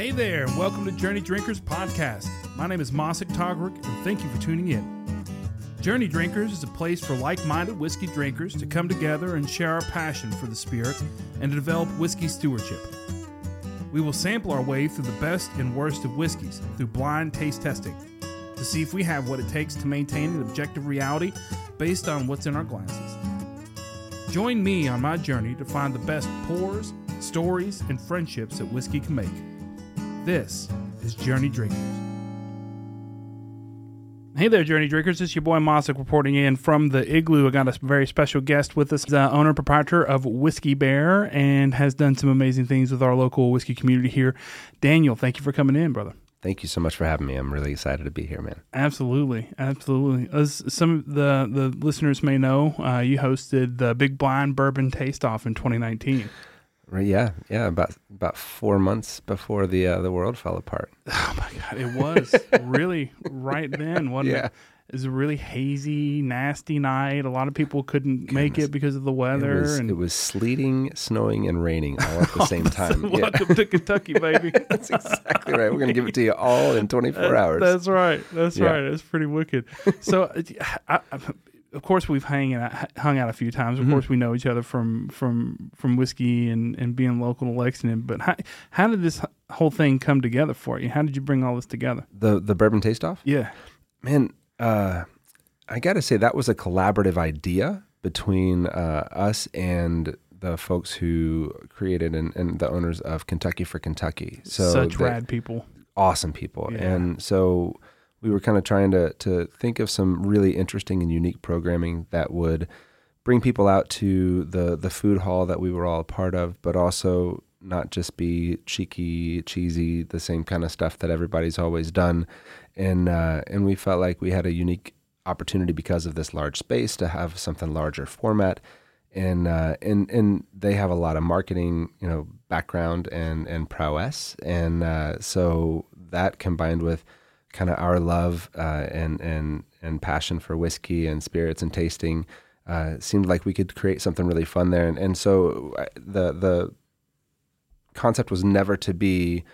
Hey there, and welcome to Journey Drinkers Podcast. My name is Mosik Togrick, and thank you for tuning in. Journey Drinkers is a place for like minded whiskey drinkers to come together and share our passion for the spirit and to develop whiskey stewardship. We will sample our way through the best and worst of whiskeys through blind taste testing to see if we have what it takes to maintain an objective reality based on what's in our glasses. Join me on my journey to find the best pours, stories, and friendships that whiskey can make. This is Journey Drinkers. Hey there, Journey Drinkers. This is your boy Mosik reporting in from the Igloo. I got a very special guest with us, the owner and proprietor of Whiskey Bear, and has done some amazing things with our local whiskey community here. Daniel, thank you for coming in, brother. Thank you so much for having me. I'm really excited to be here, man. Absolutely, absolutely. As some of the the listeners may know, uh, you hosted the Big Blind Bourbon Taste Off in 2019. Right, yeah, yeah. About about four months before the uh, the world fell apart. Oh my god, it was really right then, wasn't Yeah. it? It was a really hazy, nasty night. A lot of people couldn't make it because of the weather. It was, and it was sleeting, snowing, and raining all at the same time. Yeah, welcome to Kentucky, baby. that's exactly right. We're gonna give it to you all in 24 hours. That's right. That's Yeah. right. That's pretty wicked. So, I, I, of course, we've hung out, hung out a few times. Of Mhm. course, we know each other from from from whiskey and, and being local to Lexington. But how how did this whole thing come together for you? How did you bring all this together? the the bourbon taste off, Yeah. man. Uh, I got to say that was a collaborative idea between uh, us and the folks who created and, and the owners of Kentucky for Kentucky. So Such rad people. awesome people. Yeah. And so we were kind of trying to to think of some really interesting and unique programming that would bring people out to the the food hall that we were all a part of, but also not just be cheeky, cheesy, the same kind of stuff that everybody's always done. And uh, and we felt like we had a unique opportunity because of this large space to have something larger format. And uh, and and they have a lot of marketing, you know, background and and prowess, and uh, so that combined with kind of our love uh, and and and passion for whiskey and spirits and tasting uh, seemed like we could create something really fun there. And and so the the concept was never to be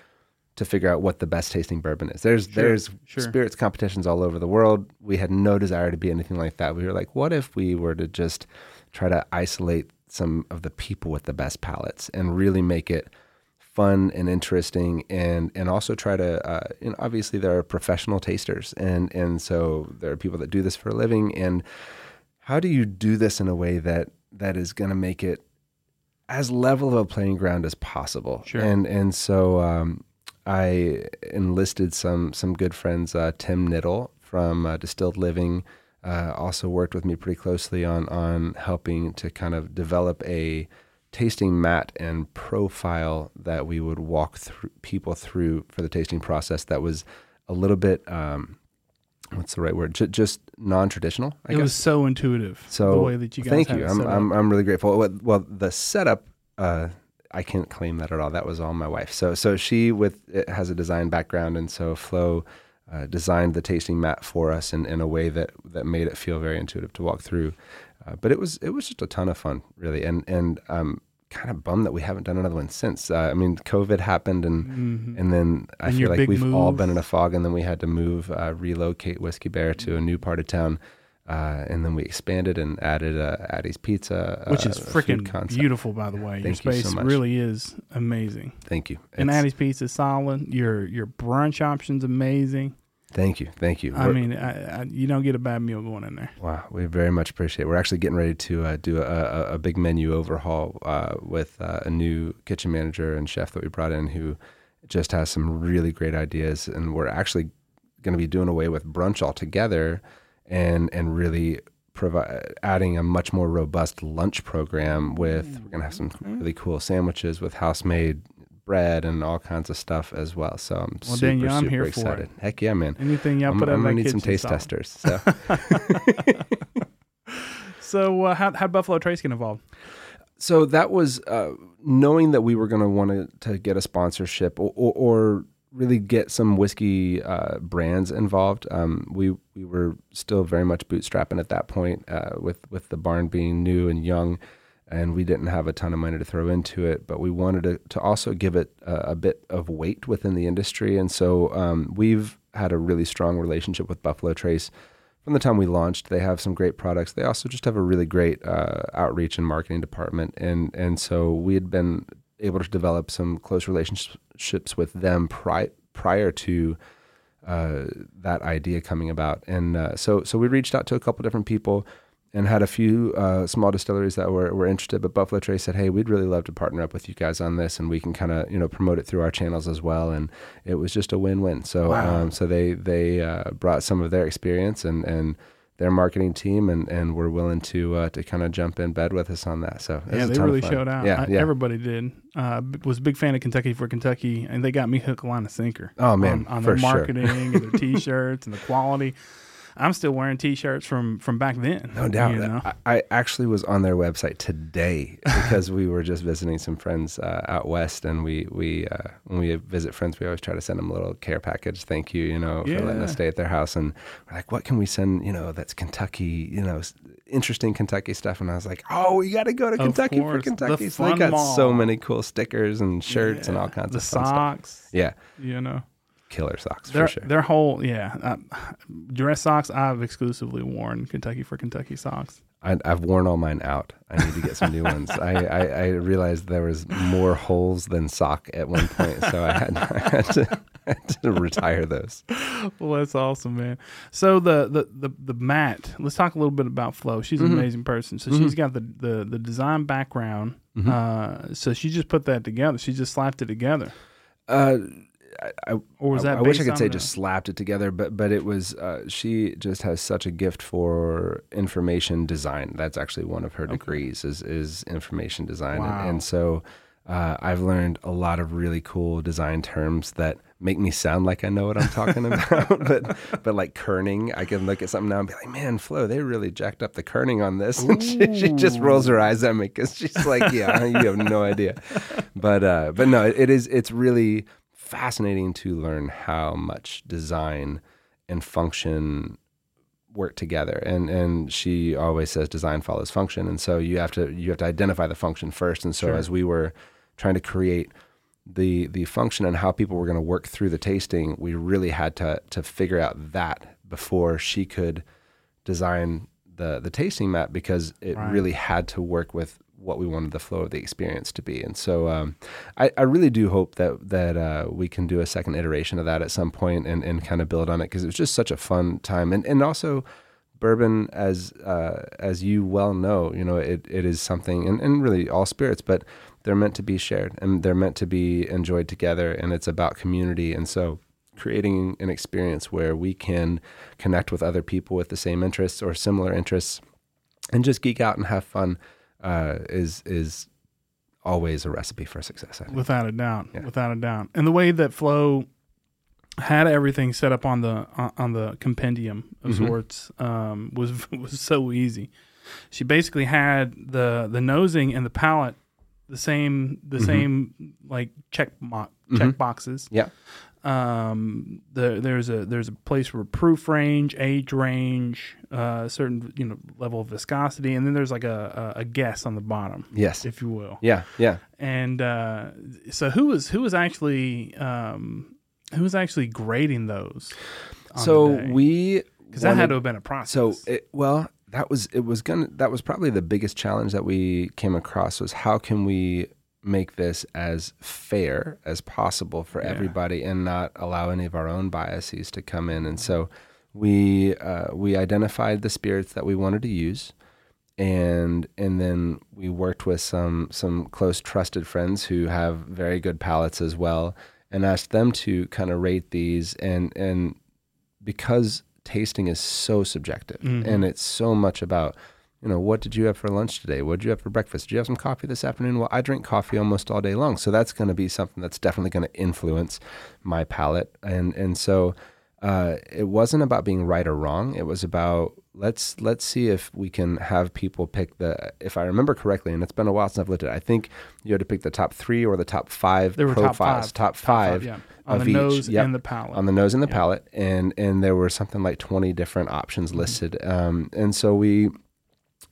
to figure out what the best tasting bourbon is. There's Sure, there's sure. spirits competitions all over the world. We had no desire to be anything like that. We were like, what if we were to just try to isolate some of the people with the best palates and really make it fun and interesting and and also try to uh, and obviously there are professional tasters and and so there are people that do this for a living and how do you do this in a way that that is going to make it as level of a playing ground as possible Sure. and and so um, I enlisted some some good friends uh, Tim Knittel from uh, Distilled Living uh, also worked with me pretty closely on on helping to kind of develop a tasting mat and profile that we would walk through people through for the tasting process that was a little bit um, what's the right word? J- just non-traditional I it guess? was so intuitive. so the way that you guys thank you. I'm. I'm, I'm really grateful. Well, the setup uh, I can't claim that at all. That was all my wife. So so she with it has a design background and so Flo uh, designed the tasting mat for us in, in a way that that made it feel very intuitive to walk through. Uh, but it was it was just a ton of fun really. And and um kind of bummed that we haven't done another one since uh, I mean COVID happened and Mhm. and then I And feel like we've all been in a fog, and then we had to move, uh, relocate Whiskey Bear to a new part of town, uh, and then we expanded and added uh, Addie's Pizza, which uh, is freaking beautiful, by the way. Thank your you space so much. really is amazing. Thank you. And Addie's Pizza is solid. Your your brunch option's amazing. Thank you, thank you. I We're- mean, I, I, you don't get a bad meal going in there. Wow, we very much appreciate. it. We're actually getting ready to uh, do a, a, a big menu overhaul uh, with uh, a new kitchen manager and chef that we brought in who just has some really great ideas, and we're actually going to be doing away with brunch altogether, and and really provide adding a much more robust lunch program with. We're going to have some really cool sandwiches with house made bread and all kinds of stuff as well. So I'm Well, super Daniel, I'm super excited. Heck yeah, man! Anything y'all I'm, put I'm in gonna need some taste solid. testers. So. So uh, how how Buffalo Trace get involved? so that was uh, knowing that we were going to want to get a sponsorship or, or, or really get some whiskey uh, brands involved. Um, we we were still very much bootstrapping at that point uh, with with the barn being new and young, and we didn't have a ton of money to throw into it, but we wanted to, to also give it a, a bit of weight within the industry. And so um, we've had a really strong relationship with Buffalo Trace from the time we launched. They have some great products. They also just have a really great uh, outreach and marketing department, and and so we had been able to develop some close relationships with them pri- prior to uh, that idea coming about. And uh, so so we reached out to a couple different people and had a few uh, small distilleries that were, were interested. But Buffalo Trace said, "Hey, we'd really love to partner up with you guys on this, and we can kind of you know promote it through our channels as well." And it was just a win win. So Wow. um, so they they uh, brought some of their experience and and their marketing team and, and were willing to uh, to kind of jump in bed with us on that. So it Yeah, they really showed out. Yeah, I- yeah. Everybody did. Uh, was a big fan of Kentucky for Kentucky, and they got me hook, line, and sinker. Oh, man, on, on their sure. marketing and their T-shirts and the quality. I'm still wearing T-shirts from from back then. No doubt. You know? I, I actually was on their website today because we were just visiting some friends uh, out west, and we we uh, when we visit friends, we always try to send them a little care package, thank you, you know, for letting us stay at their house. And we're like, what can we send? You know, that's Kentucky, you know, interesting Kentucky stuff. And I was like, oh, we got to go to Of Kentucky for course, the Kentucky. So they got so many cool stickers and shirts and all kinds the of fun stuff. socks. Yeah, You know, killer socks their for sure. their whole yeah uh, dress socks. I've exclusively worn Kentucky for Kentucky socks. I, I've worn all mine out. I need to get some new ones. I, I, I realized there was more holes than sock at one point, so I had, I had, to, had to retire those. Well, that's awesome, man. So the the the, the mat. Let's talk a little bit about Flo. She's Mm-hmm. an amazing person. So she's got the, the the design background. Mm-hmm. Uh, so she just put that together. She just slapped it together. Uh, I, I, Or was that I wish I could say just slapped it together, but but it was. Uh, she just has such a gift for information design. That's actually one of her degrees is is information design, Wow. and, and so uh, I've learned a lot of really cool design terms that make me sound like I know what I'm talking about. but but like kerning, I can look at something now and be like, man, Flo, they really jacked up the kerning on this. And she, she just rolls her eyes at me because she's like, yeah, you have no idea. But uh, but no, it is. It's really fascinating to learn how much design and function work together and and she always says design follows function and so you have to you have to identify the function first and so Sure. as we were trying to create the the function and how people were going to work through the tasting we really had to to figure out that before she could design the the tasting map because it Right. really had to work with what we wanted the flow of the experience to be. And so um, I, I really do hope that that uh, we can do a second iteration of that at some point and, and kind of build on it because it was just such a fun time. And and also bourbon as uh, as you well know, you know, it, it is something and, and really all spirits, but they're meant to be shared and they're meant to be enjoyed together and it's about community. And so creating an experience where we can connect with other people with the same interests or similar interests and just geek out and have fun uh, is is always a recipe for success. I think. without a doubt, Yeah. without a doubt. And the way that Flo had everything set up on the on- the compendium of Mhm. sorts um, was was so easy. She basically had the the nosing and the palate the same the Mhm. same like check mo- check boxes. Yeah. Um, the, there's a there's a place for proof range, age range, uh, certain you know level of viscosity, and then there's like a a, a guess on the bottom, Yes. if you will Yeah. Yeah. and uh, so who was who was actually um, who was actually grading those? So we because that had to have been a process. So it, well, that was it was gonna that was probably the biggest challenge that we came across was how can we make this as fair as possible for Yeah. everybody and not allow any of our own biases to come in. And so we uh, we identified the spirits that we wanted to use. And and then we worked with some some close trusted friends who have very good palates as well, and asked them to kind of rate these. And and because tasting is so subjective Mhm. and it's so much about you know what did you have for lunch today what did you have for breakfast did you have some coffee this afternoon well i drink coffee almost all day long so that's going to be something that's definitely going to influence my palate and and so uh, it wasn't about being right or wrong it was about let's let's see if we can have people pick the if i remember correctly and it's been a while since i've looked at it i think you had to pick the top three or the top five there were top profiles five, top five yeah, on the each. nose Yep. and the palate. on the nose and the Yeah. palate, and and there were something like twenty different options Mm-hmm. listed. Um, and so we,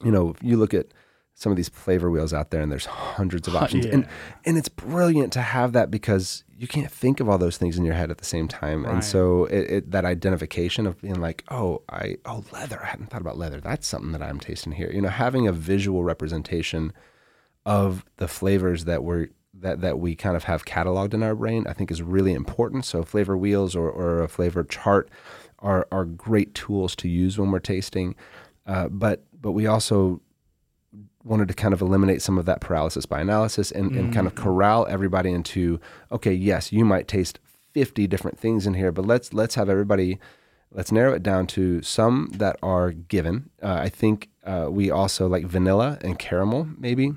you know, if you look at some of these flavor wheels out there and there's hundreds of options. And and it's brilliant to have that because you can't think of all those things in your head at the same time. Right. And so it, it, that identification of being like, oh, I oh leather. I hadn't thought about leather. That's something that I'm tasting here. You know, having a visual representation of the flavors that we're that that we kind of have cataloged in our brain, I think is really important. So flavor wheels or, or a flavor chart are are great tools to use when we're tasting. Uh, but but we also wanted to kind of eliminate some of that paralysis by analysis and, and kind of corral everybody into okay, yes, you might taste 50 different things in here, but let's let's have everybody let's narrow it down to some that are given. Uh, I think uh, we also like vanilla and caramel, maybe.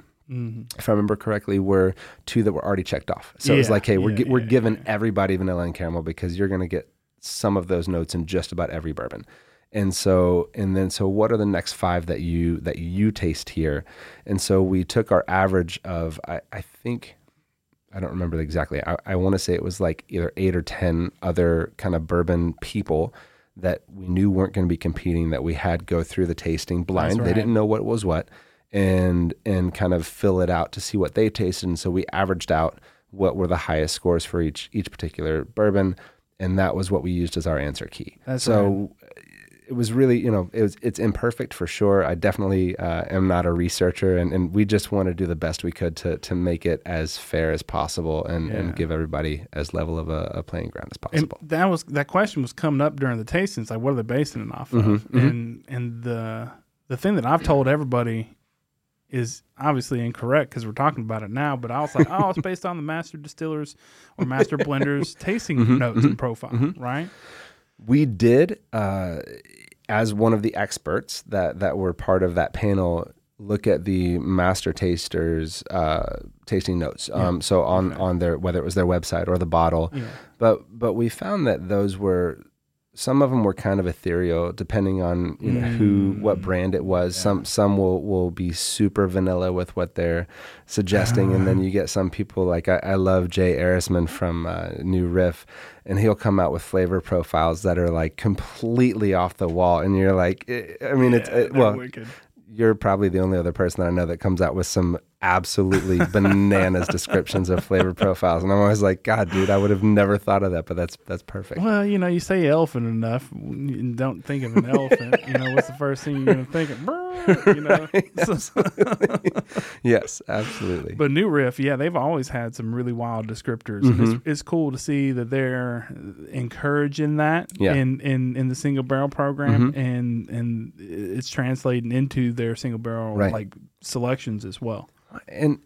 If I remember correctly, were two that were already checked off. So it was like, hey, we're yeah, we're yeah, giving everybody vanilla and caramel because you're going to get some of those notes in just about every bourbon. And so, and then, so what are the next five that you that you taste here? And so we took our average of, I, I think, I don't remember exactly. I, I want to say it was like either eight or ten other kind of bourbon people that we knew weren't going to be competing that we had go through the tasting blind. right. They didn't know what was what, and and kind of fill it out to see what they tasted. And so we averaged out what were the highest scores for each each particular bourbon, and that was what we used as our answer key. That's so it was really, you know, it was it's imperfect for sure. I definitely uh, am not a researcher, and, and we just want to do the best we could to to make it as fair as possible and, Yeah. and give everybody as level of a, a playing ground as And possible. that was that question was coming up during the tastings, like what are they basing it off Mm-hmm, of? And and the the thing that I've told everybody is obviously incorrect because we're talking about it now. But I was like, oh, it's based on the master distillers or master blenders tasting Mm-hmm, notes and profile, right? We did, uh, as one of the experts that that were part of that panel, look at the master tasters uh, tasting notes. Um, so on on their whether it was their website or the bottle, Yeah. but but we found that those were some of them were kind of ethereal depending on you know who what brand it was. Some some will will be super vanilla with what they're suggesting and then you get some people like i, I love jay Erisman from uh, new riff and he'll come out with flavor profiles that are like completely off the wall and you're like eh, i mean it's it, well wicked. you're probably the only other person that I know that comes out with some absolutely bananas descriptions of flavor profiles, and I'm always like, God, dude, I would have never thought of that, but that's that's perfect. Well, you know, you say elephant enough, and don't think of an elephant. You know, what's the first thing you're to think of? You know, So- yes, absolutely. But New Riff, yeah, they've always had some really wild descriptors. Mm-hmm. it's, it's cool to see that they're encouraging that Yeah. Mm-hmm. in, in, in the single barrel program, and and it's translating into their single barrel Right. like selections as well. and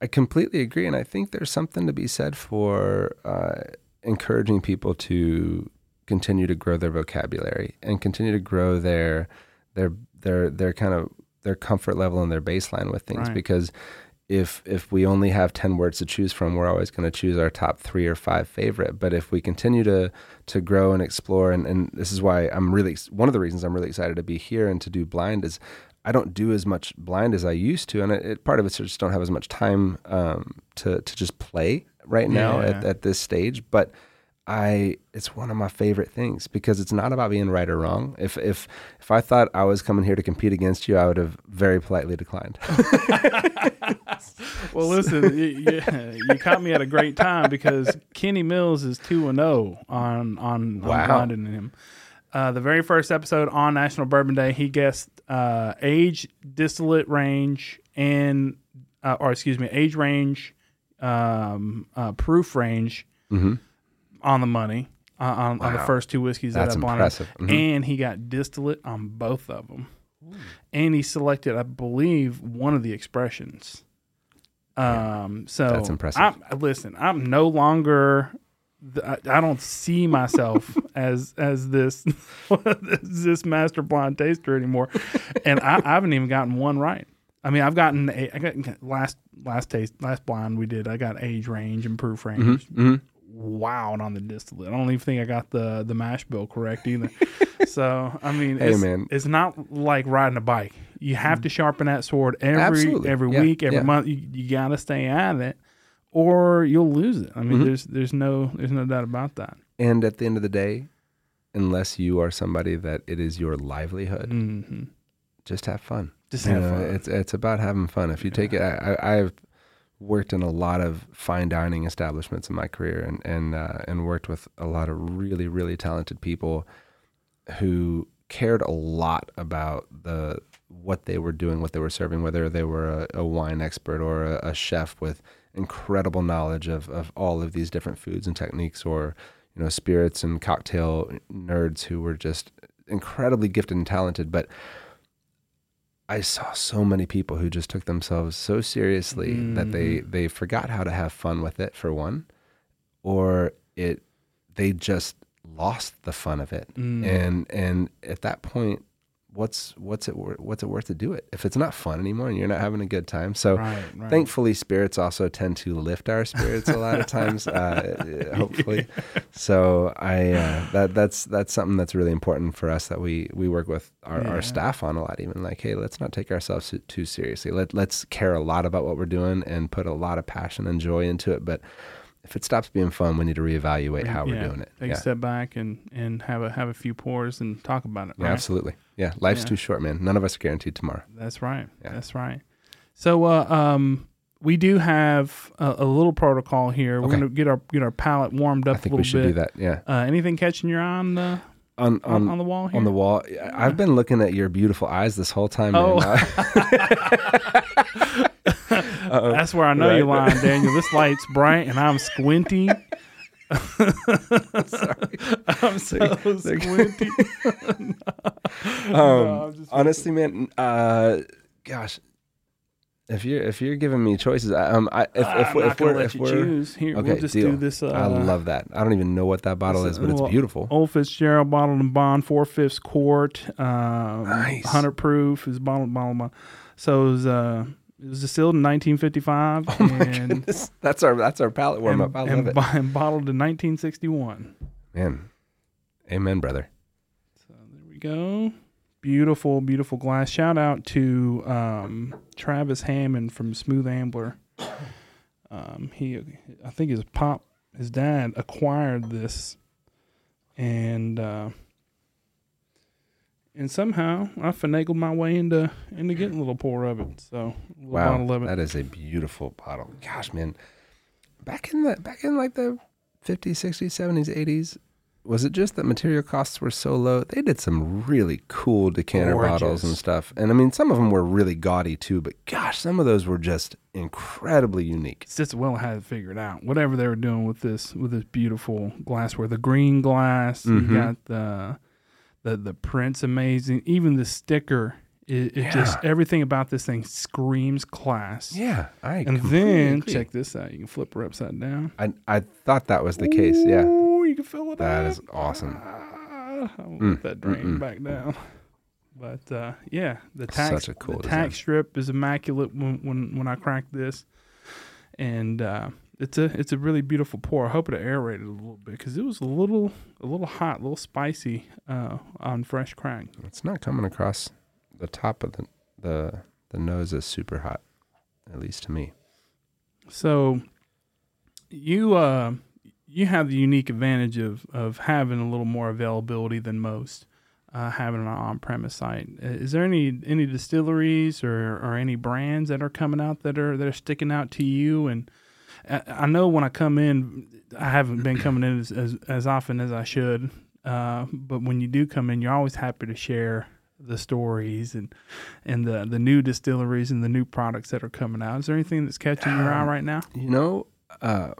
I completely agree, and I think there's something to be said for uh, encouraging people to continue to grow their vocabulary and continue to grow their their their their kind of their comfort level and their baseline with things Right. because if if we only have 10 words to choose from we're always going to choose our top 3 or 5 favorite but if we continue to to grow and explore and, and this is why I'm really one of the reasons I'm really excited to be here and to do blind is I don't do as much blind as I used to, and it, it, part of it's I just don't have as much time um, to to just play right now at, Yeah. at this stage. But I, it's one of my favorite things because it's not about being right or wrong. If if if I thought I was coming here to compete against you, I would have very politely declined. Well, listen, you, you, you caught me at a great time because Kenny Mills is two and zero on on Wow. on blinding him. Uh, the very first episode on National Bourbon Day, he guessed uh, age, distillate range, and uh, or excuse me, age range, um, uh, proof range Mhm. on the money uh, on, on the first two whiskeys That's that I blinded. impressive. Mhm. And he got distillate on both of them. And he selected, I believe, one of the expressions. Um, so That's impressive. I'm, listen, I'm no longer. I, I don't see myself as as this this master blind taster anymore, and I, I haven't even gotten one right. I mean, I've gotten a, I got last last taste last blind we did. I got age range and proof range. Mhm. Wow, on the distillate. I don't even think I got the the mash bill correct either. so I mean, Hey, it's, man. it's not like riding a bike. You have to sharpen that sword every Absolutely. every Yeah, week, every yeah. month. You, you got to stay at it, or you'll lose it. I mean, Mm-hmm. there's there's no there's no doubt about that. And at the end of the day, unless you are somebody that it is your livelihood, hmm just have fun. Just You have know, fun. it's it's about having fun. If you take it, I, I- I've worked in a lot of fine dining establishments in my career, and and uh, and worked with a lot of really really talented people who cared a lot about the what they were doing, what they were serving, whether they were a, a wine expert or a, a chef with incredible knowledge of, of all of these different foods and techniques, or you know spirits and cocktail nerds who were just incredibly gifted and talented, but I saw so many people who just took themselves so seriously that they Mhm. they forgot how to have fun with it for one, or it they just lost the fun of it. Mm. And and at that point, what's what's it what's it worth to do it if it's not fun anymore and you're not having a good time? So right, right. thankfully spirits also tend to lift our spirits a lot of times uh, hopefully so i uh, that that's that's something that's really important for us that we we work with our, Yeah. our staff on a lot even like hey let's not take ourselves too, seriously Let, let's care a lot about what we're doing and put a lot of passion and joy into it but if it stops being fun we need to reevaluate how we're doing it Take yeah. a step back and and have a have a few pours and talk about it. yeah right? absolutely yeah life's Yeah. too short man none of us are guaranteed tomorrow That's right. Yeah. That's right. So, uh, um, we do have a, a little protocol here. We're Okay. gonna get our get our palate warmed up i think a we should bit. do that yeah Uh, anything catching your eye on the on on, on the wall here? on the wall. I've been looking at your beautiful eyes this whole time. Oh. That's where I know you're lying, Daniel. This light's bright and I'm squinty. I'm so squinty. No, I'm um, honestly, man, uh, gosh, if you're if you're giving me choices, I- um, I, if, if, I'm if, not we're let if you we're, choose. Here, okay, we'll just deal. do this. Uh, I love that. I don't even know what that bottle is, but it's beautiful. Old Fitzgerald bottled and bond, four fifths quart, um, Nice. hundred proof is bottled, bottled, bottled. So it was, uh, it was distilled in 1955 Oh my and, goodness, that's our that's our palate warm up. I and, love and, it, and bottled in 1961. man. Amen, brother. So there we go. Beautiful, beautiful glass. Shout out to um, Travis Hammond from Smooth Ambler. Um, he, I think his pop, his dad acquired this, and uh, and somehow I finagled my way into into getting a little pour of it. So a Wow, bottle of it. that is a beautiful bottle. Gosh, man, back in the back in like the 50s, 60s, 70s, 80s, was it just that material costs were so low? They did some really cool decanter bottles and stuff, and I mean, some of them were really gaudy too. But gosh, some of those were just incredibly unique. It's just well had it figured out. Whatever they were doing with this with this beautiful glassware, the green glass, Mhm. you got the the the print's amazing. Even the sticker, it, it just everything about this thing screams class. Yeah, I and then agree. check this out. You can flip her upside down. I I thought that was the case. Yeah, you can fill it That up. is awesome. Ah, I won't Mm, let that drain mm-mm. back down. But uh, yeah, the tax cool the tax strip is immaculate when when, when I cracked this, and uh, it's a it's a really beautiful pour. I hope it aerated a little bit because it was a little a little hot, a little spicy uh, on fresh crack. it's not coming across the top of the the the nose is super hot, at least to me. So you uh you have the unique advantage of of having a little more availability than most. Uh, having an on-premise site, is there any any distilleries or, or any brands that are coming out that are that are sticking out to you? And I, know when I come in, I haven't been coming in as as, as often as I should. Uh, but when you do come in, you're always happy to share the stories and and the the new distilleries and the new products that are coming out. Is there anything that's catching your eye Um, right now? You know, uh,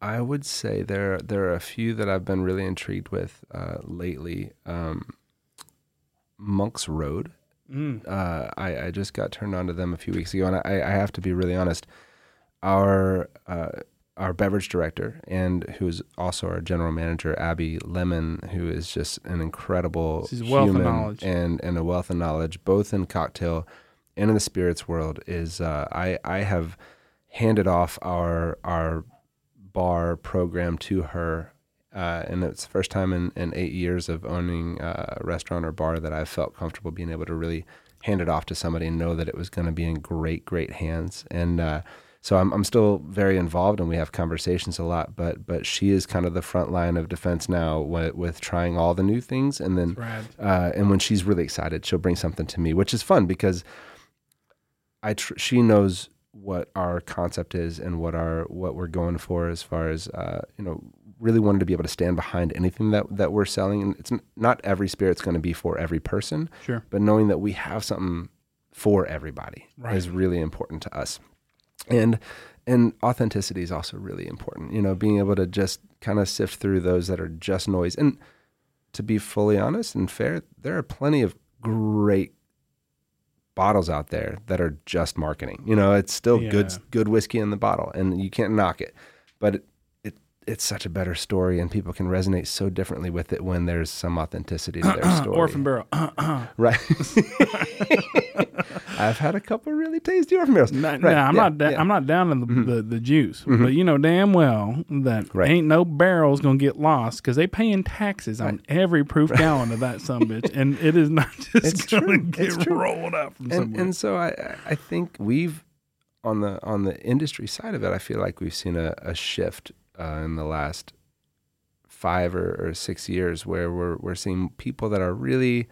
I would say there there are a few that I've been really intrigued with uh, lately. Um, Monk's Road. Mm. Uh, I, I just got turned on to them a few weeks ago, and I, I have to be really honest. Our uh, our beverage director and who's also our general manager, Abby Lemon, who is just an incredible She's a wealth of human knowledge. and and a wealth of knowledge, both in cocktail and in the spirits world. Is uh, I I have handed off our our bar program to her. Uh, and it's the first time in, in eight years of owning a restaurant or bar that I've felt comfortable being able to really hand it off to somebody and know that it was going to be in great, great hands. And uh, So I'm I'm still very involved, and we have conversations a lot. But but she is kind of the front line of defense now with, with trying all the new things, and then uh, and when she's really excited, she'll bring something to me, which is fun because I tr- she knows what our concept is and what our what we're going for as far as uh, you know really wanted to be able to stand behind anything that that we're selling and it's n- not every spirit's going to be for every person Sure. but knowing that we have something for everybody Right. is really important to us and and authenticity is also really important you know being able to just kind of sift through those that are just noise and to be fully honest and fair there are plenty of great bottles out there that are just marketing you know it's still good Yeah. good whiskey in the bottle and you can't knock it but it's such a better story and people can resonate so differently with it when there's some authenticity to their story Orphan Barrel. Right. I've had a couple really tasty orphan barrels. No, Right, no, I'm yeah, not. Da- yeah. Mm-hmm. I'm not down in the, the, the juice, but you know damn well that Right. ain't no barrels gonna get lost because they paying taxes on every proof gallon of that some bitch, and it is not just It's gonna true. get It's true. rolled out from And, somewhere. and so I, I think we've on the on the industry side of it, I feel like we've seen a, a shift uh, in the last five or, or six years where we're we're seeing people that are really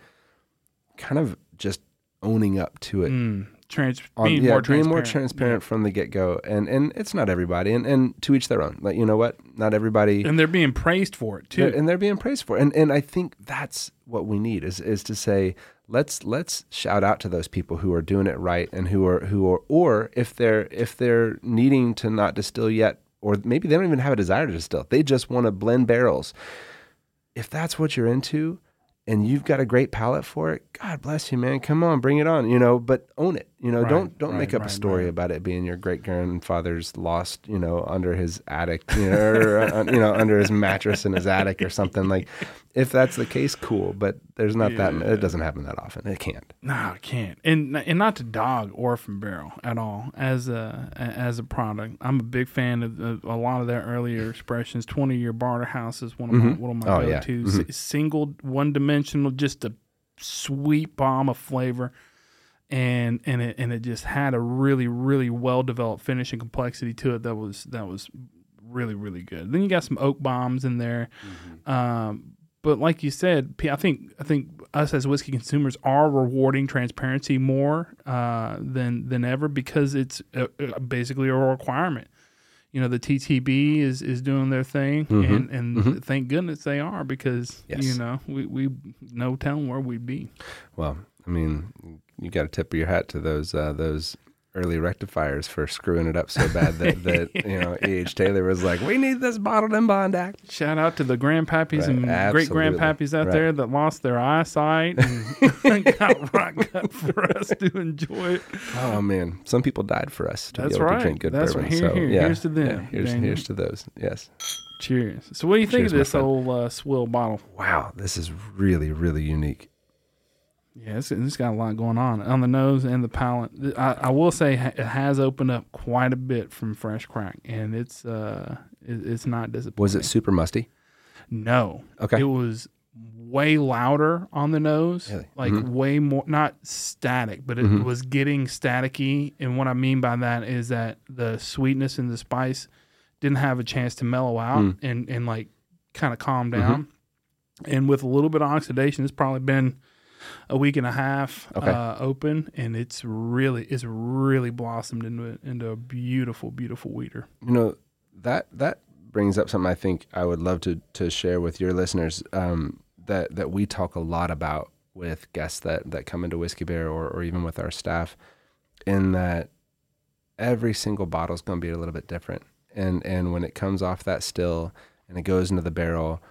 kind of just owning up to it. Mm, trans- on- being yeah, more being more transparent. transparent from the get go, and and it's not everybody, and and to each their own. Like you know what, not everybody, and they're being praised for it too. They're- and they're being praised for it. and and I think that's what we need is is to say let's let's shout out to those people who are doing it right and who are who are or if they're if they're needing to not distill yet or maybe they don't even have a desire to distill they just want to blend barrels. If that's what you're into and you've got a great palate for it god bless you man. Come on bring it on you know but own it you know Right, don't don't right, make up right, a story about it being your great grandfather's lost you know under his attic you know or, uh, uh, you know under his mattress in his attic or something like if that's the case cool but there's not that Yeah. it doesn't happen that often it can't No, I can't, and and not to dog Orphan Barrel at all as a as a product. I'm a big fan of, of a lot of their earlier expressions. Twenty year Barterhouse is one of my mm-hmm. one of my Oh, go yeah. tos. Mm-hmm. Single, one dimensional, just a sweet bomb of flavor, and and it and it just had a really really well developed finish and complexity to it that was that was really really good. Then you got some oak bombs in there. Um, but like you said, P- I think I think us as whiskey consumers are rewarding transparency more uh, than than ever because it's uh uh basically a requirement. You know, the TTB is is doing their thing, and and thank goodness they are because Yes. you know we we no telling where we'd be. well i mean you got to tip of your hat to those uh, those early rectifiers for screwing it up so bad that, that you know eh taylor was like we need this bottled in bond act Shout out to the grandpappies Right, and great grandpappies out Right. there that lost their eyesight and got right gut for us to enjoy it. oh man some people died for us to That's be able right. to drink good That's bourbon right. Here, so here. yeah Here's to them, yeah, here's, Daniel. here's to those yes Cheers. So, what do you think Cheers, of this old uh, swill bottle? wow this is really really unique Yeah, it's, it's got a lot going on on the nose and the palate. I, I will say it has opened up quite a bit from fresh crack, and it's uh, it, it's not disappointing. was it super musty No. Okay. It was way louder on the nose, Really? like mm-hmm. way more not static, but it mm-hmm. was getting staticky. And what I mean by that is that the sweetness and the spice didn't have a chance to mellow out mm. and and like kind of calm mm-hmm. down. And with a little bit of oxidation, it's probably been a week and a half Okay. uh, open, and it's really it's really blossomed into into a beautiful, beautiful wheater. you know that that brings up something I think I would love to to share with your listeners um, that that we talk a lot about with guests that that come into Whiskey Bear or or even with our staff, in that every single bottle is going to be a little bit different, and and when it comes off that still and it goes into the barrel,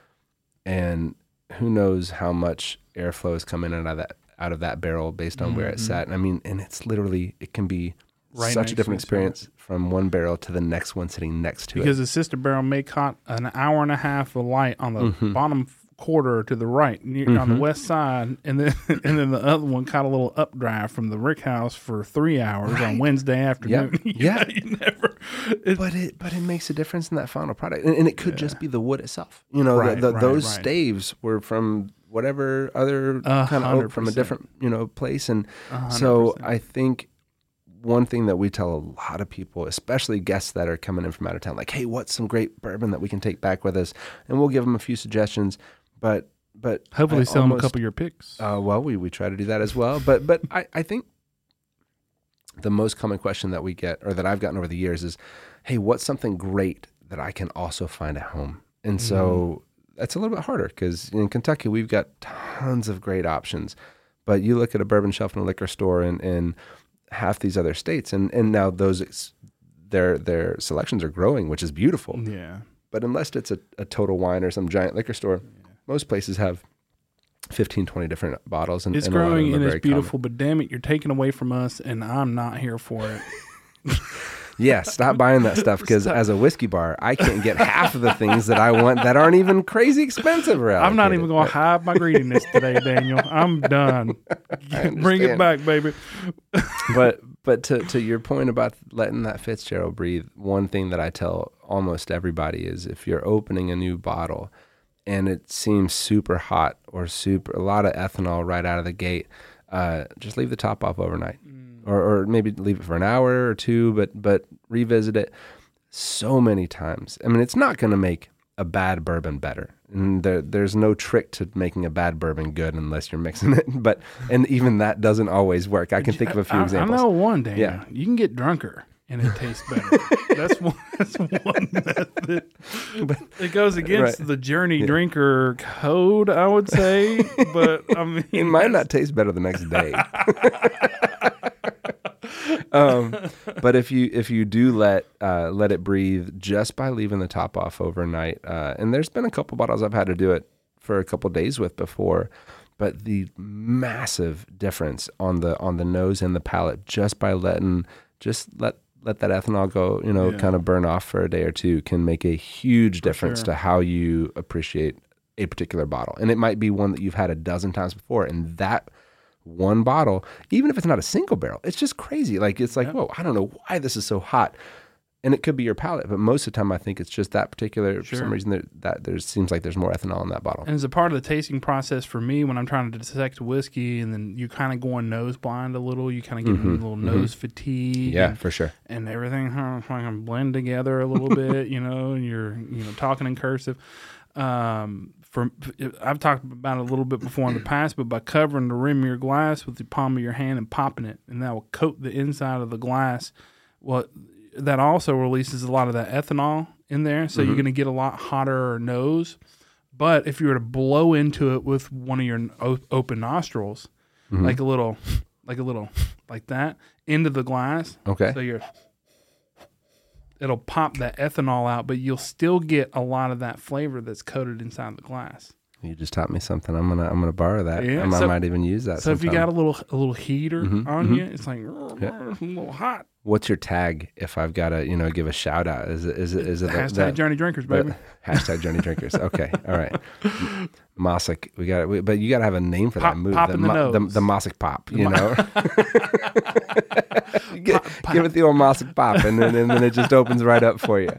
and who knows how much airflow is coming out of that out of that barrel based on where it sat. And I mean, and it's literally it can be Right such a different experience from one barrel to the next one sitting next to because it. the sister barrel may caught an hour and a half of light on the Mm-hmm. bottom quarter to the right near, on the mm-hmm. west side and then and then the other one caught a little updraft from the rick house for three hours on wednesday afternoon You Yeah. know, you never it- But it but it makes a difference in that final product, and, and it could just be the wood itself. You know, Right, the, the, right, those right. staves were from whatever other A kind of oak from a different you know place, and A hundred so. I think one thing that we tell a lot of people, especially guests that are coming in from out of town, like, hey, what's some great bourbon that we can take back with us? And we'll give them a few suggestions. But but Hopefully, I sell them a couple of your picks. Uh, well, we, we try to do that as well. But but I, I think the most common question that we get or that I've gotten over the years is, hey, what's something great that I can also find at home? And so that's a little bit harder because in Kentucky we've got tons of great options. But you look at a bourbon shelf in a liquor store in, in half these other states, and, and now those ex- their their selections are growing, which is beautiful. yeah. But unless it's a, a total wine or some giant liquor store, most places have 15, 20 different bottles. And It's and a lot of growing and it's very common. beautiful, but damn it, you're taking away from us, and I'm not here for it. Yeah, stop buying that stuff because as a whiskey bar, I can't get half of the things that I want that aren't even crazy expensive. I'm not even going to hide my greediness today, Daniel. I'm done. Bring it back, baby. but but to to your point about letting that Fitzgerald breathe, one thing that I tell almost everybody is if you're opening a new bottle and it seems super hot or super a lot of ethanol right out of the gate, uh, just leave the top off overnight, or or maybe leave it for an hour or two, but but revisit it so many times. I mean, it's not going to make a bad bourbon better. And there, there's no trick to making a bad bourbon good unless you're mixing it. But and even that doesn't always work. I can think of a few I, examples. I know one, Daniel. Yeah. You can get drunker and it tastes better. that's one. That's one method. it goes against Right. the journey drinker code, I would say. But I mean, It might not taste better the next day. um, but if you if you do let uh, let it breathe just by leaving the top off overnight, uh, and there's been a couple bottles I've had to do it for a couple days with before, but the massive difference on the on the nose and the palate just by letting just let let that ethanol go, you know, Yeah. kind of burn off for a day or two can make a huge difference sure. to how you appreciate a particular bottle. And it might be one that you've had a dozen times before. And that one bottle, even if it's not a single barrel, it's just crazy. Like it's like, whoa, I don't know why this is so hot. And it could be your palate, but most of the time I think it's just that particular for some reason there that there seems like there's more ethanol in that bottle. And as a part of the tasting process for me, when I'm trying to dissect whiskey, and then you kind of going nose blind a little, you kind of get a little nose fatigue. Mm-hmm. yeah, and, for sure. and everything huh, kind of blend together a little bit, you know, and you're you know talking in cursive. Um, for I've talked about it a little bit before in the past, but by covering the rim of your glass with the palm of your hand and popping it, and that will coat the inside of the glass. Well, that also releases a lot of that ethanol in there, so you're going to get a lot hotter nose. But if you were to blow into it with one of your open nostrils, like a little, like a little, like that, into the glass, Okay. so you're it'll pop that ethanol out, but you'll still get a lot of that flavor that's coated inside the glass. You just taught me something. I'm gonna I'm gonna borrow that. Yeah, I might- so- even use that. So if you got a little a little heater Mhm, on mhm. you, it's like it's a little hot. What's your tag? If I've got to, you know, give a shout out, is it is it is it the- Hashtag that- Journey Drinkers, baby. hashtag Journey Drinkers. Okay, all right. Mossack, we got it. But you got to have a name for Pop- that move. pop the, in the mo- the, nose. the Mossack pop. You know, Get- give it the old Mossack pop, and then and then it just opens right up for you.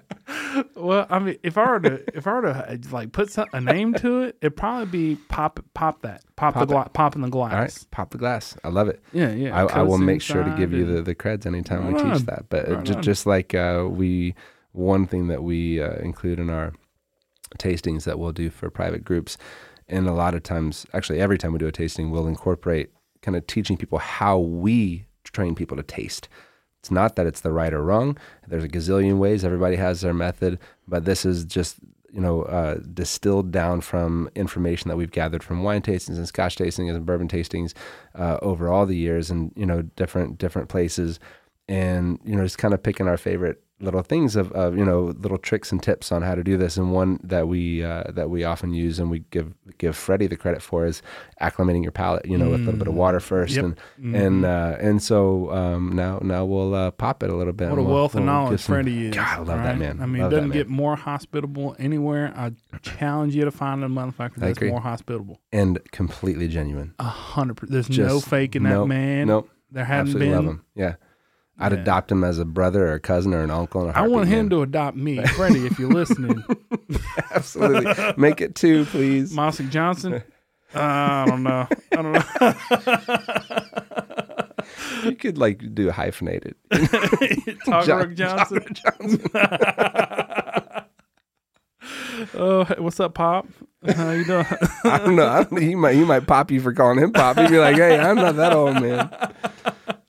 Well, I mean, if I were to if I were to like put some, a name to it, it'd probably be pop pop that pop, Pop the gla- pop in the glass. All right, pop the glass. I love it. Yeah, yeah. I, I will make sure to give you the, the creds anytime we teach on. that. But Right ju- on. just like uh, we, one thing that we uh, include in our tastings that we'll do for private groups, and a lot of times, actually every time we do a tasting, we'll incorporate kind of teaching people how we train people to taste. It's not that it's the right or wrong. There's a gazillion ways. Everybody has their method, but this is just you know uh, distilled down from information that we've gathered from wine tastings and Scotch tastings and bourbon tastings uh, over all the years, and you know different different places, and you know just kind of picking our favorite little things of, of you know little tricks and tips on how to do this. And one that we uh, that we often use and we give give Freddie the credit for is acclimating your palate. You know, with a little bit of water first, Yep. and and uh, and so um, now now we'll uh, pop it a little bit. What a we'll- wealth of we'll knowledge some- Freddie is. God, I love that man. I mean, Love doesn't get more hospitable anywhere. I challenge you to find a motherfucker that's more hospitable. and completely genuine. A hundred percent. There's no Just- fake in that nope, man. Nope, There hadn't absolutely been. love him. Yeah, I'd Yeah. adopt him as a brother or a cousin or an uncle. I want him man. to adopt me, Freddie. If you're listening, absolutely make it two, please. Mossick Johnson. Uh, I don't know. I don't know. you could like do hyphenated. Toggerook Johnson. oh, hey, what's up, Pop? How you doing? I don't know. I don't, he might he might pop you for calling him pop. He'd be like, "Hey, I'm not that old man."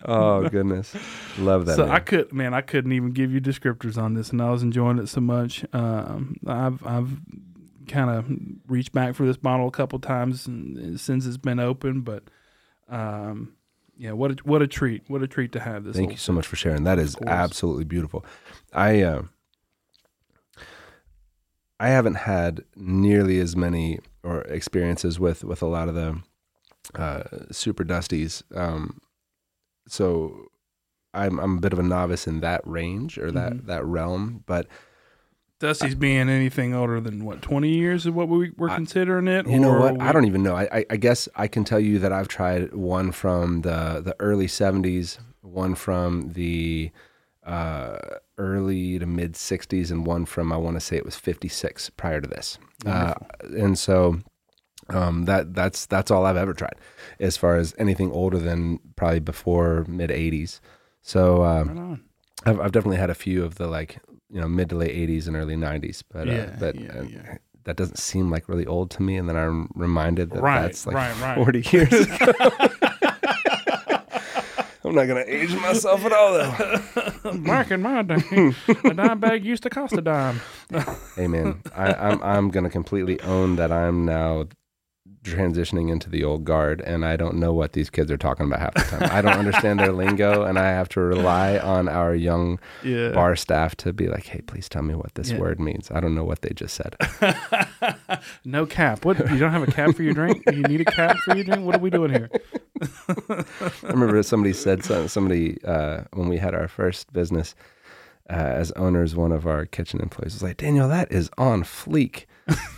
Oh goodness, love that. so man. I could, man, I couldn't even give you descriptors on this, and I was enjoying it so much. Um, I've I've kind of reached back for this bottle a couple times since it's been open, but um, yeah, what a, what a treat! What a treat to have this. Thank you so much for sharing. That is absolutely beautiful. I uh, I haven't had nearly as many or experiences with with a lot of the uh, super dusties. Um, so I'm I'm a bit of a novice in that range or that Mhm. that realm, but Dusty's being anything older than what twenty years is what we were considering it. You know what? we- I don't even know. I, I, I guess I can tell you that I've tried one from the the early '70s, one from the uh, early to mid '60s, and one from I want to say it was '56 prior to this. Uh, and so um, that that's that's all I've ever tried, as far as anything older than probably before mid '80s. So um, Right. I've, I've definitely had a few of the like you know mid to late '80s and early '90s, but uh, but yeah, uh, yeah. that doesn't seem like really old to me. And then I'm reminded that Right, that's like right, right. 40 years ago. I'm not gonna age myself at all though. Back in my day, a dime bag used to cost a dime. Hey man, I, I'm I'm gonna completely own that I'm now transitioning into the old guard, and I don't know what these kids are talking about half the time. I don't understand their lingo, and I have to rely on our young Yeah. bar staff to be like, "Hey, please tell me what this Yeah. word means." I don't know what they just said. no cap. What? You don't have a cap for your drink? You need a cap for your drink? What are we doing here? I remember somebody said something. Somebody uh, when we had our first business uh, as owners, one of our kitchen employees was like, "Daniel, that is on fleek,"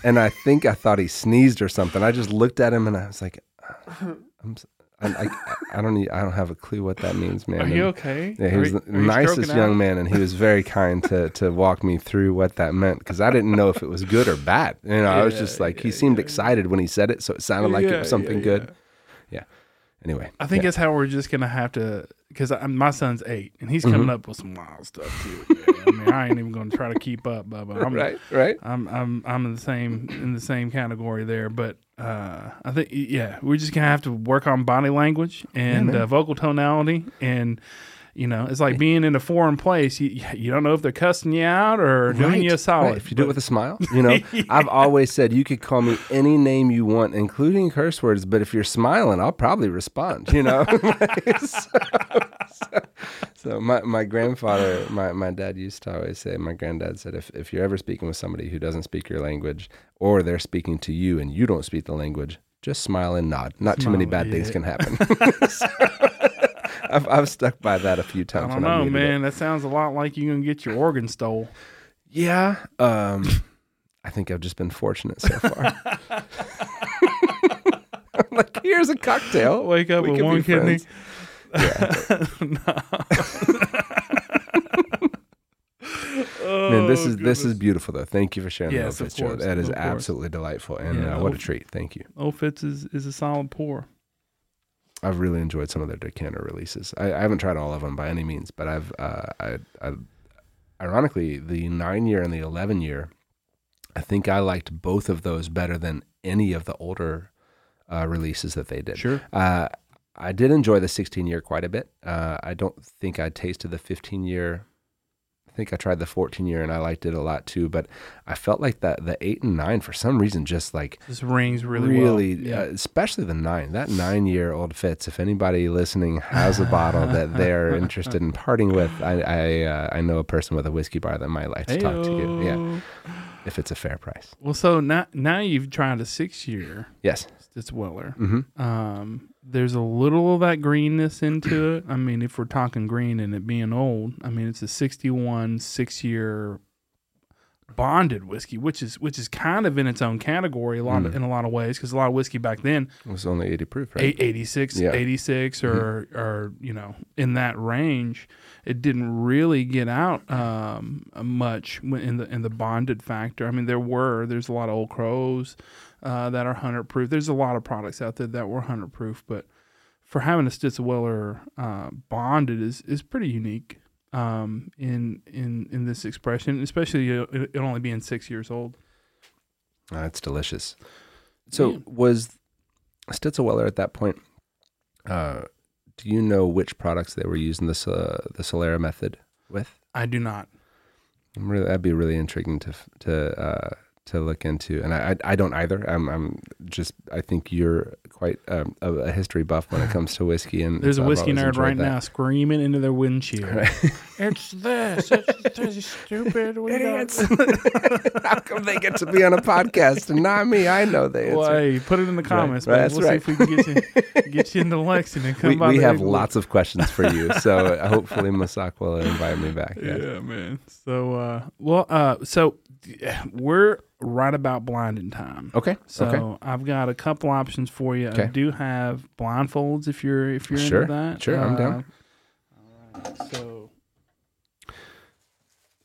and I think I thought he sneezed or something. I just looked at him and I was like, "I'm, s- I, I, I don't, need, I don't have a clue what that means, man." Are you And- okay? yeah, he was you- the you nicest stroking young out? man, and he was very kind to to walk me through what that meant because I didn't know if it was good or bad. You know, I was just like, he seemed yeah. excited when he said it, so it sounded like it was something yeah, good. yeah. Anyway, I think yeah. that's how we're just gonna have to, because my son's eight and he's coming Mhm. up with some wild stuff too. I mean, I ain't even gonna try to keep up, Bubba. I'm, right, right. I'm I'm I'm in the same in the same category there, but uh, I think yeah, we're just gonna have to work on body language and man. uh, vocal tonality, and you know, it's like being in a foreign place. You you don't know if they're cussing you out or doing you a solid. right. If you do it with a smile, you know, I've always said you could call me any name you want, including curse words. But if you're smiling, I'll probably respond. You know. so, so- so my my grandfather, my my dad used to always say. My granddad said, if if you're ever speaking with somebody who doesn't speak your language, or they're speaking to you and you don't speak the language, just smile and nod. Not too many Smile, bad things can happen. So, I've I've stuck by that a few times. I don't know, needed it. man. That sounds a lot like you're gonna get your organ stole. Yeah. Um, I think I've just been fortunate so far. I'm like, here's a cocktail. Wake up We with one kidney. friends. Yeah. Man, this Oh, is this is beautiful though. Thank you for sharing Yes, the of Old Fitz course, That is absolutely delightful, and Yeah, uh, what a treat. Thank you. Old Fitz is, is a solid pour. I've really enjoyed some of their decanter releases. I, I haven't tried all of them by any means, but I've uh, I, I ironically the nine year and the eleven year. I think I liked both of those better than any of the older uh, releases that they did. Sure. Uh, I did enjoy the 16 year quite a bit. Uh, I don't think I tasted the 15 year. I think I tried the 14 year and I liked it a lot too. But I felt like that the eight and nine for some reason just like This rings really, really, well. Yeah. uh, especially the nine. That nine year Old Fitz. If anybody listening has a bottle that they're interested in parting with, I I, uh, I know a person with a whiskey bar that might like to talk to you. Yeah, if it's a fair price. Well, so now now you've tried a six year Yes. Weller. Mm-hmm. Um, there's a little of that greenness into it. I mean, if we're talking green and it being old, I mean it's a 61 six year bonded whiskey, which is which is kind of in its own category a lot Mm. in a lot of ways because a lot of whiskey back then It was only 80 proof, right? 86, Yeah. 86 or or you know in that range it didn't really get out um, much in the in the bonded factor i mean there were there's a lot of old crows uh, that are 100 proof there's a lot of products out there that were 100 proof but for having a Stitzelweller uh, bonded is is pretty unique um, in in in this expression, especially uh, it, it only being six years old. Uh, it's delicious. So Yeah. was Stitzelweller at that point? Uh, do you know which products they were using this uh, the Solera method with? I do not. I'm really, that'd be really intriguing to to uh, to look into, and I I, I don't either. I'm I'm just I think you're quite um, a, a history buff when it comes to whiskey, and There's so a whiskey nerd right that. now screaming into their windshield. Right. It's this. It's this stupid. We don't- How come they get to be on a podcast and not me? I know the answer. Well, hey, put it in the comments. right, that's we'll right. see if we can get you get you into Lexington. Come we, by we have lots of questions for you, so uh, hopefully Masak will invite me back. Yeah. Yeah. man. So, uh, well, uh, so we're right about blinding time. Okay. So okay. I've got a couple options for you. I do have blindfolds if you're if you're Sure, into that. sure, I'm down. Uh, all right, so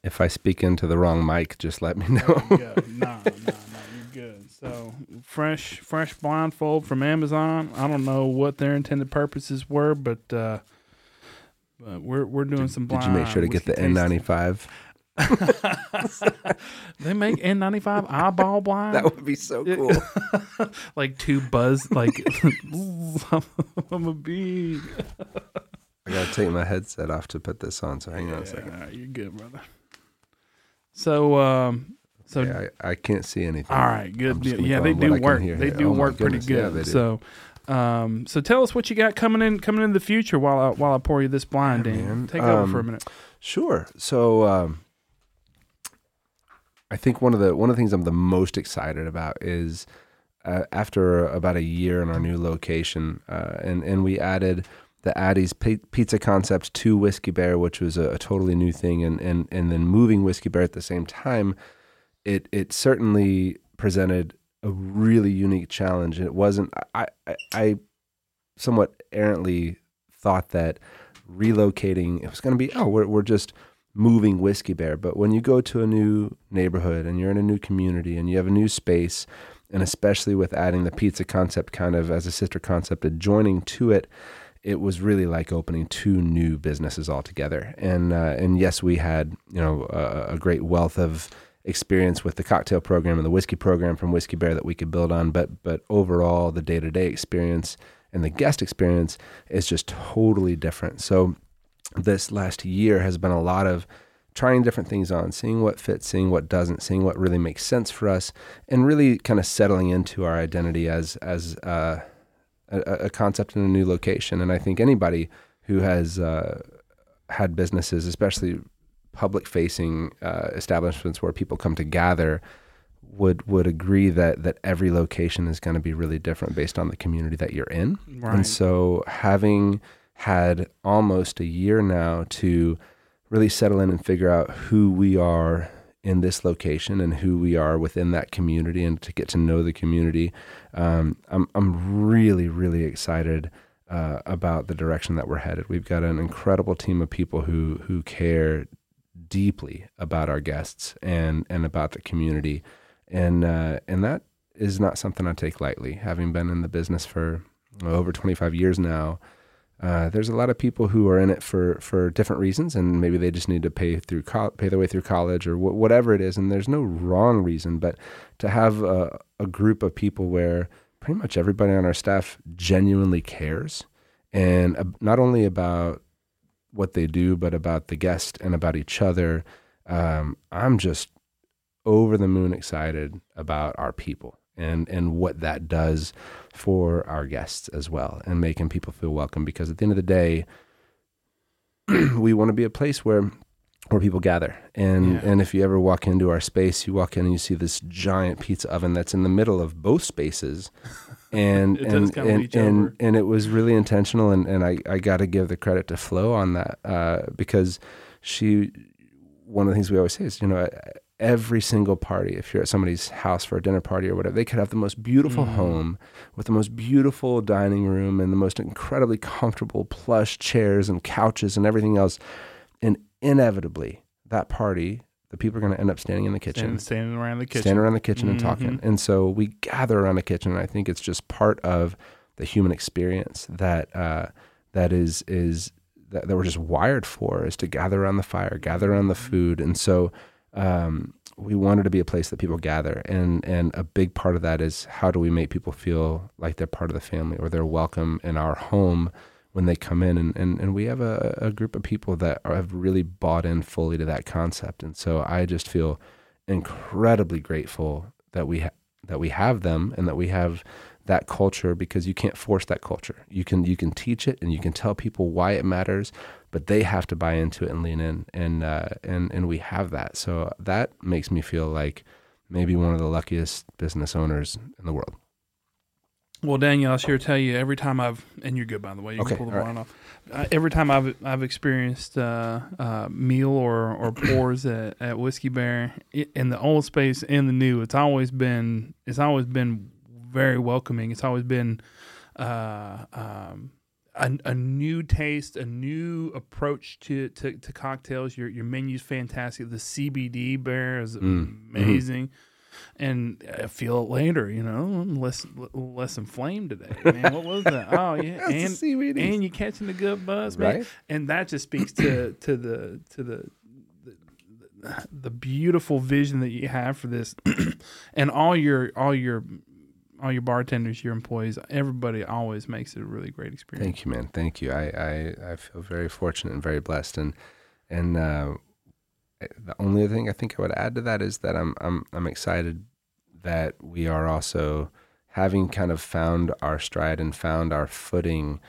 If I speak into the wrong mic, just let me know. no, no, no, you're good. So fresh fresh blindfold from Amazon. I don't know what their intended purposes were, but uh, but we're we're doing some Did you make sure to get the. N95? They make N95 eyeball blind. That would be so cool. like two buzz like I'm a bee. I gotta take my headset off to put this on. So hang on a second. all right, you're good, brother. So um so Yeah, I, I can't see anything. all right, good deal. Yeah, go they do work. They do Oh work pretty goodness, yeah, good. they so um so tell us what you got coming in coming in the future while I while I pour you this blind Yeah, in. Take over for a Um, minute. Sure. So um, I think one of the one of the things I'm the most excited about is uh, after about a year in our new location, uh, and and we added the Addie's pi- pizza concept to Whiskey Bear, which was a, a totally new thing, and and and then moving Whiskey Bear at the same time, it it certainly presented a really unique challenge. And it wasn't I I, I somewhat errantly thought that relocating it was going to be oh we're we're just moving whiskey bear but when you go to a new neighborhood and you're in a new community and you have a new space and especially with adding the pizza concept kind of as a sister concept adjoining to it it was really like opening two new businesses altogether and uh, and yes we had you know a, a great wealth of experience with the cocktail program and the whiskey program from whiskey bear that we could build on but but overall the day-to-day experience and the guest experience is just totally different. So this last year has been a lot of trying different things on, seeing what fits, seeing what doesn't, seeing what really makes sense for us, and really kind of settling into our identity as as uh, a, a concept in a new location. And I think anybody who has uh, had businesses, especially public facing uh, establishments where people come to gather, would would agree that that every location is going to be really different based on the community that you're in. Right. And so having had almost a year now to really settle in and figure out who we are in this location and who we are within that community and to get to know the community, um, I'm I'm really really excited uh, about the direction that we're headed. We've got an incredible team of people who who care deeply about our guests and and about the community, and uh, and that is not something I take lightly. Having been in the business for over 25 years now, uh, there's a lot of people who are in it for for different reasons, and maybe they just need to pay through col- pay their way through college or wh- whatever it is. And there's no wrong reason, but to have a, a group of people where pretty much everybody on our staff genuinely cares, and uh, not only about what they do, but about the guest and about each other. Um, I'm just over the moon excited about our people and and what that does for our guests as well and making people feel welcome because at the end of the day we want to be a place where where people gather. And Yeah. and if you ever walk into our space you walk in and you see this giant pizza oven that's in the middle of both spaces. And It does and and, and, and it was really intentional and, and I, I got to give the credit to Flo on that uh, because she one of the things we always say is you know every single party if you're at somebody's house for a dinner party or whatever they could have the most beautiful Mhm. home with the most beautiful dining room and the most incredibly comfortable plush chairs and couches and everything else and inevitably that party the people are going to end up standing in the kitchen Standing, standing around the kitchen. stand around the kitchen and talking. And so we gather around the kitchen. And I think it's just part of the human experience that uh, that is is that, that we're just wired for is to gather around the fire, gather around the food, and so um, we wanted to be a place that people gather, and and a big part of that is how do we make people feel like they're part of the family or they're welcome in our home when they come in, and and, and we have a, a group of people that are, have really bought in fully to that concept, and so I just feel incredibly grateful that we ha- that we have them and that we have that culture because you can't force that culture. You can you can teach it and you can tell people why it matters, but they have to buy into it and lean in, and uh, and and we have that. So that makes me feel like maybe one of the luckiest business owners in the world. Well, Daniel, I'll sure tell you every time I've and you're good by the way. You Okay, can pull the all blind off. Uh, every time I've I've experienced uh, uh, meal or or pours at, at Whiskey Bear i- in the old space and the new, it's always been it's always been very welcoming. It's always been uh, um, a, a new taste, a new approach to, to, to cocktails. Your your menu's fantastic. The CBD bear is Mm, mhm. amazing. And I feel it later, you know, I'm less less inflamed today. Man, what was that? Oh yeah, and and you catching the good buzz, man. right? And that just speaks to to the to the the, the beautiful vision that you have for this, and all your all your all your bartenders, your employees, everybody always makes it a really great experience. Thank you, man. Thank you. I, I, I feel very fortunate and very blessed. And and uh, the only other thing I think I would add to that is that I'm I'm I'm excited that we are also having kind of found our stride and found our footing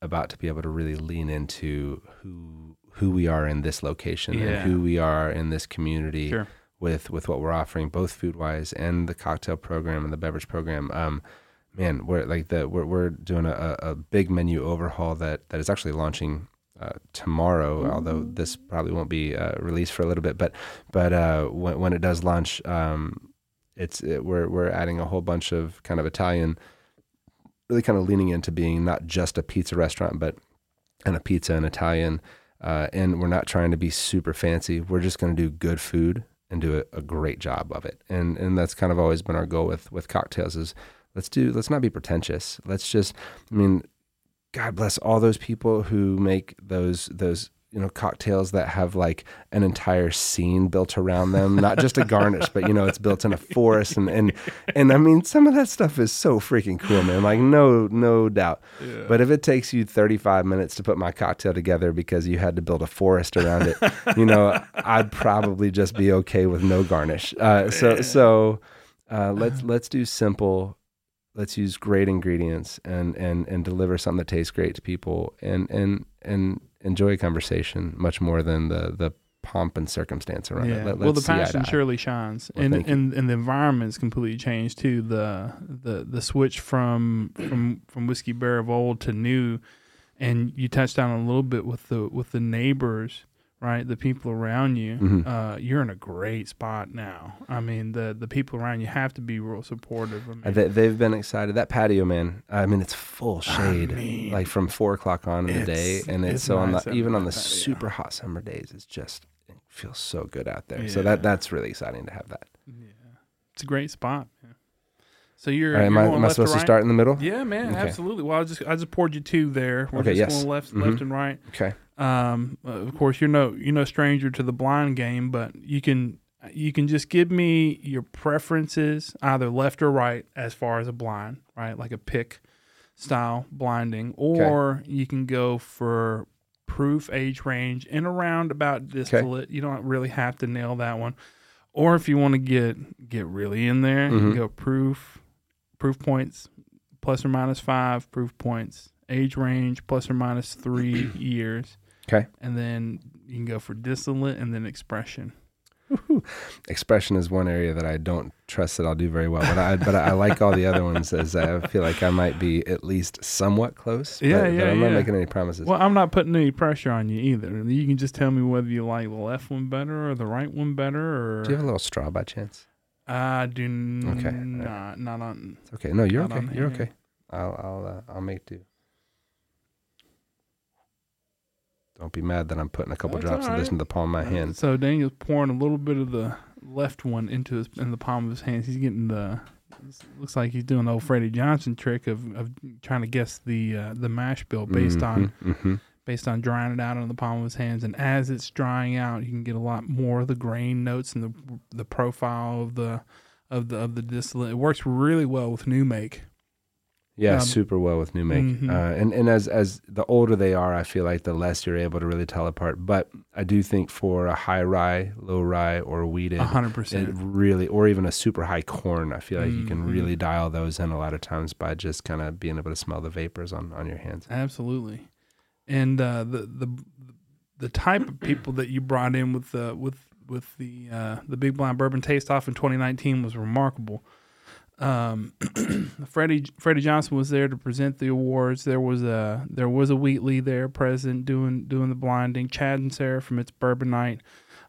about to be able to really lean into who who we are in this location Yeah. and who we are in this community Sure. With with what we're offering, both food wise and the cocktail program and the beverage program. Um, man, we're like the we're we're doing a, a big menu overhaul that that is actually launching uh, tomorrow. Although this probably won't be uh, released for a little bit, but but uh, when when it does launch, um, it's it, we're we're adding a whole bunch of kind of Italian, really kind of leaning into being not just a pizza restaurant, but and a pizza and Italian. Uh, and we're not trying to be super fancy. We're just going to do good food and do a, a great job of it. And and that's kind of always been our goal with with cocktails is let's do let's not be pretentious. Let's just I mean, God bless all those people who make those those you know cocktails that have like an entire scene built around them, not just a garnish, but you know it's built in a forest and and and I mean some of that stuff is so freaking cool, man. Like no no doubt. But if it takes you 35 minutes to put my cocktail together because you had to build a forest around it, you know, I'd probably just be okay with no garnish. Uh, so so uh, let's let's do simple. Let's use great ingredients and and and deliver something that tastes great to people and and and enjoy a conversation much more than the the pomp and circumstance around Yeah. it. Let, well, the let's see eye to passion surely shines, Well, and and and the environment's completely changed too. The the the switch from from from whiskey bear of old to new, and you touched on a little bit with the with the neighbors, right? The people around you. Mhm. Uh, you're in a great spot now. I mean, the the people around you have to be real supportive. I Uh, mean, They, they've been excited. That patio, man. I mean, it's full shade, mean, like from four o'clock on in the day, and it's, it's so on the even on the patio. super hot summer days, it's just it feels so good out there. So that that's really exciting to have that. yeah, it's a great spot. So you're, All right, am you're I, am I left to supposed to right? start in the middle? Yeah, man, Okay. absolutely. Well, I just I just poured you two there. We're Okay, just yes. going left, Mhm. left and right. Okay. Um, uh, of course, you're no you're no stranger to the blind game, but you can you can just give me your preferences, either left or right, as far as a blind, right, like a pick style blinding, or you can go for proof age range in around about distillate. You don't really have to nail that one. Or if you want to get get really in there, you Mhm. can go proof proof points plus or minus five proof points age range plus or minus three years Okay. and then you can go for distillate and then expression Expression is one area that I don't trust that I'll do very well, but I but I like all the other ones. As I feel like I might be at least somewhat close. but- Yeah, but yeah, I'm not making any promises. well i'm not putting any pressure on you either you can just tell me whether you like the left one better or the right one better or do you have a little straw by chance? I do n- Okay, not not on It's okay. No, you're Not okay. You're okay. I'll I'll uh, I'll make do. Don't be mad that I'm putting a couple That's drops of this right. in the palm of my hand. so daniel's pouring a little bit of the left one into his in the palm of his hands he's getting the looks like he's doing the old Freddie Johnson trick of, of trying to guess the uh, the mash bill based on hmm based on drying it out on the palm of his hands. And as it's drying out, you can get a lot more of the grain notes and the the profile of the of the of the distillate. It works really well with new make. Yeah, Um, super well with new make. mhm. Uh, and and as as the older they are, I feel like the less you're able to really tell apart. But I do think for a high rye, low rye, or wheated, A hundred percent, really, or even a super high corn, I feel like you can Mhm. really dial those in a lot of times by just kind of being able to smell the vapors on on your hands. Absolutely. And uh, the the the type of people that you brought in with the with with the uh, the Big Blind Bourbon Taste Off in 2019 was remarkable. Um, Freddie Freddie Johnson was there to present the awards. There was a there was a Wheatley there present doing doing the blinding. Chad and Sarah from It's Bourbon Night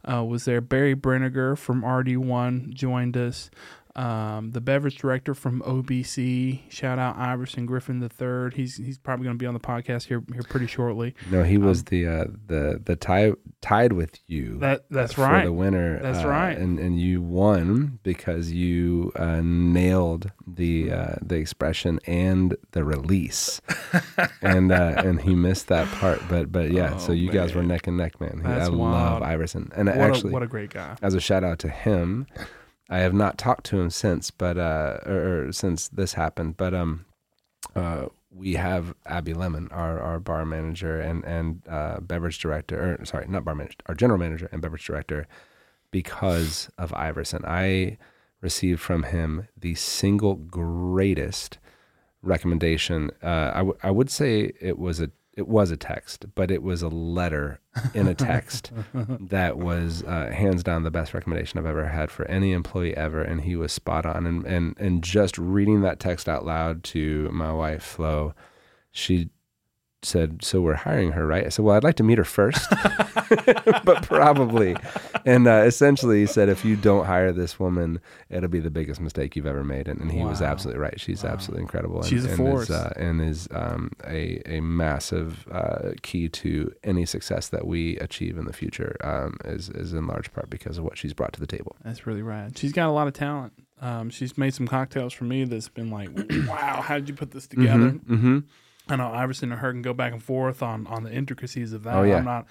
uh, was there. Barry Brenniger from RD1 joined us. Um, the beverage director from OBC, shout out Iverson Griffin III. He's he's probably going to be on the podcast here here pretty shortly. No, he was Um, the uh, the the tie tied with you. That that's for right. the winner. That's uh, right. and and you won because you uh, nailed the uh, the expression and the release, and uh, and he missed that part. But but yeah, so Oh, you guys were neck and neck, man. That's I love wild. Iverson, and what, actually, a, what a great guy. as a shout out to him, I have not talked to him since, but uh, or, or since this happened, but um, uh, we have Abby Lemon, our our bar manager and and uh, beverage director, or sorry, not bar manager, our general manager and beverage director, because of Iverson. I received from him the single greatest recommendation. Uh, I, w- I would say it was a it was a text, but it was a letter in a text that was uh, hands down the best recommendation I've ever had for any employee ever, and he was spot on. And and and just reading that text out loud to my wife Flo, she said, "So we're hiring her, right?" I said, "Well, I'd like to meet her first, but probably." And uh, essentially, he said, "If you don't hire this woman, it'll be the biggest mistake you've ever made." And, and he was absolutely right. She's Wow. absolutely incredible. And, She's a and force. Is, uh, and is um, a a massive uh, key to any success that we achieve in the future. Um, is is in large part because of what she's brought to the table. That's really rad. She's got a lot of talent. Um, she's made some cocktails for me that's been like, wow, how did you put this together? Mm-hmm. I know Iverson and her can go back and forth on, on the intricacies of that. Oh, yeah. I'm not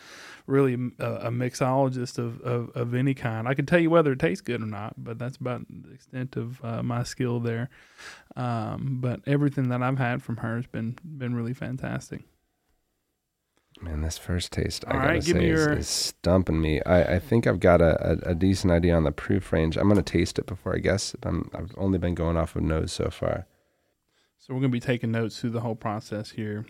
really a, a mixologist of, of, of any kind. I can tell you whether it tastes good or not, but that's about the extent of uh, my skill there. Um, but everything that I've had from her has been been really fantastic. Man, this first taste, I gotta right, say, is, your- is stumping me. I, I think I've got a, a, a decent idea on the proof range. I'm gonna taste it before I guess. I'm, I've only been going off of nose so far. So we're gonna be taking notes through the whole process here.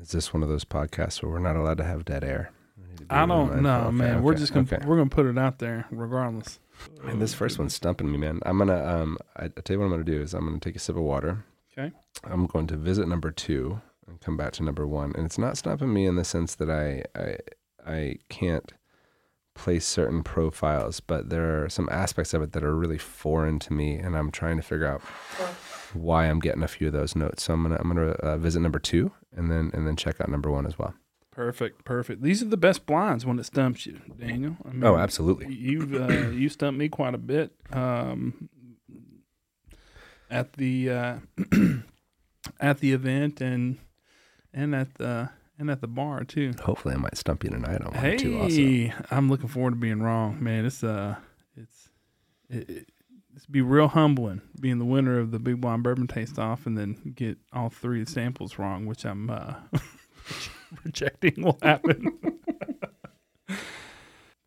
Is this one of those podcasts where we're not allowed to have dead air? We need to be I don't know, Okay, man. we're just gonna okay. we're gonna put it out there regardless. And this first one's stumping me, man. I'm gonna um, I, I tell you what I'm gonna do is I'm gonna take a sip of water. Okay. I'm going to visit number two and come back to number one, and it's not stumping me in the sense that I I I can't place certain profiles, but there are some aspects of it that are really foreign to me, and I'm trying to figure out why I'm getting a few of those notes. So I'm gonna I'm gonna uh, visit number two, and then and then check out number one as well. Perfect, perfect. These are the best blinds when it stumps you, Daniel. I mean, Oh, absolutely. You've uh, you stumped me quite a bit um, at the uh, at the event and and at the and at the bar too. Hopefully, I might stump you tonight on one or two also. Hey, I'm looking forward to being wrong, man. It's uh, it's it, be real humbling being the winner of the Big Blind Bourbon Taste Off and then get all three samples wrong, which I'm uh, projecting will happen.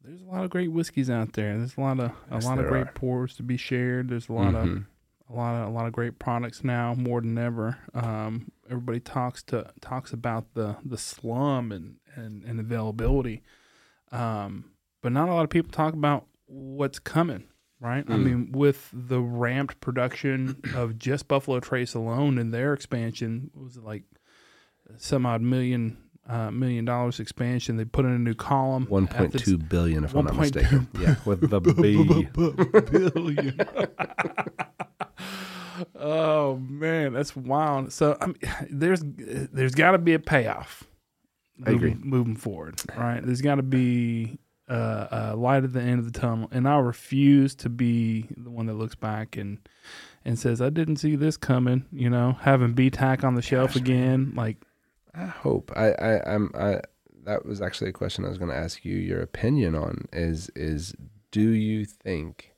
There's a lot of great whiskeys out there. There's a lot of a Yes, lot of great are. pours to be shared. There's a lot of Mhm. a lot of a lot of great products now more than ever. Um, everybody talks to talks about the the slum and and, and availability, um, but not a lot of people talk about what's coming. Right? I Mm. mean, with the ramped production of just Buffalo Trace alone and their expansion, what was it like some odd million uh, million dollars expansion? They put in a new column. One point two billion, if I'm not mistaken. Yeah, with the B. billion. oh man, that's wild. So I mean, there's there's got to be a payoff. I agree. moving- Moving forward, right? There's got to be uh, a light at the end of the tunnel, and I refuse to be the one that looks back and and says, "I didn't see this coming," you know, having BTAC on the shelf Gosh, again, like I hope. I, I I'm I that was actually a question I was going to ask you your opinion on is is do you think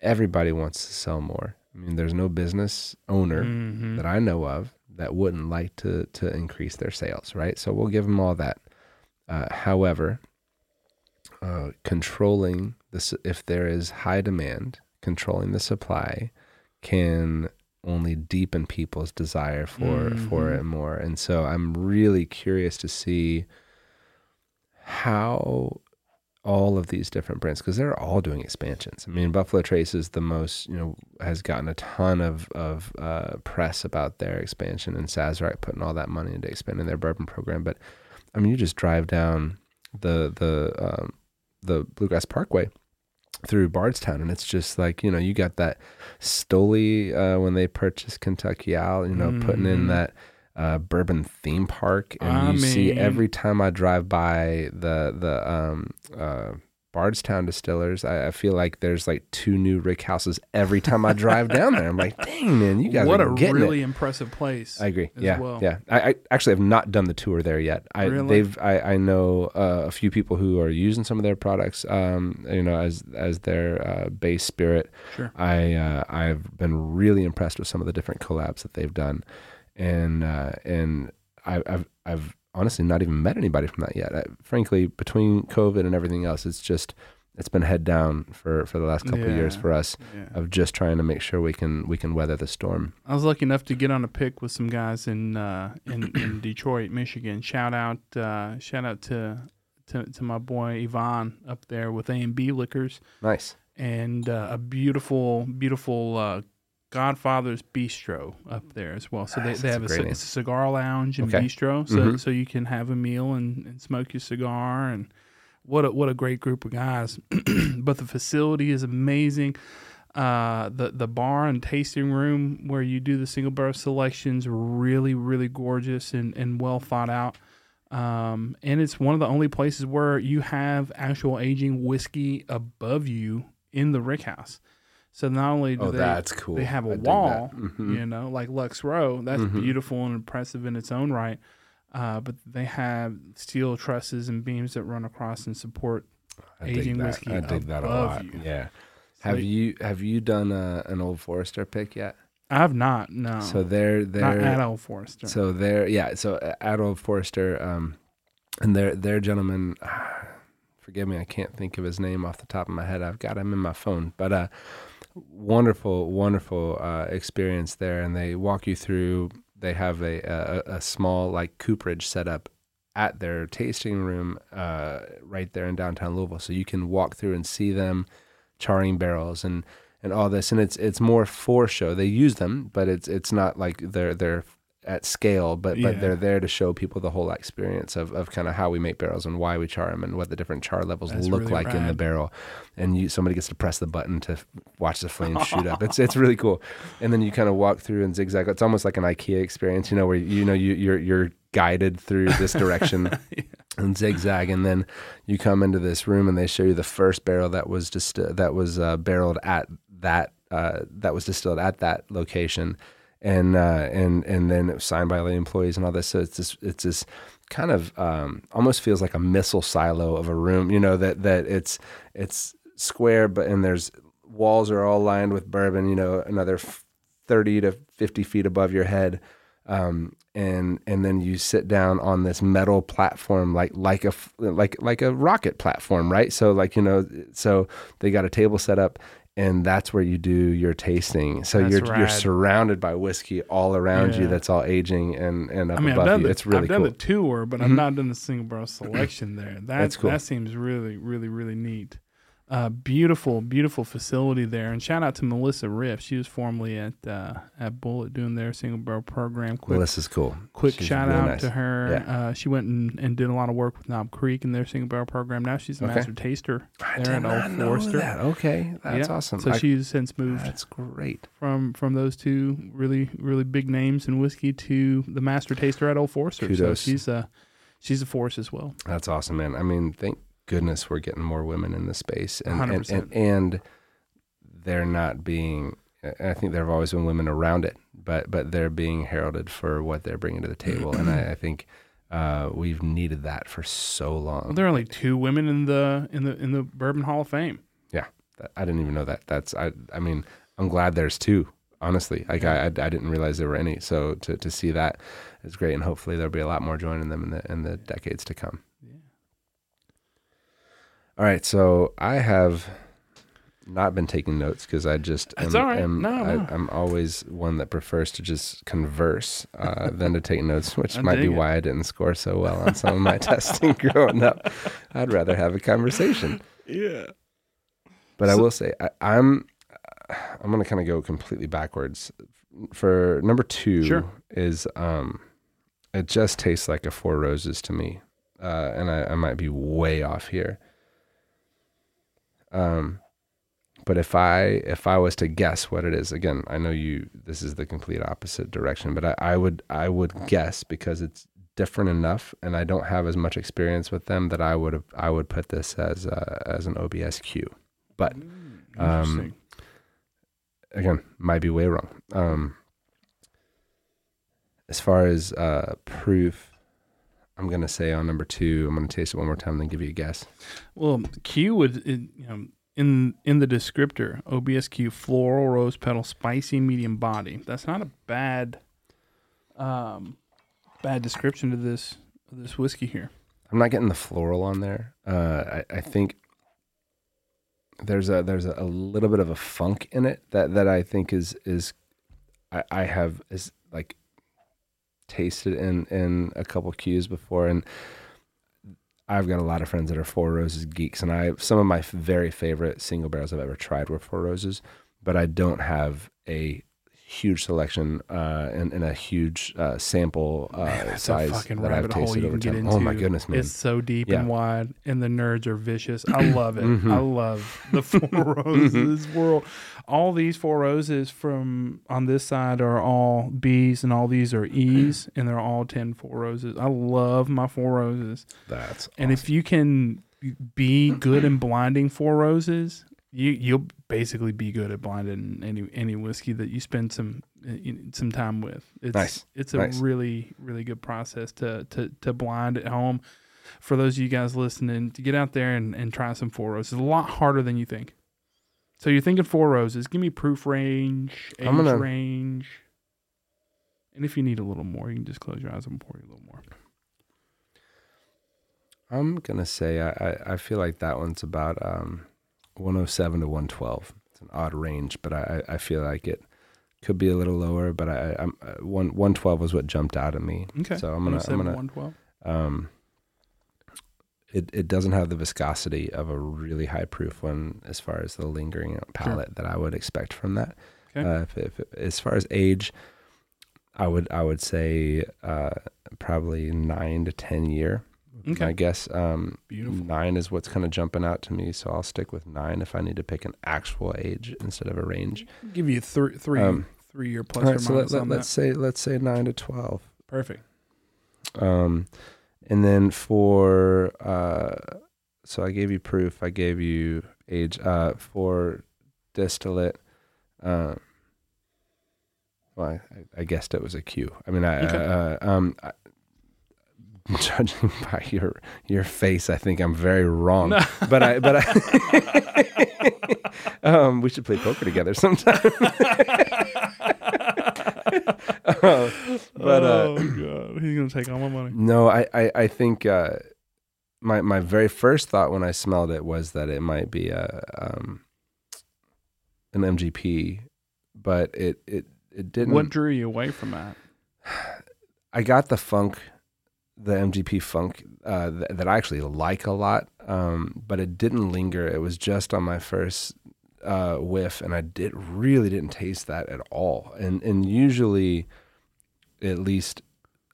everybody wants to sell more? I mean, there's no business owner mhm. that I know of that wouldn't like to to increase their sales, right? So we'll give them all that. Uh, however, uh, controlling this if there is high demand, controlling the supply can only deepen people's desire for for Mhm. it more. And so I'm really curious to see how all of these different brands because they're all doing expansions. I mean, Buffalo Trace is the most you know has gotten a ton of of uh, press about their expansion and Sazerac putting all that money into expanding their bourbon program. But I mean, you just drive down the the um, the Bluegrass Parkway through Bardstown, and it's just like you know you got that Stoli uh, when they purchased Kentucky Owl, you know, putting in Mhm. that uh, bourbon theme park, and I you see every time I drive by the the um, uh, Bardstown distillers, I, I feel like there's like two new rick houses every time I drive down there. I'm like, dang man, you guys what are a getting it. really impressive place. I agree. as Yeah, well. yeah. I, I actually have not done the tour there yet. I Really? they've I, I know uh, a few people who are using some of their products. Um, you know, as as their uh, base spirit. Sure. I uh, I've been really impressed with some of the different collabs that they've done, and uh, and I, I've I've honestly not even met anybody from that yet. I, frankly, between COVID and everything else, it's just it's been head down for for the last couple of years for us Yeah. of just trying to make sure we can we can weather the storm. I was lucky enough to get on a pick with some guys in uh, in, in Detroit, Michigan. Shout out, uh, shout out to, to to my boy Yvonne up there with A and B Liquors Nice. and uh, a beautiful, beautiful uh, Godfather's Bistro up there as well. So they, they have a a, great ci- name. it's a cigar lounge and Okay. bistro, so Mhm. so you can have a meal and, and smoke your cigar and what a, what a great group of guys. but the facility is amazing. Uh, the the bar and tasting room where you do the single barrel selections really really gorgeous and, and well thought out. Um, and it's one of the only places where you have actual aging whiskey above you in the rick house. So not only do Oh, they that's cool. they have I a dig wall. Mhm. you know, like Lux Row. That's Mhm. beautiful and impressive in its own right. Uh, but they have steel trusses and beams that run across and support. I aging that. whiskey I dig that a lot. you. Yeah. So Have they- you have you done a, an old Forester pick yet? I've not. No. So they're not they're at Old Forester. so they're yeah. So at old Forester, um, and their their gentleman, forgive me, I can't think of his name off the top of my head. I've got him in my phone, but uh, wonderful, wonderful uh, experience there. And they walk you through. They have a a, a small like cooperage set up at their tasting room uh, right there in downtown Louisville, so you can walk through and see them charring barrels and and all this. And it's it's more for show. They use them, but it's it's not like they're they're at scale, but Yeah. but they're there to show people the whole experience of, of kind of how we make barrels and why we char them and what the different char levels That's look really like in the barrel. And you somebody gets to press the button to watch the flames shoot up. It's it's really cool. And then you kind of walk through and zigzag. It's almost like an IKEA experience, you know, where you know you you're you're guided through this direction and zigzag, and then you come into this room and they show you the first barrel that was just that was uh, barreled at that uh, that was distilled at that location, and uh, and and then it was signed by the employees and all this. So it's this it's this kind of um, almost feels like a missile silo of a room, you know that that it's it's square, but and there's walls are all lined with bourbon, you know, another thirty to fifty feet above your head um, and and then you sit down on this metal platform like like a like like a rocket platform, right? So like you know, so they got a table set up, and that's where you do your tasting. So That's you're you're surrounded by whiskey all around you that's all aging and and up I mean, I've above done you. the, it's really I've done cool. the tour, but I've Mhm. not done the single barrel selection there. That, That's cool. That seems really, really, really neat. Uh, beautiful, beautiful facility there. And shout out to Melissa Riff. She was formerly at uh, at Bulleit doing their single barrel program. Quick, Melissa's cool. quick She's shout really out nice. to her. Uh, she went and, and did a lot of work with Knob Creek in their single barrel program. Now she's a Okay. master taster. I There at Old Forester. that. Okay, that's Yeah. awesome. So I- she's since moved that's great. from from those two really really big names in whiskey to the master taster at Old Forester. Kudos. So she's a she's a force as well. That's awesome, man. I mean, thank goodness we're getting more women in the space, and and, 100%. and and they're not being. I think there have always been women around it, but but they're being heralded for what they're bringing to the table, and I, I think uh, we've needed that for so long. Well, there are only two women in the in the in the Bourbon Hall of Fame. Yeah, I didn't even know that. That's I. I mean, I'm glad there's two. Honestly, like I, I, I didn't realize there were any. So to, to see that is great, and hopefully there'll be a lot more joining them in the in the decades to come. All right, so I have not been taking notes because I just am, all right. am- No, I, no. I'm always one that prefers to just converse uh, than to take notes, which I might be it. why I didn't score so well on some of my testing growing up. I'd rather have a conversation. Yeah. But I will say I, I'm I'm gonna kind of go completely backwards. For number two Sure. is um, it just tastes like a Four Roses to me, uh, and I, I might be way off here. Um, but if I if I was to guess what it is, again, I know you. This is the complete opposite direction, but I, I would I would guess because it's different enough, and I don't have as much experience with them that I would have I would put this as uh, as an OBSQ. But Um, again, might be way wrong. Um, as far as uh, proof, I'm gonna say on number two. I'm gonna taste it one more time, and then give you a guess. well, Q would it, you know in in the descriptor OBSQ floral rose petal spicy medium body. That's not a bad um bad description to this of this whiskey here. I'm not getting the floral on there. Uh, I, I think there's a there's a, a little bit of a funk in it that that I think is is I, I have is like tasted in in a couple cues before and I've got a lot of friends that are Four Roses geeks and I some of my very favorite single barrels I've ever tried were Four Roses, but I don't have a huge selection uh, and, and a huge uh, sample uh, Man, size fucking that I've tasted over time. into. Oh my goodness, man! It's so deep Yeah. and wide, and the nerds are vicious. I love it. Mhm. I love the Four Roses world. All these Four Roses from on this side are all B's, and all these are E's, and they're all 10 Four Roses. I love my Four Roses. That's And if you can be good in blinding Four Roses, you you'll basically be good at blinding any any whiskey that you spend some uh, some time with. It's Nice. it's a Nice. really really good process to to to blind at home. For those of you guys listening, to get out there and, and try some Four Roses, it's a lot harder than you think. So you're thinking Four Roses. Give me proof range, age I'm gonna- range, and if you need a little more, you can just close your eyes and pour you a little more. I'm gonna say I, I, I feel like that one's about um, 107 to 112. It's an odd range, but I, I I feel like it could be a little lower. But I I'm uh, one 112 was what jumped out at me. Okay. So I'm gonna I'm 107, gonna 112. um, it it doesn't have the viscosity of a really high proof one as far as the lingering palate that I would expect from that. Okay. Uh, if, if, as far as age, I would I would say uh, probably nine to ten year. Okay. I guess um, Beautiful. nine is what's kind of jumping out to me, so I'll stick with nine if I need to pick an actual age instead of a range. give you three three Um, three year plus or right, so minus let, on let, that. let's say let's say nine to twelve. Perfect. Um, and then for uh, so I gave you proof. I gave you age. Uh, for distillate. Uh, well, I, I guessed it was a Q. I mean, I, Okay. uh, um, I, judging by your your face, I think I'm very wrong. No. But I, but I, um, we should play poker together sometime. Uh, but uh, oh god, he's gonna take all my money. no, I, I, I think uh, my my very first thought when I smelled it was that it might be a um, an MGP, but it it it didn't. What drew you away from that? I got the funk, the MGP funk uh, th- that I actually like a lot, um, but it didn't linger. It was just on my first uh, whiff, and I did really didn't taste that at all. And and usually, at least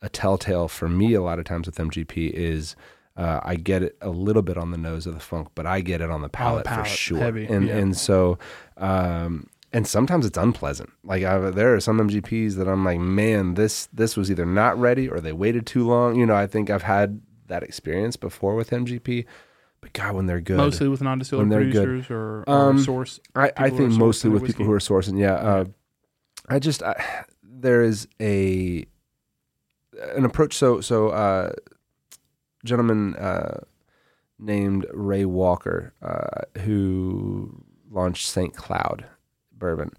a telltale for me a lot of times with MGP is. Uh, I get it a little bit on the nose of the funk, but I get it on the palate, palate, for sure. heavy, and yeah. and so, um, and sometimes it's unpleasant. Like I, there are some MGPs that I'm like, man, this this was either not ready or they waited too long. You know, I think I've had that experience before with MGP, but God, when they're good, Mostly with good. producers or, or Um, source. I, I think mostly with people who are sourcing. Yeah, uh, I just I, there is a an approach. So so uh, gentleman uh, named Ray Walker uh, who launched Saint Cloud bourbon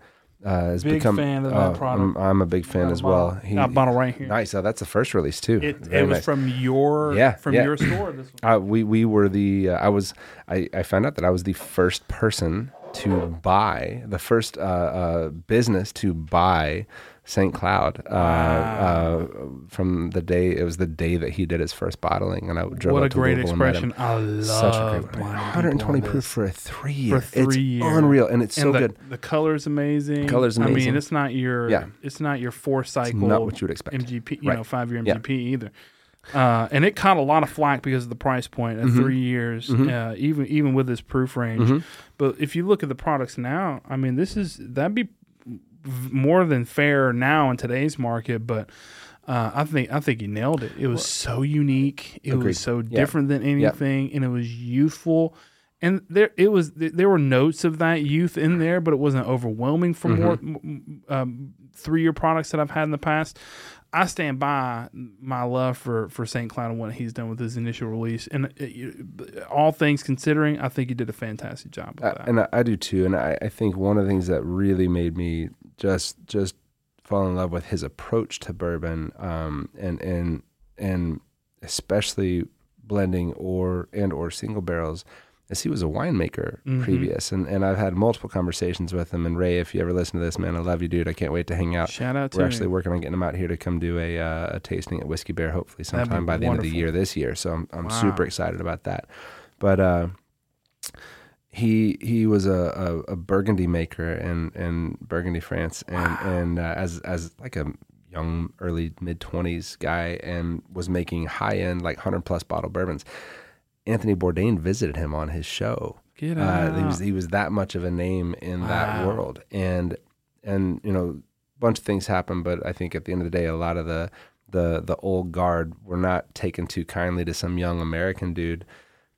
uh, has Big become. fan of that uh, product. I'm, I'm a big fan Got a as well. bottle- He- got a bottle right here. nice. Oh, that's the first release too. It, Very it was nice. from your Yeah, from yeah. your store. This one. Uh, we we were the uh, I was I, I found out that I was the first person to buy the first uh, uh, business to buy St. Cloud uh, uh, from the day it was the day that he did his first bottling and I drove What up a to great Louisville expression! I love Such a great blinding 120 proof for a three year. For three it's year. unreal and it's so and the, good. The color's amazing. Color's I mean, it's not your Yeah. it's not your four It's cycle not what you would expect. MGP, you Right. know, five year Yeah. MGP either. Uh, and it caught a lot of flack because of the price point at Mhm. three years, Mhm. uh, even even with this proof range. Mhm. But if you look at the products now, I mean, this is that'd be more than fair now in today's market. But uh, I think I think you nailed it. It was so unique. It Agreed. was so different than anything, and it was youthful. And there, it was. There were notes of that youth in there, but it wasn't overwhelming for Mm-hmm. more um, three-year products that I've had in the past. I stand by my love for for St. Cloud and what he's done with his initial release, and uh, you- all things considering, I think he did a fantastic job with Uh, that. and I, I do too. And I, I think one of the things that really made me just just fall in love with his approach to bourbon, um, and and and especially blending or and or single barrels, as he was a winemaker Mhm. previous, and and I've had multiple conversations with him. And Ray, if you ever listen to this, man, I love you, dude. I can't wait to hang out. Shout out to We're actually working on getting him out here to come do a uh, a tasting at Whiskey Bear, hopefully be sometime by the end of the year this year. So I'm I'm Wow. super excited about that. But uh, he he was a, a, a Burgundy maker in, in Burgundy, France, and and uh, as as like a young early mid twenties guy, and was making high end like hundred plus bottle bourbons. Anthony Bourdain visited him on his show. Get Uh, out. he was he was that much of a name in that world, and and you know, a bunch of things happened, but I think at the end of the day, a lot of the the the old guard were not taken too kindly to some young American dude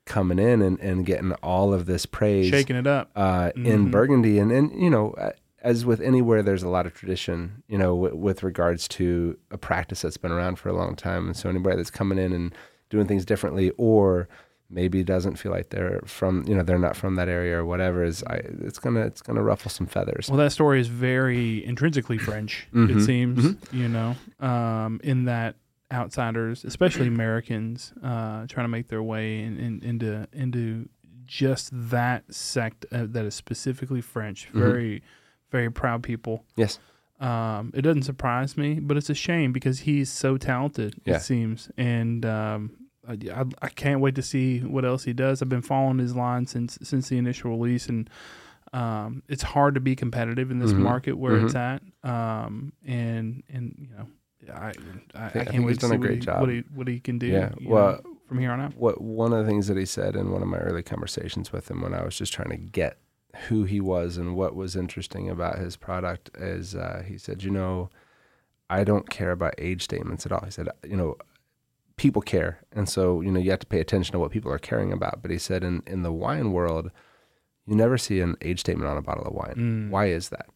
coming in and, and getting all of this praise shaking it up. uh, in Mhm. Burgundy, and and you know. As with anywhere, there's a lot of tradition, you know, w- with regards to a practice that's been around for a long time. And so anybody that's coming in and doing things differently, or maybe doesn't feel like they're from you know they're not from that area or whatever is I, it's gonna it's gonna ruffle some feathers Well, that story is very intrinsically French. It Mhm. seems, you know, um, in that outsiders, especially Americans, uh, trying to make their way in, in, into into just that sect uh, that is specifically French. Mhm. Very, very proud people. yes Um, it doesn't surprise me, but it's a shame because he's so talented. Yeah. It seems, and um, I, I, I can't wait to see what else he does. I've been following his line since since the initial release, and um, it's hard to be competitive in this Mhm. market where Mhm. it's at. Um, and and you know, I I, I, can't wait he's to done see a what great he, job. What he what he can do. Yeah, well- know, from here on out. what one of the things that he said in one of my early conversations with him when I was just trying to get who he was and what was interesting about his product is uh, he said, you know, I don't care about age statements at all. He said, you know, people care, and so you know you have to pay attention to what people are caring about. But he said, in in the wine world, you never see an age statement on a bottle of wine. Mm. Why is that?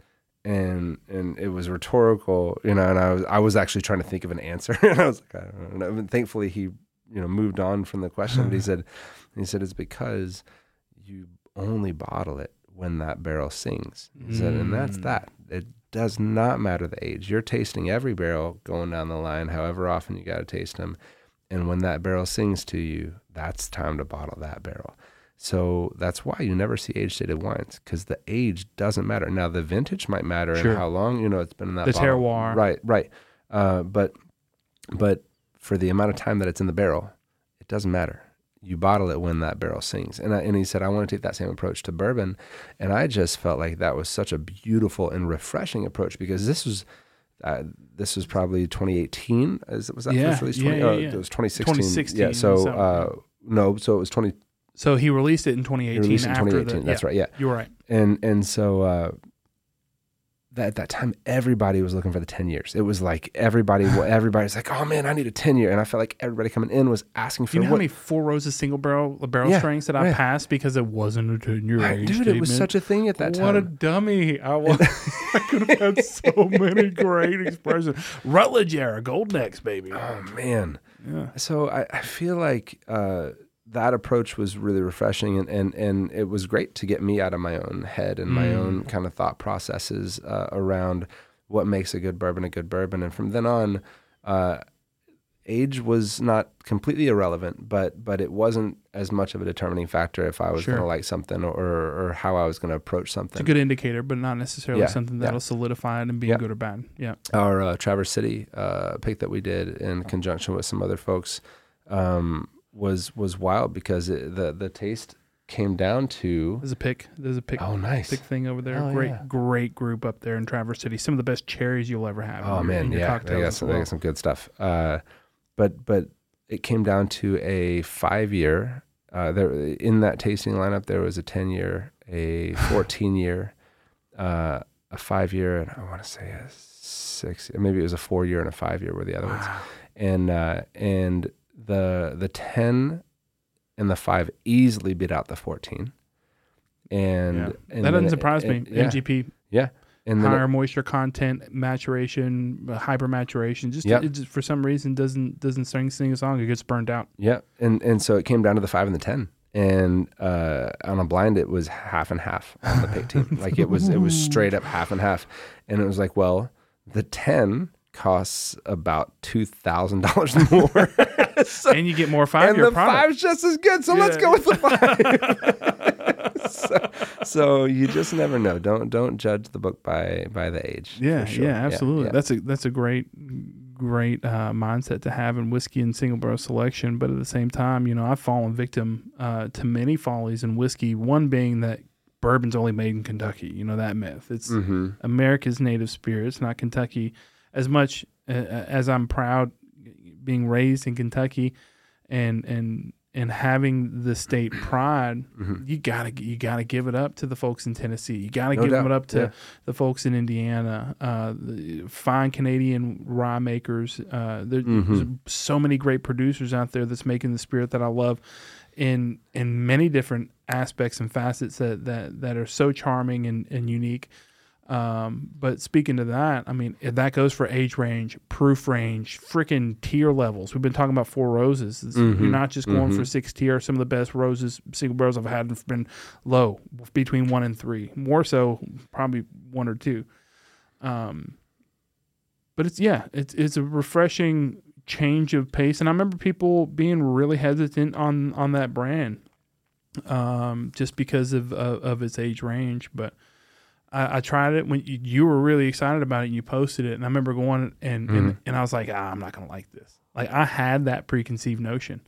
And and it was rhetorical, you know. And I was I was actually trying to think of an answer, and I was like, I don't know. And thankfully, he you know moved on from the question. but he said, he said it's because you only bottle it when that barrel sings. He said, and that's Mm. that. It does not matter the age. You're tasting every barrel going down the line, however often you got to taste them. And when that barrel sings to you, that's time to bottle that barrel. So that's why you never see age stated wines because the age doesn't matter. Now the vintage might matter Sure. and how long you know it's been in that The bottle. terroir. Right, right. Uh, but but for the amount of time that it's in the barrel, it doesn't matter. You bottle it when that barrel sings. And I, and he said, I want to take that same approach to bourbon. And I just felt like that was such a beautiful and refreshing approach because this was. Uh, this was probably 2018. Is, it was that Yeah, first release? yeah, 20, yeah, oh, yeah. It was 2016. 2016 Yeah. So uh, no, so it was 20. So he released it in He 2018. released in after 2018. The, That's yeah, right. Yeah You're right. and and so uh, that at that time everybody was looking for the 10 years. It was like everybody everybody's like, "Oh man, I need a 10 year." And I felt like everybody coming in was asking for You know how many four rows of single barrel barrel Yeah, strengths that I yeah. passed because it wasn't a ten year I- age dude, it was such a thing at that time. what a dummy! I was. I could have had so many great expressions. Rutledge era, Gold Necks, baby. oh man. Yeah. So I, I feel like uh, that approach was really refreshing, and, and and it was great to get me out of my own head and my Mm. own kind of thought processes uh, around what makes a good bourbon a good bourbon. And from then on, uh, age was not completely irrelevant, but but it wasn't as much of a determining factor if I was Sure. going to like something or or how I was going to approach something. It's a good indicator, but not necessarily Yeah, something that'll solidify it and be Yeah. good or bad. Yeah. our uh, Traverse City uh, pick that we did in conjunction with some other folks um, was was wild because it, the the taste came down to There's a pick. There's a pick. oh nice Pick thing over there. Oh, great, yeah. great group up there in Traverse City. Some of the best cherries you'll ever have. oh man yeah they got, some, they got some good stuff uh, but but it came down to a five year uh, there in that tasting lineup there was a 10 year a 14 year uh, a five year and I want to say a six maybe it was a four year and a five year were the other ones and uh, and the the ten and the five easily beat out the fourteen. And, Yeah. and that doesn't it- surprise me. it- yeah, MGP, yeah. And higher it, moisture content, maturation, uh, hyper maturation. Just, Yep. just for some reason doesn't doesn't sing sing a song. It gets burned out. yeah, and and so it came down to the five and the ten. And uh, on a blind, it was half and half on the pick team. like it was, it was straight up half and half. And it was like, well, the ten costs about two thousand dollars more, So- and you get more five and the product. five's just as good. So let's go with the five. so, so you just never know. Don't don't judge the book by by the age. Yeah, sure. yeah, absolutely. yeah. That's a that's a great great uh, mindset to have in whiskey and single barrel selection. But at the same time, you know, I've fallen victim uh, to many follies in whiskey. One being that bourbon's only made in Kentucky. You know that myth. It's Mhm. America's native spirits, not Kentucky. As much uh, as I'm proud being raised in Kentucky and and and having the state pride, Mhm. you gotta you gotta give it up to the folks in Tennessee. You gotta No give doubt. it up to Yeah. the folks in Indiana, uh, the fine Canadian rye makers. Uh, there- Mhm. There's so many great producers out there that's making the spirit that I love in in many different aspects and facets that that, that are so charming and, and unique. Um, but speaking to that, I mean if that goes for age range, proof range, freaking tier levels. We've been talking about four roses. Mhm. You're not just going for Mhm. six tier. Some of the best roses, single barrels I've had have been low, between one and three. More so, probably one or two. Um, but it's yeah, it's it's a refreshing change of pace, and I remember people being really hesitant on on that brand, um, just because of of, of its age range. But I, I tried it when you, you were really excited about it, and you posted it, and I remember going and and, Mhm. and I was like, ah, I'm not gonna like this. Like I had that preconceived notion.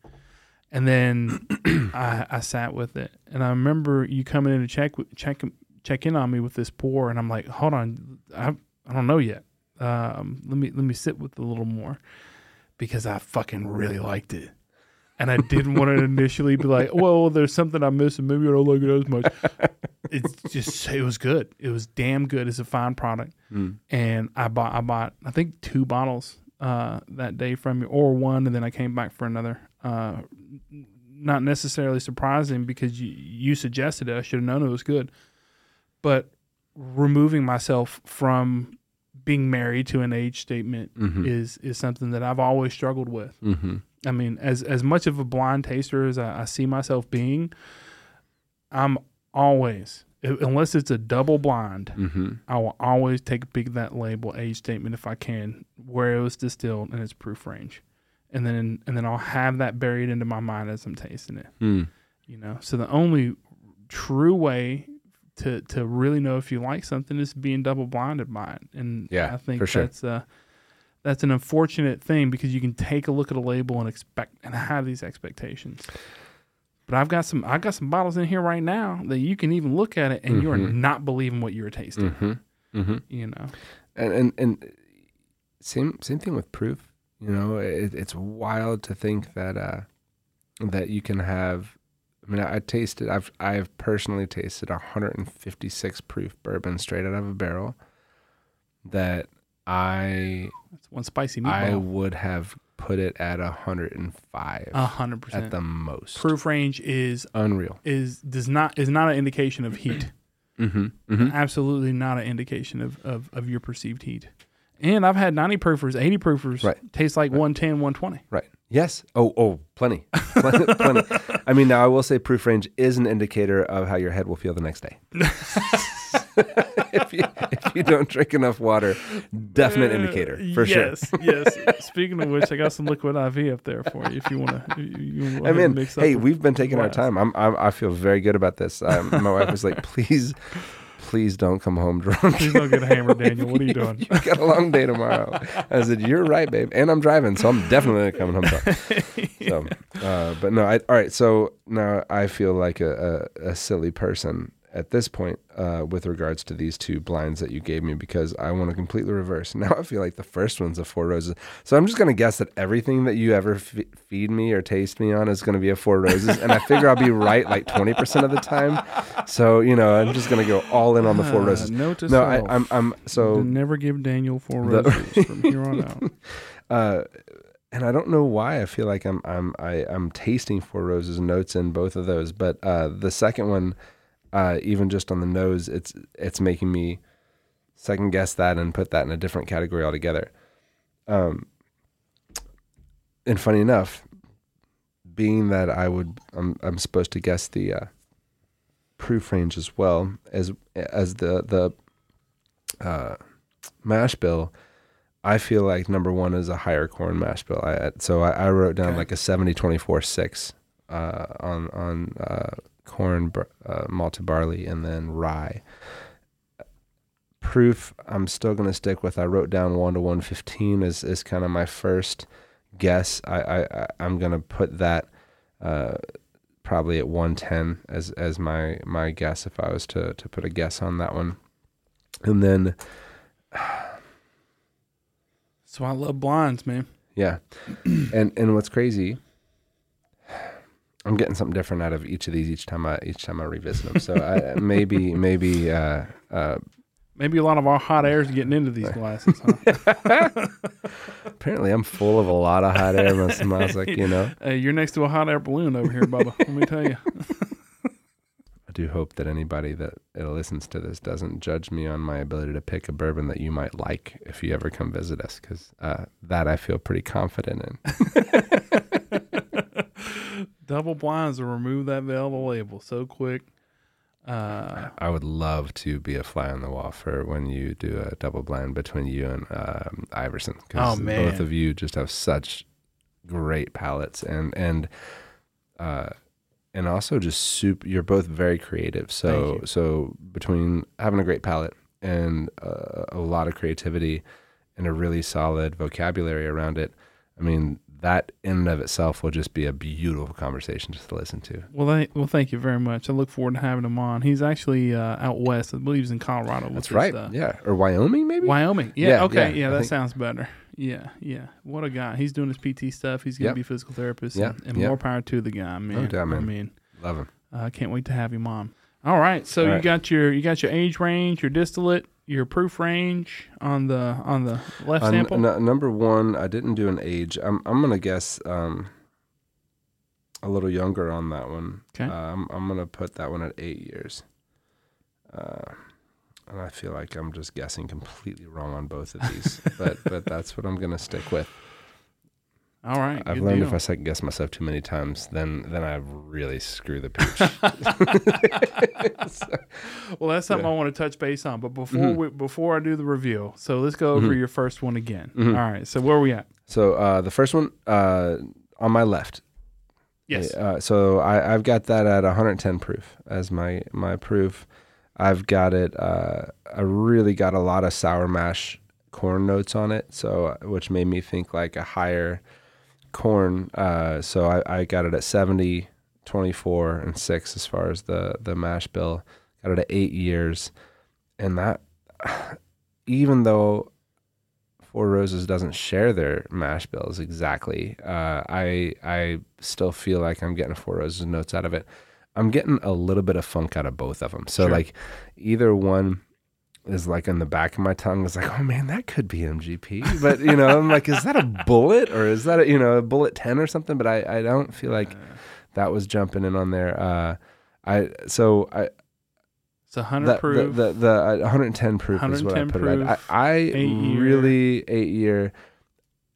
And then I, I sat with it, and I remember you coming in to check check check in on me with this pour, and I'm like, hold on, I I don't know yet. Um, let me let me sit with it a little more because I fucking really liked it, and I didn't want to initially be like, well, there's something I'm missing. Maybe I don't like it as much. It's just it was good. It was damn good. It's a fine product, Mm. and I bought I bought I think two bottles uh, that day from you, or one, and then I came back for another. Uh, not necessarily surprising because you you suggested it. I should have known it was good, but removing myself from being married to an age statement Mhm. is is something that I've always struggled with. Mhm. I mean, as as much of a blind taster as I, I see myself being, I'm always unless it's a double blind. Mhm. I will always take a peek at that label age statement if I can, where it was distilled and its proof range, and then and then I'll have that buried into my mind as I'm tasting it. Mm. You know, so the only true way to to really know if you like something is being double blinded by it, and Yeah, I think sure. that's uh that's an unfortunate thing because you can take a look at a label and expect and have these expectations. But I've got some I got some bottles in here right now that you can even look at it and you are Mhm. not believing what you're tasting. Mhm. Mhm. You know. and and and same same thing with proof. You know, it, it's wild to think that uh, that you can have. I mean, I, I tasted. I've I've personally tasted 156 proof bourbon straight out of a barrel. that I That's one spicy I would have put it at 105 A hundred at the most. Proof range is Unreal. is does not is not an indication of heat. Mm-hmm. Mm-hmm. Absolutely not an indication of, of, of your perceived heat. And I've had 90 proofers, 80 proofers Right. taste like 110, 120. Right. Yes. Oh, oh, plenty. plenty. plenty. I mean, now I will say proof range is an indicator of how your head will feel the next day. if, you, if you don't drink enough water, definite indicator for sure. yes, yes. Speaking of which, I got some liquid IV up there for you if you want to. You, you I mean, mix up hey, we've been taking our time. I'm, I'm, I feel very good about this. Um, my wife was like, please, please don't come home drunk. Please don't get hammered, Daniel. What are you doing? you got a long day tomorrow. I said, you're right, babe. And I'm driving, so I'm definitely coming home drunk. So, uh, but no, I, all right. So now I feel like a, a, a silly person at this point uh, with regards to these two blinds that you gave me because I want to completely reverse. Now I feel like the first one's a four roses. So I'm just going to guess that everything that you ever f- feed me or taste me on is going to be a four roses. And I figure I'll be right like 20% of the time. So, you know, I'm just going to go all in on the four Uh, roses. note to No, I, self, I'm, I'm, so. never give Daniel four The- roses from here on out. uh, and I don't know why I feel like I'm I'm I, I'm tasting Four Roses notes in both of those, but uh, the second one, uh, even just on the nose, it's it's making me second guess that and put that in a different category altogether. Um, and funny enough, being that I would I'm I'm supposed to guess the uh, proof range as well as as the the uh, mash bill. I feel like number one is a higher corn mash bill. I, so I, I wrote down Okay. like a 70 24 6 uh, on, on uh, corn, uh, malted barley, and then rye. Proof, I'm still going to stick with. I wrote down 1 to 115 is, is kind of my first guess. I, I, I, I'm going to put that uh, probably at 110 as, as my, my guess if I was to, to put a guess on that one. And then So I love blinds, man. Yeah. and and what's crazy, I'm getting something different out of each of these each time I each time I revisit them. So I maybe maybe uh uh Maybe a lot of our hot air is getting into these glasses, huh? apparently I'm full of a lot of hot air. Was like, you know, hey, you're next to a hot air balloon over here, Bubba. Let me tell you. I do hope that anybody that listens to this doesn't judge me on my ability to pick a bourbon that you might like if you ever come visit us, because uh, that I feel pretty confident in. Double blinds will remove that Velva label so quick. Uh, I would love to be a fly on the wall for when you do a double blind between you and um, Iverson. Oh, both of you just have such great palates and and uh, and also just soup. You're both very creative. So so between having a great palate and uh, a lot of creativity and a really solid vocabulary around it, I mean that in and of itself will just be a beautiful conversation just to listen to. well, well, thank you very much. I look forward to having him on. He's actually uh, out west. I believe he's in Colorado. That's his, right. uh, yeah, or Wyoming maybe. Wyoming. Yeah. Yeah, okay. yeah, Yeah, that think- sounds better. Yeah. Yeah. What a guy. He's doing his PT stuff. He's going to Yep. be a physical therapist. Yeah, And, and yeah. more power to the guy, man. doubt, I man. I mean, Love him. I uh, can't wait to have him on. All right. So All you got your you got your age range, your distillate, your proof range on the on the left Uh, sample. n- number one, I didn't do an age. I'm I'm gonna guess um, a little younger on that one. Okay. Uh, I'm I'm gonna put that one at eight years. Uh, and I feel like I'm just guessing completely wrong on both of these, but but that's what I'm gonna stick with. All right. I've learned deal. if I second guess myself too many times, then then I really screw the pooch. Well, that's something Yeah. I want to touch base on. But before Mhm. we, before I do the reveal, so let's go over Mhm. your first one again. Mhm. All right. So where are we at? so uh, the first one uh, on my left, Yes. Uh, so I, I've got that at 110 proof as my my proof. I've got it. Uh, I really got a lot of sour mash corn notes on it, so which made me think like a higher corn. Uh, so I, I got it at 70, 24, and six as far as the the mash bill. Got it at eight years, and that even though Four Roses doesn't share their mash bills exactly. Uh, I I still feel like I'm getting Four Roses notes out of it. I'm getting a little bit of funk out of both of them. So Sure. like either one is like in the back of my tongue. It's like, oh man, that could be MGP. But you know, I'm like, is that a Bulleit or is that a, you know a Bulleit ten or something? But I I don't feel like that was jumping in on there. Uh, I so I It's a hundred the, proof. the the, the uh, 110 proof is what I 110 put it proof, I, I eight-year. really eight year.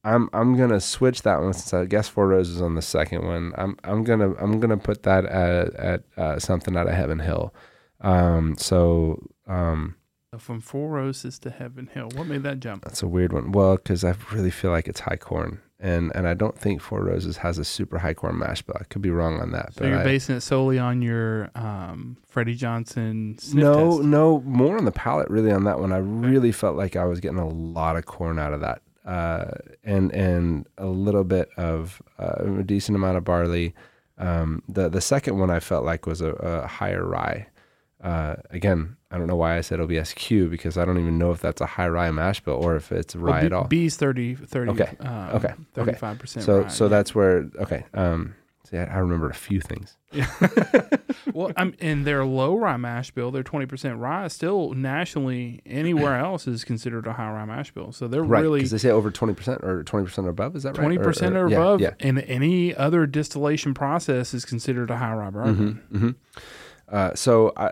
I'm I'm gonna switch that one since I guess Four Roses on the second one. I'm I'm gonna I'm gonna put that at at uh, something out of Heaven Hill. Um, so um, From Four Roses to Heaven Hill. What made that jump? that's a weird one. Well, because I really feel like it's high corn, and and I don't think Four Roses has a super high corn mash bill. I could be wrong on that. So you're I- basing it solely on your um, Freddie Johnson sniff no, test. no, more on the palate really on that one. I really felt like I was getting a lot of corn out of that, uh, and and a little bit of uh, a decent amount of barley. Um, the the second one I felt like was a, a higher rye. Uh, again, I don't know why I said OBSQ because I don't even know if that's a high rye mash bill or if it's Well, rye B- at all. B's 30, 30 Okay, um, okay, okay. 35% so rye, so yeah. that's where okay. Um, see, I, I remembered a few things. well, I'm in their low rye mash bill, their 20% rye still nationally anywhere else is considered a high rye mash bill. So they're Right, really because they say over twenty percent or twenty percent or above. Is that right? twenty percent or, yeah, above, Yeah. and any other distillation process is considered a high rye bourbon hmm Uh, so I,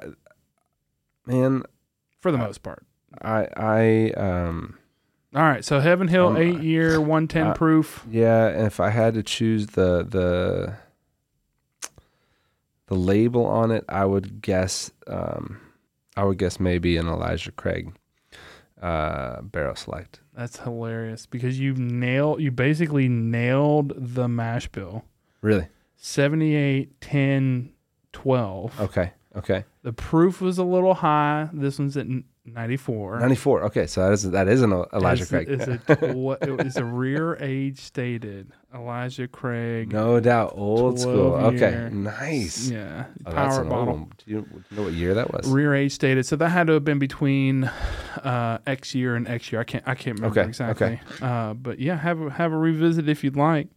man, for the Uh, most part. I, I, um, All right, so Heaven Hill, Um, eight year, one ten proof. yeah. If I had to choose the the the label on it, I would guess, um, I would guess maybe an Elijah Craig uh, barrel select. That's hilarious because you nailed, you basically nailed the mash bill. Really? 78, 10, 12. Okay. Okay. The proof was a little high. This one's at 94. Ninety four. Okay. So that is that is an Elijah It's- Craig. It's a, tw- it was a rear age stated Elijah Craig. no doubt. Old school. 12 Okay. Nice. Yeah. Oh, that's power bottle. Do you, do you know what year that was? Rear age stated. So that had to have been between uh, X year and X year. I can't I can't remember Okay, exactly. Uh, but yeah, have a, have a revisit if you'd like.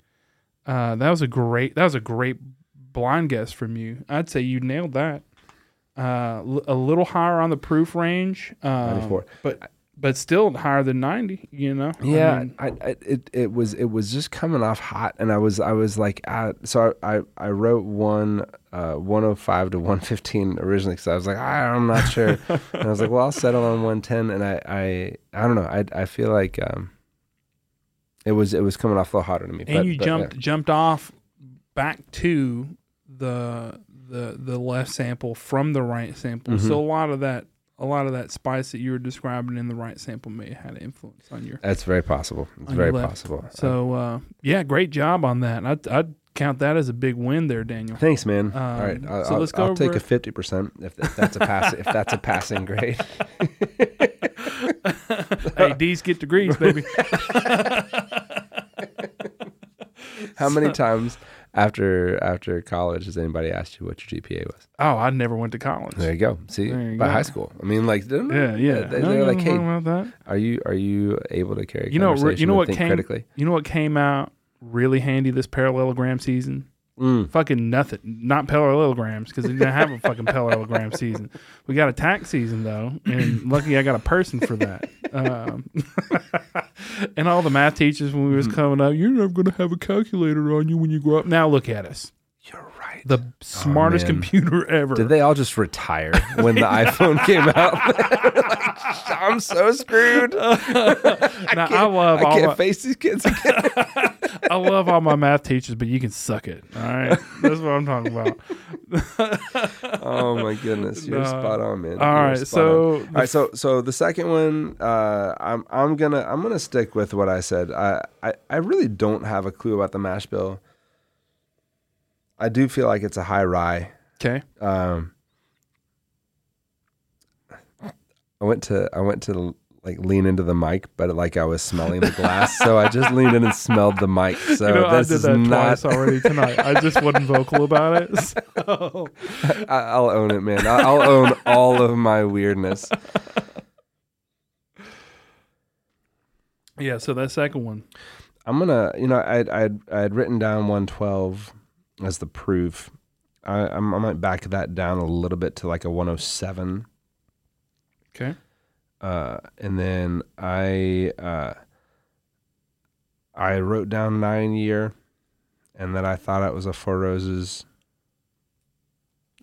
Uh, that was a great that was a great blind guess from you. I'd say you nailed that. Uh, l- a little higher on the proof range. Um, but but still higher than ninety. You know. I Yeah, mean, I, I it it was it was just coming off hot, and I was I was like, uh, so I, I I wrote one uh 105 to 115 originally because I was like I, I'm not sure, and I was like, well, I'll settle on 110, and I I I don't know, I I feel like um it was it was coming off a little hotter to me, and but- you but, jumped jumped off back to the the the left sample from the right sample. Mhm. So a lot of that a lot of that spice that you were describing in the right sample may have had an influence on your. that's very possible. It's very possible. So uh, yeah, great job on that. I'd, I'd count that as a big win there, Daniel. Thanks, man. All Um, right, I'll, so let's go I'll take a fifty percent if, if that's a pass if that's a passing grade. hey, D's get degrees, baby. How many times after after college has anybody asked you what your GPA was? oh, I never went to college. There you go. See, you by go. high school. I mean, like, Yeah, yeah. They, are no, like, hey, about that. are you are you able to carry? a You know, you know what came- critically? You know what came out really handy this parallelogram season? Mm. Fucking nothing. Not parallelograms because we didn't have a fucking parallelogram season. We got a tax season though, and lucky I got a person for that. Um, and all the math teachers when we was coming up, you're never gonna have a calculator on you when you grow up. Now look at us, You're right. the smartest man. computer ever. Did they all just retire when the iPhone came out? Like, I'm so screwed. now, I love I all can't my, face these kids again. I love all my math teachers, but you can suck it. All right, that's what I'm talking about. oh my goodness, you're spot on, man. All right, so on. all right, so so the second one, uh, I'm I'm gonna I'm gonna stick with what I said. I, I I really don't have a clue about the mash bill. I do feel like it's a high rye. okay, Um, I went to I went to like lean into the mic, but like I was smelling the glass, so I just leaned in and smelled the mic. So you know I this did is that not. twice already tonight. I just wasn't vocal about it. So. I, I'll own it, man. I- I'll own all of my weirdness. Yeah, so that second one. I'm gonna, you know, I I I had written down 112 as the proof. I I'm, I might back that down a little bit to like a 107. Okay. Uh, and then I uh, I wrote down nine year, and then I thought it was a Four Roses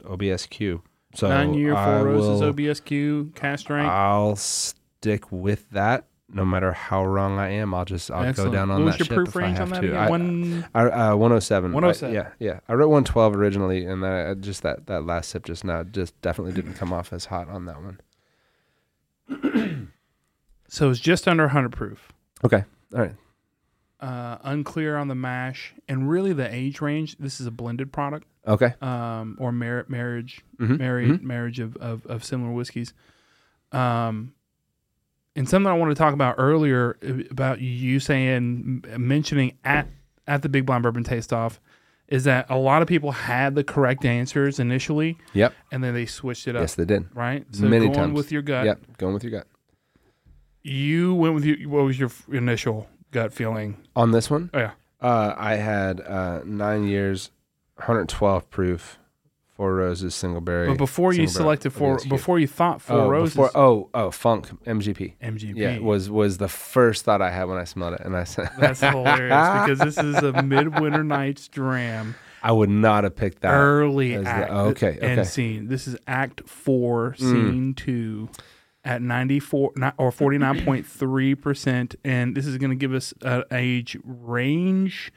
OBSQ. So Nine year I Four Roses will- OBSQ cask strength. I'll stick with that. No matter how wrong I am, I'll just I'll Excellent. go down on what that your ship proof I range on that? I- One. I, uh, 107. 107. I- yeah, yeah. I wrote 112 originally, and then I just that that last sip just now just definitely didn't come off as hot on that one. So it's just under 100 proof. Okay, all right. Uh, unclear on the mash, and really the age range. This is a blended product, Okay. um, or mar- marriage, Mhm, married mhm. marriage of, of of similar whiskeys. Um, and something I want to talk about earlier uh, about you saying mentioning at at the Big Blind Bourbon Taste Off is that a lot of people had the correct answers initially, Yep. and then they switched it up. Yes, they did. Right. So Many going times. with your gut. Yep. Going with your gut You went with your. What was your initial gut feeling? on this one. Oh yeah. Uh, I had uh, nine years, 112 proof, four roses, single berry. But before you selected four, before you thought four oh, roses, Before, oh, oh, Funk MGP. MGP. Yeah, was was the first thought I had when I smelled it, and I said, That's hilarious because this is a Midwinter Night's Dram, I would not have picked that. early as the- act okay, and okay. scene. This is Act Four, mm. Scene Two, at ninety four or forty nine point three percent, and this is going to give us an age range.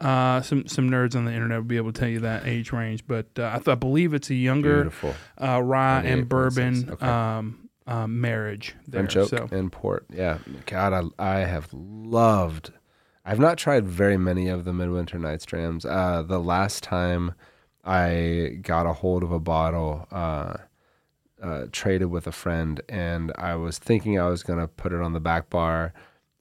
Uh, some some nerds on the internet would be able to tell you that age range, but uh, I, th- I believe it's a younger uh, rye and bourbon okay. um, um, marriage there. Oak So and port. Yeah, God, I, I have loved. I've not tried very many of the Midwinter Night's Drams. Uh, the last time I got a hold of a bottle, uh, uh, traded with a friend, and I was thinking I was gonna put it on the back bar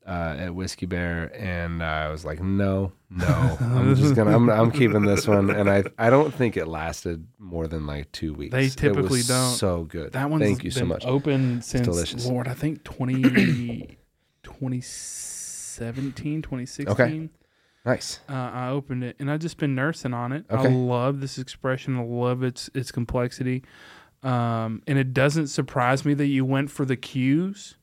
uh, at Whiskey Bear, and I was like, no, no, I'm just gonna, I'm, I'm keeping this one, and I, I don't think it lasted more than like two weeks. They It typically was don't. So good. that one. Thank you so much. open since delicious. Lord, I think 20, 2017, 2016. Nice. Uh, I opened it and I've just been nursing on it. I love this expression. I love its its complexity, um, and it doesn't surprise me that you went for the cues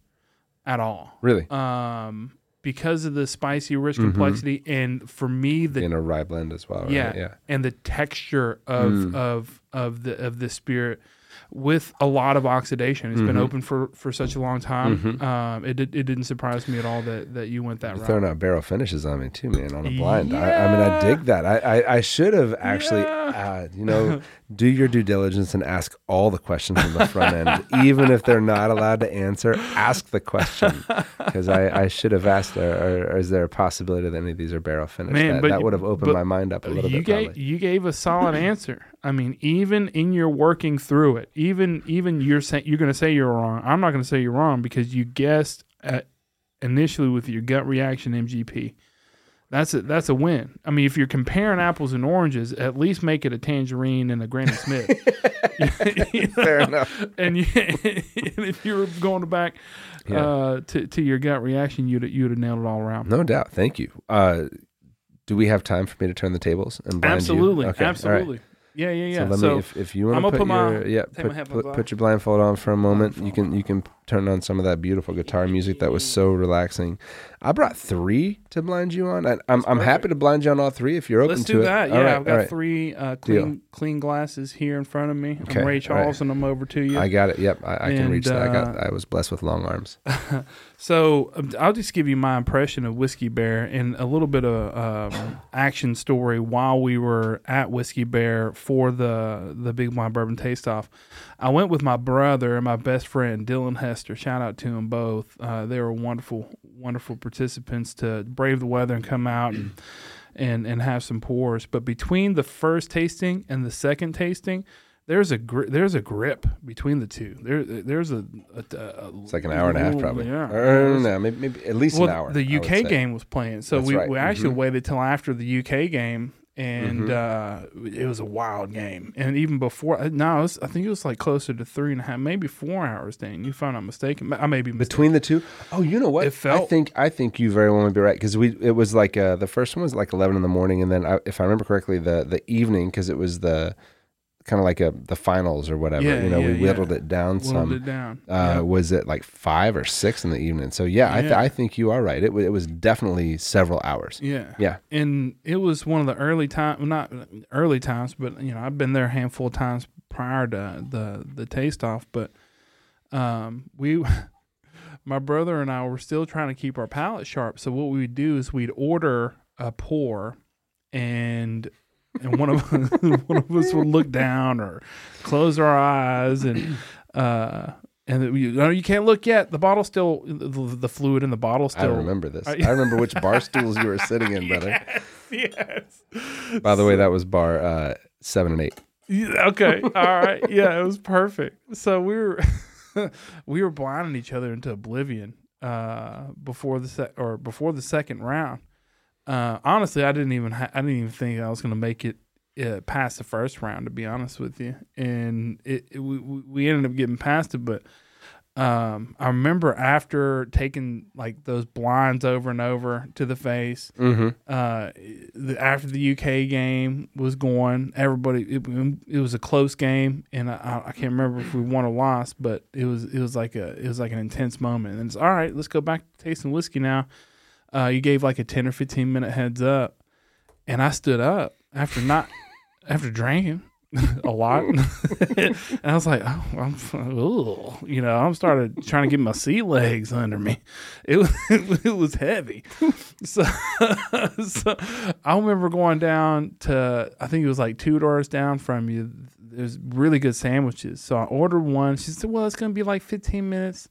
at all. Really. Um, because of the spicy, rich Mhm. complexity, and for me, the in a rye blend as well. Right? yeah, yeah. and the texture of Mm. of of the of the spirit with a lot of oxidation. It's been Mhm. open for for such a long time. Mhm. Um, it it didn't surprise me at all that that you went that You're route. throwing out barrel finishes on me too, man, on a blind. I, I mean, I dig that. I, I, I should have actually, Yeah. uh, you know, do your due diligence and ask all the questions from the front end, even if they're not allowed to answer. Ask the question because I, I should have asked. Or, or, is there a possibility that any of these are barrel finished? Man, that but that you- would have opened my mind up a little you bit. gave Probably. you gave a solid answer. I mean, even in your working through it, even even you're saying you're going to say you're wrong. I'm not going to say you're wrong because you guessed at, initially with your gut reaction MGP. That's a that's a win. I mean, if you're comparing apples and oranges, at least make it a tangerine and a Granny Smith. You know? Fair enough. And, you, and if you were going back Yeah. uh, to to your gut reaction, you'd you'd have nailed it all around. No doubt. Thank you. Uh, do we have time for me to turn the tables and blind Absolutely, you? Okay, absolutely. Yeah, yeah, yeah. So let me, if, if you want to put, put my- your, yeah, put, put, put your blindfold on for a moment. You Blindfold can you can turn on some of that beautiful guitar music that was so relaxing. I brought three to blind you on. I, I'm I'm happy to blind you on all three if you're open Let's to do it. that. All Yeah, right, I've got right. three uh, Deal. clean clean glasses here in front of me. Okay, I'm Ray all right. Charles, and I'm over to you. I got it. Yep, I, I can And, reach that. I got. uh, I was blessed with long arms. So um, I'll just give you my impression of Whiskey Bear and a little bit of um, action story while we were at Whiskey Bear for the the Big Blind Bourbon Taste Off. I went with my brother and my best friend Dylan Hester. Shout out to them both. Uh, they were wonderful, wonderful participants to brave the weather and come out and and and have some pours. But between the first tasting and the second tasting. There's a gri- there's a grip between the two. There there's a, a, a It's like an hour and a half, probably. Yeah, Or, no, maybe, maybe at least well, an hour. the UK game was playing, so That's we, right. we actually Mhm. waited till after the UK game, and Mm-hmm. uh, it was a wild game. And even before, uh, no, it was, I think it was like closer to three and a half, maybe four hours. Dan, you found I'm mistaken. I may be mistaken. between the two. Oh, you know what? It felt- I think I think you very well may be right because we it was like uh, the first one was like eleven in the morning, and then I, if I remember correctly, the the evening because it was the kind of like a the finals or whatever. Yeah, you know, yeah, we yeah. whittled it down Whittled some. it down. Uh, Yeah. Was it like five or six in the evening? So yeah, I, th- I think you are right. It, wa- it was definitely several hours. Yeah. Yeah. And it was one of the early time, not early times, but you know, I've been there a handful of times prior to the the taste off. But um, we, my brother and I were still trying to keep our palate sharp. So what we would do is we'd order a pour, and and one of one of us would look down or close our eyes and. uh and you, no, you can't look yet. The bottle still, the, the fluid in the bottle still. I remember this. I- I remember which bar stools you were sitting in, brother. yes. By the way, that was bar uh, seven and eight. Yeah, okay. All right. Yeah, it was perfect. So we were we were blinding each other into oblivion uh, before the se- or before the second round. Uh, honestly, I didn't even ha- I didn't even think I was going to make it uh, past the first round. To be honest with you, and it, it we we ended up getting past it, but. Um, I remember after taking like those blinds over and over to the face, Mm-hmm. uh, the, after the UK game was going, everybody it, it was a close game, and I, I can't remember if we won or lost, but it was it was like a it was like an intense moment. And it's all right. Let's go back to tasting whiskey now. Uh, you gave like a ten or fifteen minute heads up, and I stood up after not after drinking. a lot, and I was like, "Oh, I'm, ooh. you know, I'm started trying to get my sea legs under me. It was, it was heavy, so, so I remember going down to I think it was like two doors down from you. There's really good sandwiches. So I ordered one. She said, "Well, it's gonna be like 15 minutes."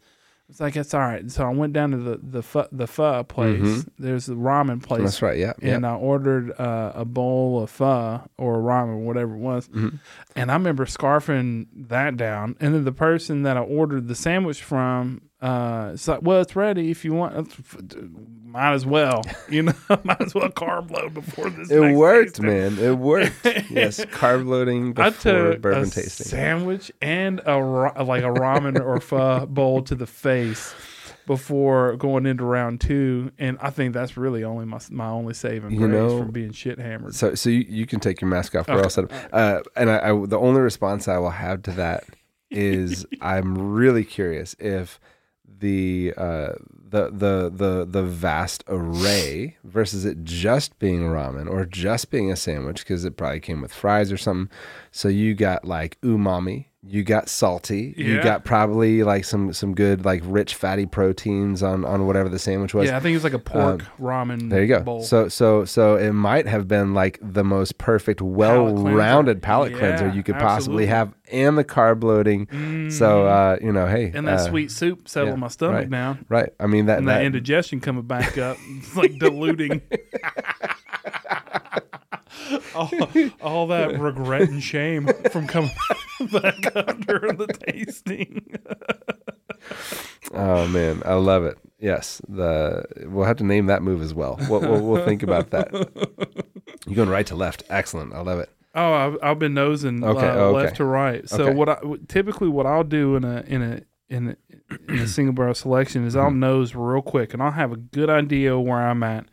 It's like it's all right. So I went down to the the pho, the pho place. Mhm. There's a ramen place, That's right. Yeah. And I ordered uh, a bowl of pho or ramen, whatever it was. Mhm. And I remember scarfing that down. And then the person that I ordered the sandwich from, uh, it's like, well, it's ready if you want. Might as well, you know, might as well carb load before this. It worked, tasting. man. It worked. yes, carb loading I before took bourbon a tasting. sandwich and a like a ramen or pho bowl to the face before going into round two, and I think that's really only my my only saving You grace know- from being shit hammered. So, so you, you can take your mask off. We're Okay. all set up. Uh, and I, I, the only response I will have to that is I'm really curious if the uh, the the the the vast array versus it just being ramen or just being a sandwich because it probably came with fries or something. So you got like umami, you got salty, you got probably like some some good like rich fatty proteins on on whatever the sandwich was. yeah, I think it was like a pork ramen. Um, There you go. Bowl. So so so it might have been like the most perfect, well-rounded palate cleanser Yeah, you could possibly have, and the carb loading. So uh, you know, hey, and that uh, sweet soup settled yeah, my stomach right. down. right? I mean that, And that, that indigestion coming back up, it's like diluting all, all that regret and shame from coming back during the tasting. oh man, I love it. Yes, the we'll have to name that move as well. We'll, we'll, we'll think about that. You're going right to left. Excellent. I love it. Oh, I've, I've been nosing Okay, uh, okay. left to right. So Okay. what I typically what I'll do in a in a in a, in a single barrel selection is I'll nose real quick and I'll have a good idea where I'm at,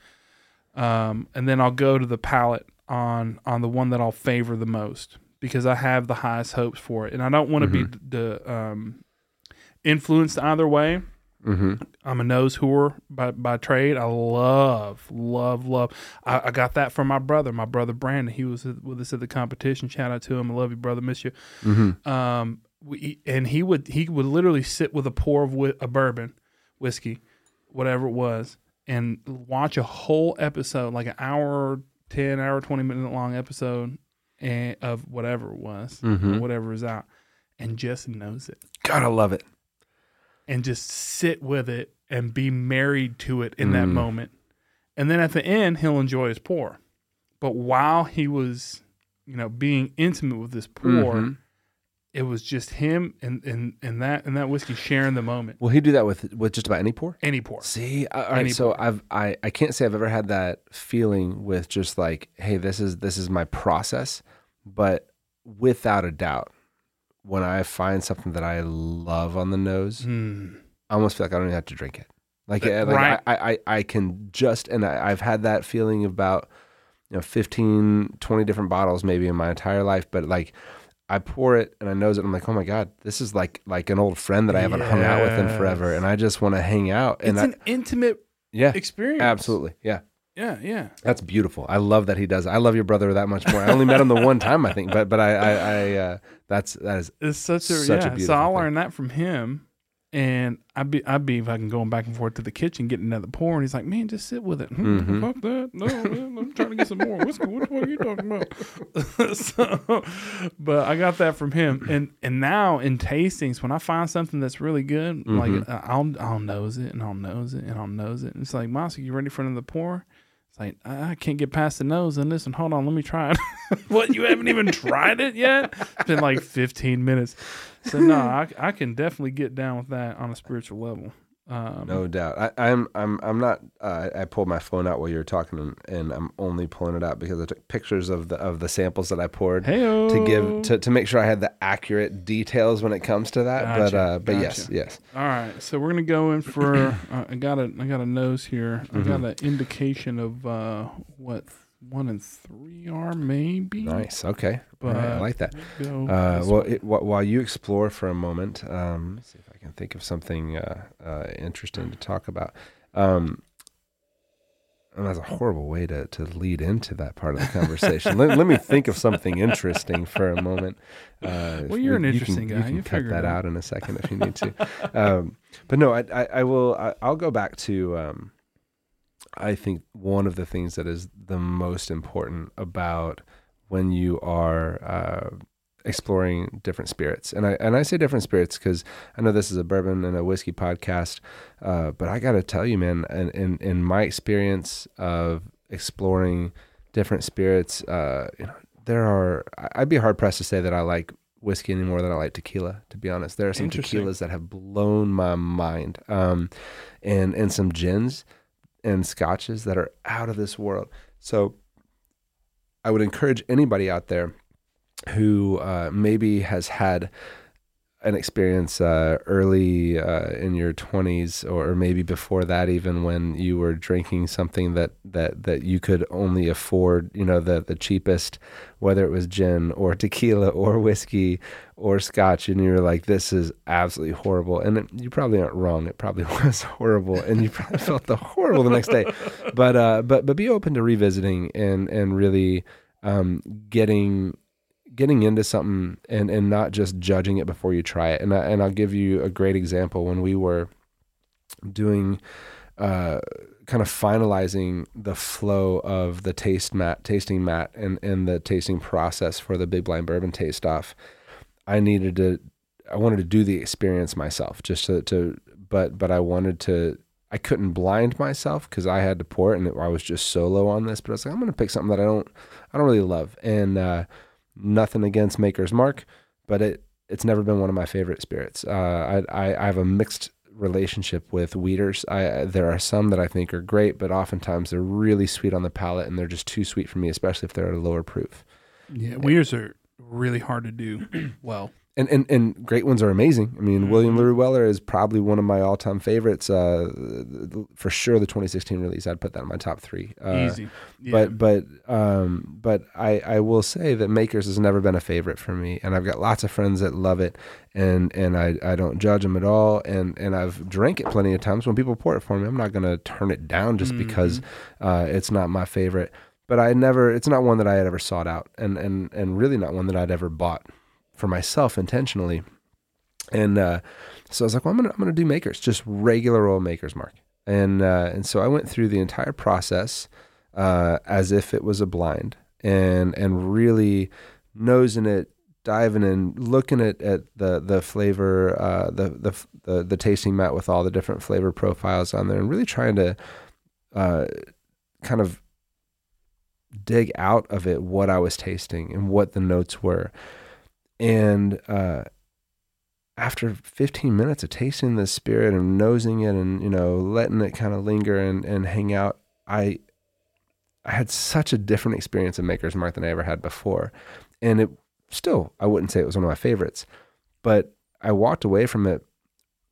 um, and then I'll go to the palate on on the one that I'll favor the most because I have the highest hopes for it, and I don't want to be the um, influenced either way. Mm-hmm. I'm a nose whore by, by trade. I love, love, love. I, I got that from my brother, my brother Brandon. He was with us at the competition. Shout out to him. I love you, brother. Miss you. Mm-hmm. Um, we, and he would he would literally sit with a pour of whi- a bourbon, whiskey, whatever it was, and watch a whole episode, like an hour, ten hour, twenty minute long episode, and of whatever it was, Mhm. whatever is out, and just knows it gotta love it. and just sit with it and be married to it in that Mm. moment. And then at the end, he'll enjoy his pour. But while he was, you know, being intimate with this pour, Mhm. It was just him and, and, and that and that whiskey sharing the moment. Will he do that with with just about any pour? Any pour. See, all right. Any So pour. I've I I can't say I've ever had that feeling with just like, hey, this is this is my process, but without a doubt, when I find something that I love on the nose, Hmm. I almost feel like I don't even have to drink it. Like, uh, like right. I, I I can just and I, I've had that feeling about you know 15, 20 different bottles maybe in my entire life, but like I pour it and I nose it. And I'm like, oh my god, this is like like an old friend that I haven't hung out with in forever, and I just want to hang out. And it's I, an intimate yeah, experience. absolutely, yeah. Yeah, yeah. That's beautiful. I love that he does. I love your brother that much more. I only met him the one time, I think, but but I I, I uh, that's that is It's such a Such a yeah. so beautiful I learned that from him, and I'd be I'd be fucking going back and forth to the kitchen getting another pour, and he's like, "Man, just sit with it." Hmm, Mhm. Fuck that. No, man, I'm trying to get some more whiskey. What the fuck are you talking about? so, but I got that from him, and and now in tastings, when I find something that's really good, Mhm. like uh, I'll I'll nose it and I'll nose it and I'll nose it. And it's like, Mossy, you ready for another pour? It's like I can't get past the nose on this one. Hold on, let me try it. what? You haven't even tried it yet? It's been like 15 minutes. So no, I, I can definitely get down with that on a spiritual level. Um, no doubt. I, I'm I'm I'm not. Uh, I pulled my phone out while you were talking, and, and I'm only pulling it out because I took pictures of the of the samples that I poured Hey-o. to give to, to make sure I had the accurate details when it comes to that. but uh, but yes, gotcha. yes. All right, so we're gonna go in for. Uh, I got a I got a nose here. I got an indication of uh, what one and three are maybe. Nice. Okay. But right, I like that. Uh, well, it, wh- while you explore for a moment, um, let's see if I can think of something uh, uh, interesting to talk about. Um, and that's a horrible way to, to lead into that part of the conversation. let, let me think of something interesting for a moment. Uh, Well, you're we- an you interesting can, guy. You can You cut that out. out in a second if you need to. um, but no, I, I, I will. I, I'll go back to. Um, I think one of the things that is the most important about when you are uh, exploring different spirits, and I and I say different spirits because I know this is a bourbon and a whiskey podcast, uh, but I got to tell you, man, in, in in my experience of exploring different spirits, uh, you know, there are I'd be hard pressed to say that I like whiskey any more than I like tequila. To be honest, there are some tequilas that have blown my mind, um, and and some gins and scotches that are out of this world. So I would encourage anybody out there who uh, maybe has had an experience uh, early uh, in your 20s or maybe before that even when you were drinking something that, that, that you could only afford you know the, the cheapest whether it was gin or tequila or whiskey or scotch and you're like this is absolutely horrible. And it, you probably aren't wrong. It probably was horrible and you probably felt the horrible the next day. But uh but but be open to revisiting and and really um getting getting into something and and not just judging it before you try it. And I, and I'll give you a great example. When we were doing uh kind of finalizing the flow of the taste mat tasting mat and and the tasting process for the big blind bourbon taste off I needed to I wanted to do the experience myself just to, to but but I wanted to I couldn't blind myself because I had to pour it and I was just solo on this but I was like I'm gonna pick something that I don't I don't really love. And uh, nothing against Maker's Mark but it it's never been one of my favorite spirits. Uh, I, I I have a mixed relationship with wheaters. I there are some that I think are great but oftentimes they're really sweet on the palate and they're just too sweet for me especially if they're at a lower proof. Yeah, weirds are really hard to do well. And, and and great ones are amazing. I mean, William Mhm. LaRue Weller is probably one of my all time favorites. Uh, for sure, the 2016 release, I'd put that in my top three. Uh, Easy. Yeah. But but um, but I I will say that Makers has never been a favorite for me, and I've got lots of friends that love it, and and I, I don't judge them at all, and and I've drank it plenty of times. When people pour it for me, I'm not gonna turn it down just because uh, it's not my favorite. But I never, it's not one that I had ever sought out, and and and really not one that I'd ever bought for myself intentionally. And uh, so I was like, well, I'm gonna I'm gonna do makers, just regular old makers, Mark. And uh, and so I went through the entire process uh, as if it was a blind, and and really nosing it, diving in, looking at, at the the flavor, uh, the, the the the tasting mat with all the different flavor profiles on there, and really trying to uh, kind of dig out of it what I was tasting and what the notes were. And uh, after 15 minutes of tasting the spirit and nosing it and you know letting it kind of linger and, and hang out, I I had such a different experience of Maker's Mark than I ever had before. And it still, I wouldn't say it was one of my favorites, but I walked away from it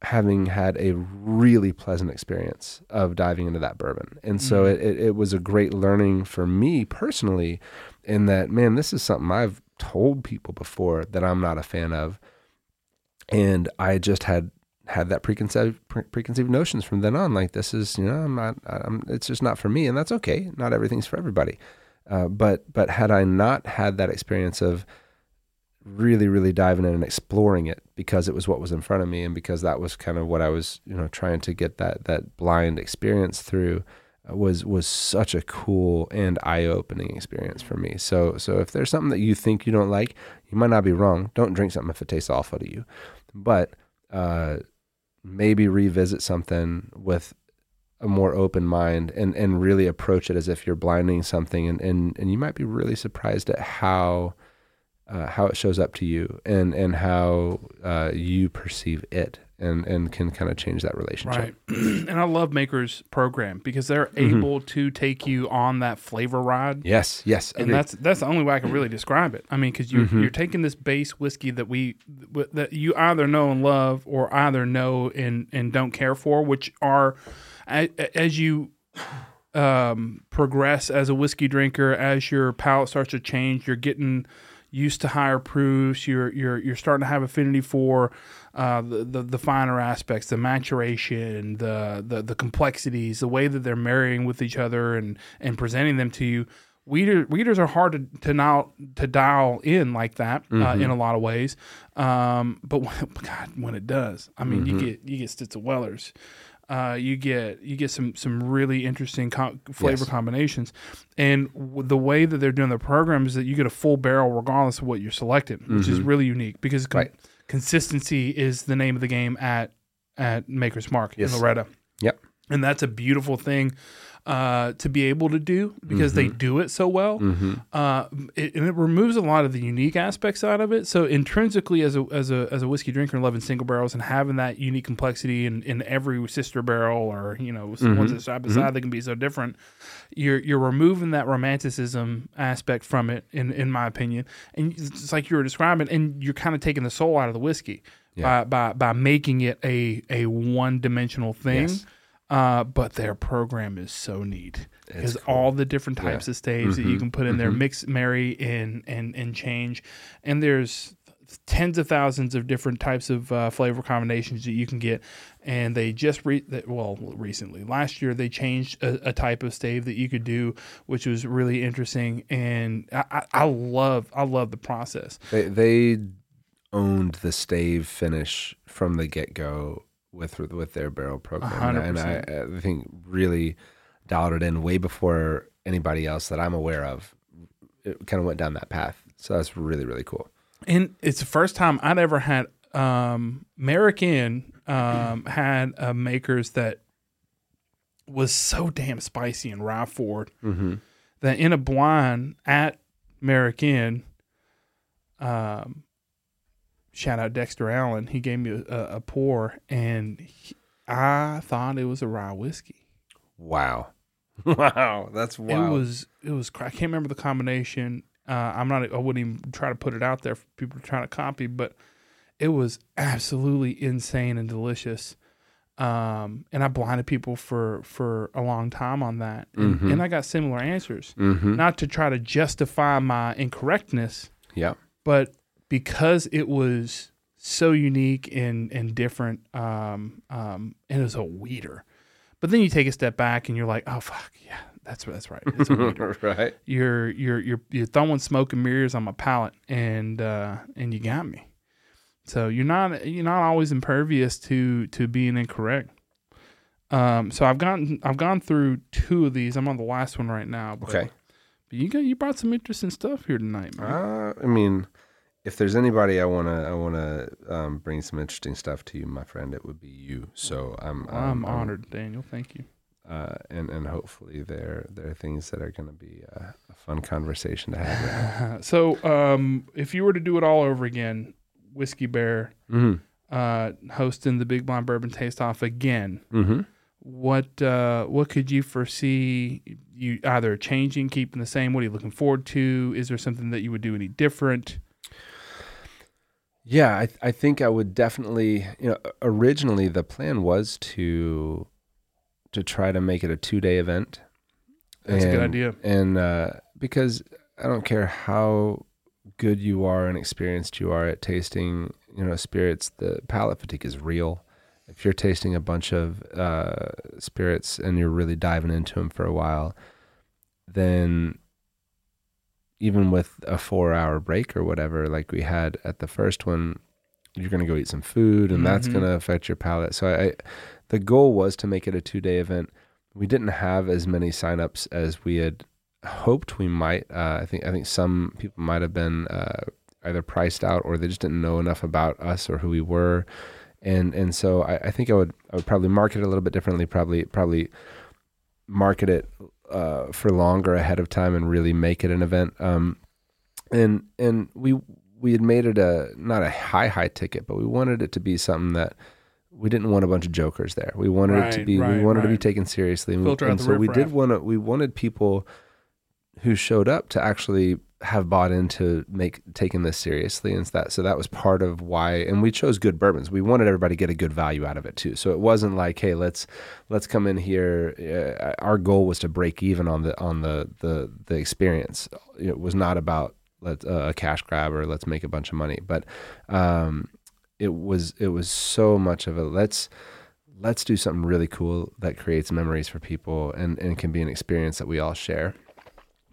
having had a really pleasant experience of diving into that bourbon. And so Mhm. it, it, it was a great learning for me personally in that, man, this is something I've told people before that I'm not a fan of, and I just had had that preconceived pre- preconceived notions from then on. Like this is, you know, I'm not. I'm, it's just not for me, and that's okay. Not everything's for everybody. Uh, but but had I not had that experience of really really diving in and exploring it because it was what was in front of me and because that was kind of what I was you know trying to get that that blind experience through was was such a cool and eye-opening experience for me. So so if there's something that you think you don't like, you might not be wrong. Don't drink something if it tastes awful to you. But uh, maybe revisit something with a more open mind and, and really approach it as if you're blinding something and, and, and you might be really surprised at how uh, how it shows up to you and and how uh, you perceive it and and can kind of change that relationship. Right. and I love Maker's program because they're Mm-hmm. able to take you on that flavor ride. Yes, yes, And agreed. that's that's the only way I can really describe it. I mean, because you're you're taking this base whiskey that we that you either know and love, or either know and and don't care for, which are as you um, progress as a whiskey drinker, as your palate starts to change, you're getting used to higher proofs. You're you're you're starting to have affinity for uh, the, the the finer aspects, the maturation, the, the the complexities, the way that they're marrying with each other and and presenting them to you. Wheater, readers are hard to to now to dial in like that uh, in a lot of ways, um, but when, God, when it does, I mean, you get you get Stitzel Wellers, uh, you get you get some some really interesting co- flavor Yes. combinations, and w- the way that they're doing the program is that you get a full barrel regardless of what you're selecting, which is really unique because con- Right. Consistency is the name of the game at at Maker's Mark Yes. in Loretto. Yep. And that's a beautiful thing uh, to be able to do because they do it so well. Mm-hmm. Uh, it, and it removes a lot of the unique aspects out of it. So intrinsically, as a as a as a whiskey drinker, loving single barrels and having that unique complexity in, in every sister barrel or you know ones that side by side, they can be so different. You're you're removing that romanticism aspect from it, in in my opinion, and it's like you were describing, and you're kind of taking the soul out of the whiskey by by by making it a a one dimensional thing. Yes. Uh, but their program is so neat because all the different types of staves that you can put in there, mix, marry, and and and change, and there's tens of thousands of different types of uh, flavor combinations that you can get. And they just re- that- well recently last year they changed a, a type of stave that you could do, which was really interesting. And I, I, I love I love the process. They they owned the stave finish from the get go with with their barrel program, and, I, and I, I think really dialed it in way before anybody else that I'm aware of. It kind of went down that path, so that's really really cool. And it's the first time I'd ever had um American um had uh, makers that was so damn spicy and rye forward Mm-hmm. that in a blind at American um shout out Dexter Allen he gave me a, a, a pour and he, I thought it was a rye whiskey Wow, wow, that's wild. it was it was I can't remember the combination. Uh, I'm not. I wouldn't even try to put it out there for people to try to copy, but it was absolutely insane and delicious. Um, and I blinded people for for a long time on that, and, Mhm. and I got similar answers. mm-hmm. Not to try to justify my incorrectness, yeah, but because it was so unique and and different, um, um, and it was a wheater. But then you take a step back and you're like, oh fuck, yeah, that's that's right. It's a wheater. right. you're you're you're you're throwing smoke and mirrors on my palate, and uh, and you got me. So you're not you're not always impervious to to being incorrect. Um, so I've gotten I've gone through two of these. I'm on the last one right now. But, Okay. But you got you brought some interesting stuff here tonight, man. Uh, I mean, if there's anybody I wanna I wanna um, bring some interesting stuff to you, my friend, it would be you. So I'm I'm um, honored, Daniel. Thank you. Uh, and and hopefully there there are things that are going to be uh, a fun conversation to have. so um, if you were to do it all over again, Whiskey Bear mm-hmm. uh, hosting the Big Blind Bourbon Taste Off again. Mm-hmm. what uh, what could you foresee you either changing, keeping the same? What are you looking forward to? Is there something that you would do any different? Yeah, I I think I would definitely. You know, originally the plan was to to try to make it a two day event. That's a good idea. And uh, because I don't care how good you are and experienced you are at tasting, you know, spirits, the palate fatigue is real. If you're tasting a bunch of uh, spirits and you're really diving into them for a while, then even with a four hour break or whatever, like we had at the first one, you're going to go eat some food and that's Mhm. going to affect your palate. So I, the goal was to make it a two day event. We didn't have as many signups as we had hoped we might. Uh, I think I think some people might have been uh, either priced out or they just didn't know enough about us or who we were, and and so I, I think I would I would probably market it a little bit differently. Probably probably market it uh, for longer ahead of time and really make it an event. Um, and and we we had made it a not a high high ticket, but we wanted it to be something that we didn't want a bunch of jokers there. We wanted it to Right, be we right, wanted to be taken seriously. And, we- and so we did want to we wanted people who showed up to actually have bought into make taking this seriously and that so that was part of why and we chose good bourbons. We wanted everybody to get a good value out of it too. So it wasn't like hey let's let's come in here uh, our goal was to break even on the on the the the experience. It was not about let uh, a cash grab or let's make a bunch of money but um it was it was so much of a let's let's do something really cool that creates memories for people and and can be an experience that we all share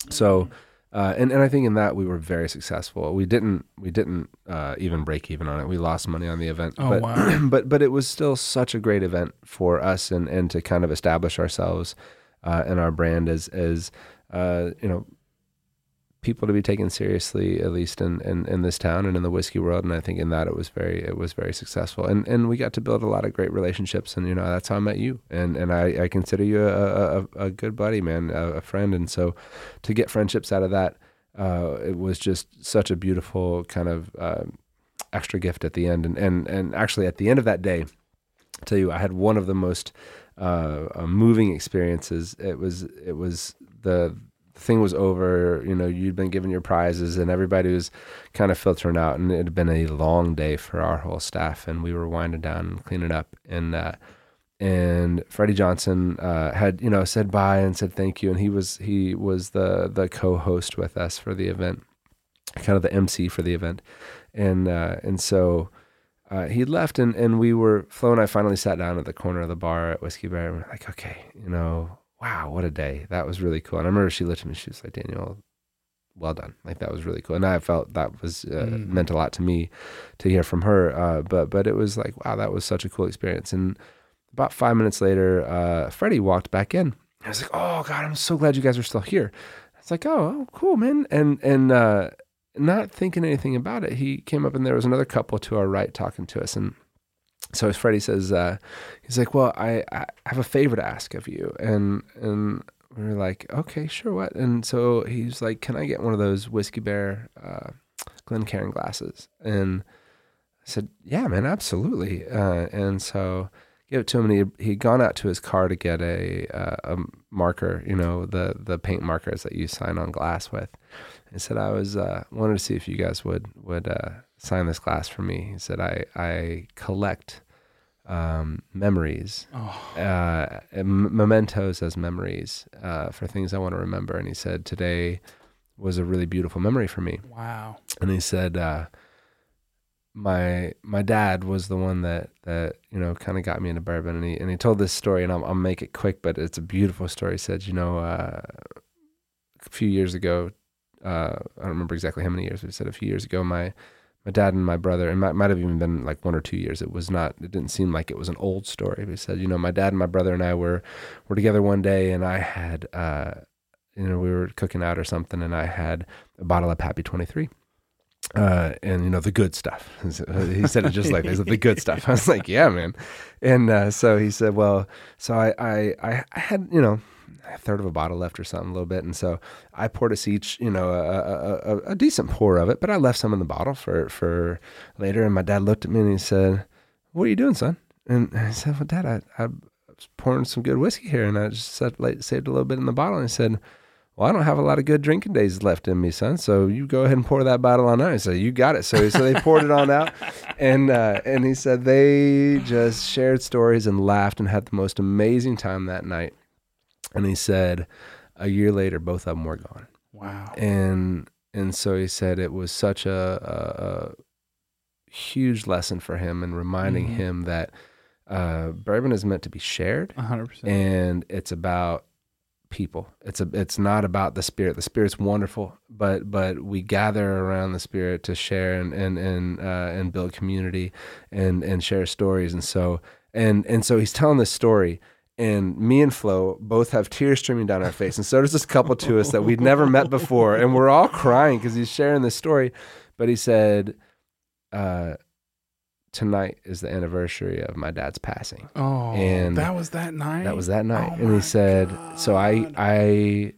so uh, and, and I think in that we were very successful. We didn't we didn't uh, even break even on it. We lost money on the event. Oh, but, wow. but but it was still such a great event for us and, and to kind of establish ourselves uh, and our brand as as uh, you know people to be taken seriously at least in, in, in this town and in the whiskey world and I think in that it was very it was very successful. And and we got to build a lot of great relationships and you know that's how I met you. And and I, I consider you a, a, a good buddy man a, a friend. And so to get friendships out of that uh, it was just such a beautiful kind of um extra gift at the end. And, and and actually at the end of that day I'll tell you I had one of the most uh, uh, moving experiences. It was it was the thing was over you know you'd been given your prizes and everybody was kind of filtering out and it had been a long day for our whole staff and we were winding down and cleaning up. And uh, and Freddie Johnson uh, had you know said bye and said thank you and he was he was the the co-host with us for the event kind of the MC for the event. And uh, and so uh, he left and, and we were Flo and I finally sat down at the corner of the bar at Whiskey Bear and we're like okay you know wow what a day. That was really cool. And I remember she looked at me she was like Daniel well done. Like that was really cool. And I felt that was uh, Mm. meant a lot to me to hear from her uh, but but it was like wow that was such a cool experience. And about five minutes later uh, Freddie walked back in. I was like oh god I'm so glad you guys are still here. It's like oh, oh cool man. And and uh, not thinking anything about it, he came up and there was another couple to our right talking to us. And so as Freddie says, uh, he's like, well, I, I have a favor to ask of you. And, and we were like, okay, sure. What? And so he's like, can I get one of those whiskey bear, uh, Glencairn glasses? And I said, yeah, man, absolutely. Uh, and so gave it to him and he, he'd gone out to his car to get a, uh, a marker, you know, the, the paint markers that you sign on glass with. and said, I was uh, wanted to see if you guys would would uh, sign this glass for me. He said, I I collect um, memories, Oh, uh, m- mementos as memories uh, for things I want to remember. And he said, today was a really beautiful memory for me. wow. And he said, uh, my my dad was the one that that you know kind of got me into bourbon, and he and he told this story, and I'll, I'll make it quick, but it's a beautiful story. He said, you know, uh, a few years ago, uh, I don't remember exactly how many years, but he said a few years ago, my my dad and my brother, and might might have even been like one or two years. It was not. It didn't seem like it was an old story. He said, you know, my dad and my brother and I were were together one day, and I had, uh, you know, we were cooking out or something, and I had a bottle of Pappy Twenty Three. Uh, and you know the good stuff. He said it just like this, the good stuff. I was like, yeah, man. And uh, so he said, well, so I, I I had, you know, a third of a bottle left or something, a little bit. And so I poured us each, you know, a, a, a, a decent pour of it, but I left some in the bottle for, for later. And my dad looked at me and he said, what are you doing, son? And I said, well, dad, I, I was pouring some good whiskey here. And I just said, like, saved a little bit in the bottle. And he said, well, I don't have a lot of good drinking days left in me, son. So you go ahead and pour that bottle on out. I said, you got it. So, so they poured it on out, and uh, and he said they just shared stories and laughed and had the most amazing time that night. And he said, a year later, both of them were gone. Wow. And and so he said it was such a, a, a huge lesson for him and reminding Mhm. him that uh, bourbon is meant to be shared hundred percent. and it's about people. It's a it's not about the spirit. The spirit's wonderful, but but we gather around the spirit to share and and and uh, and build community and and share stories. And so and and so he's telling this story. And me and Flo both have tears streaming down our face, and so does this couple to us that we'd never met before, and we're all crying because he's sharing this story. But he said, uh, "Tonight is the anniversary of my dad's passing." Oh, and that was that night. That was that night. Oh and he said, so I I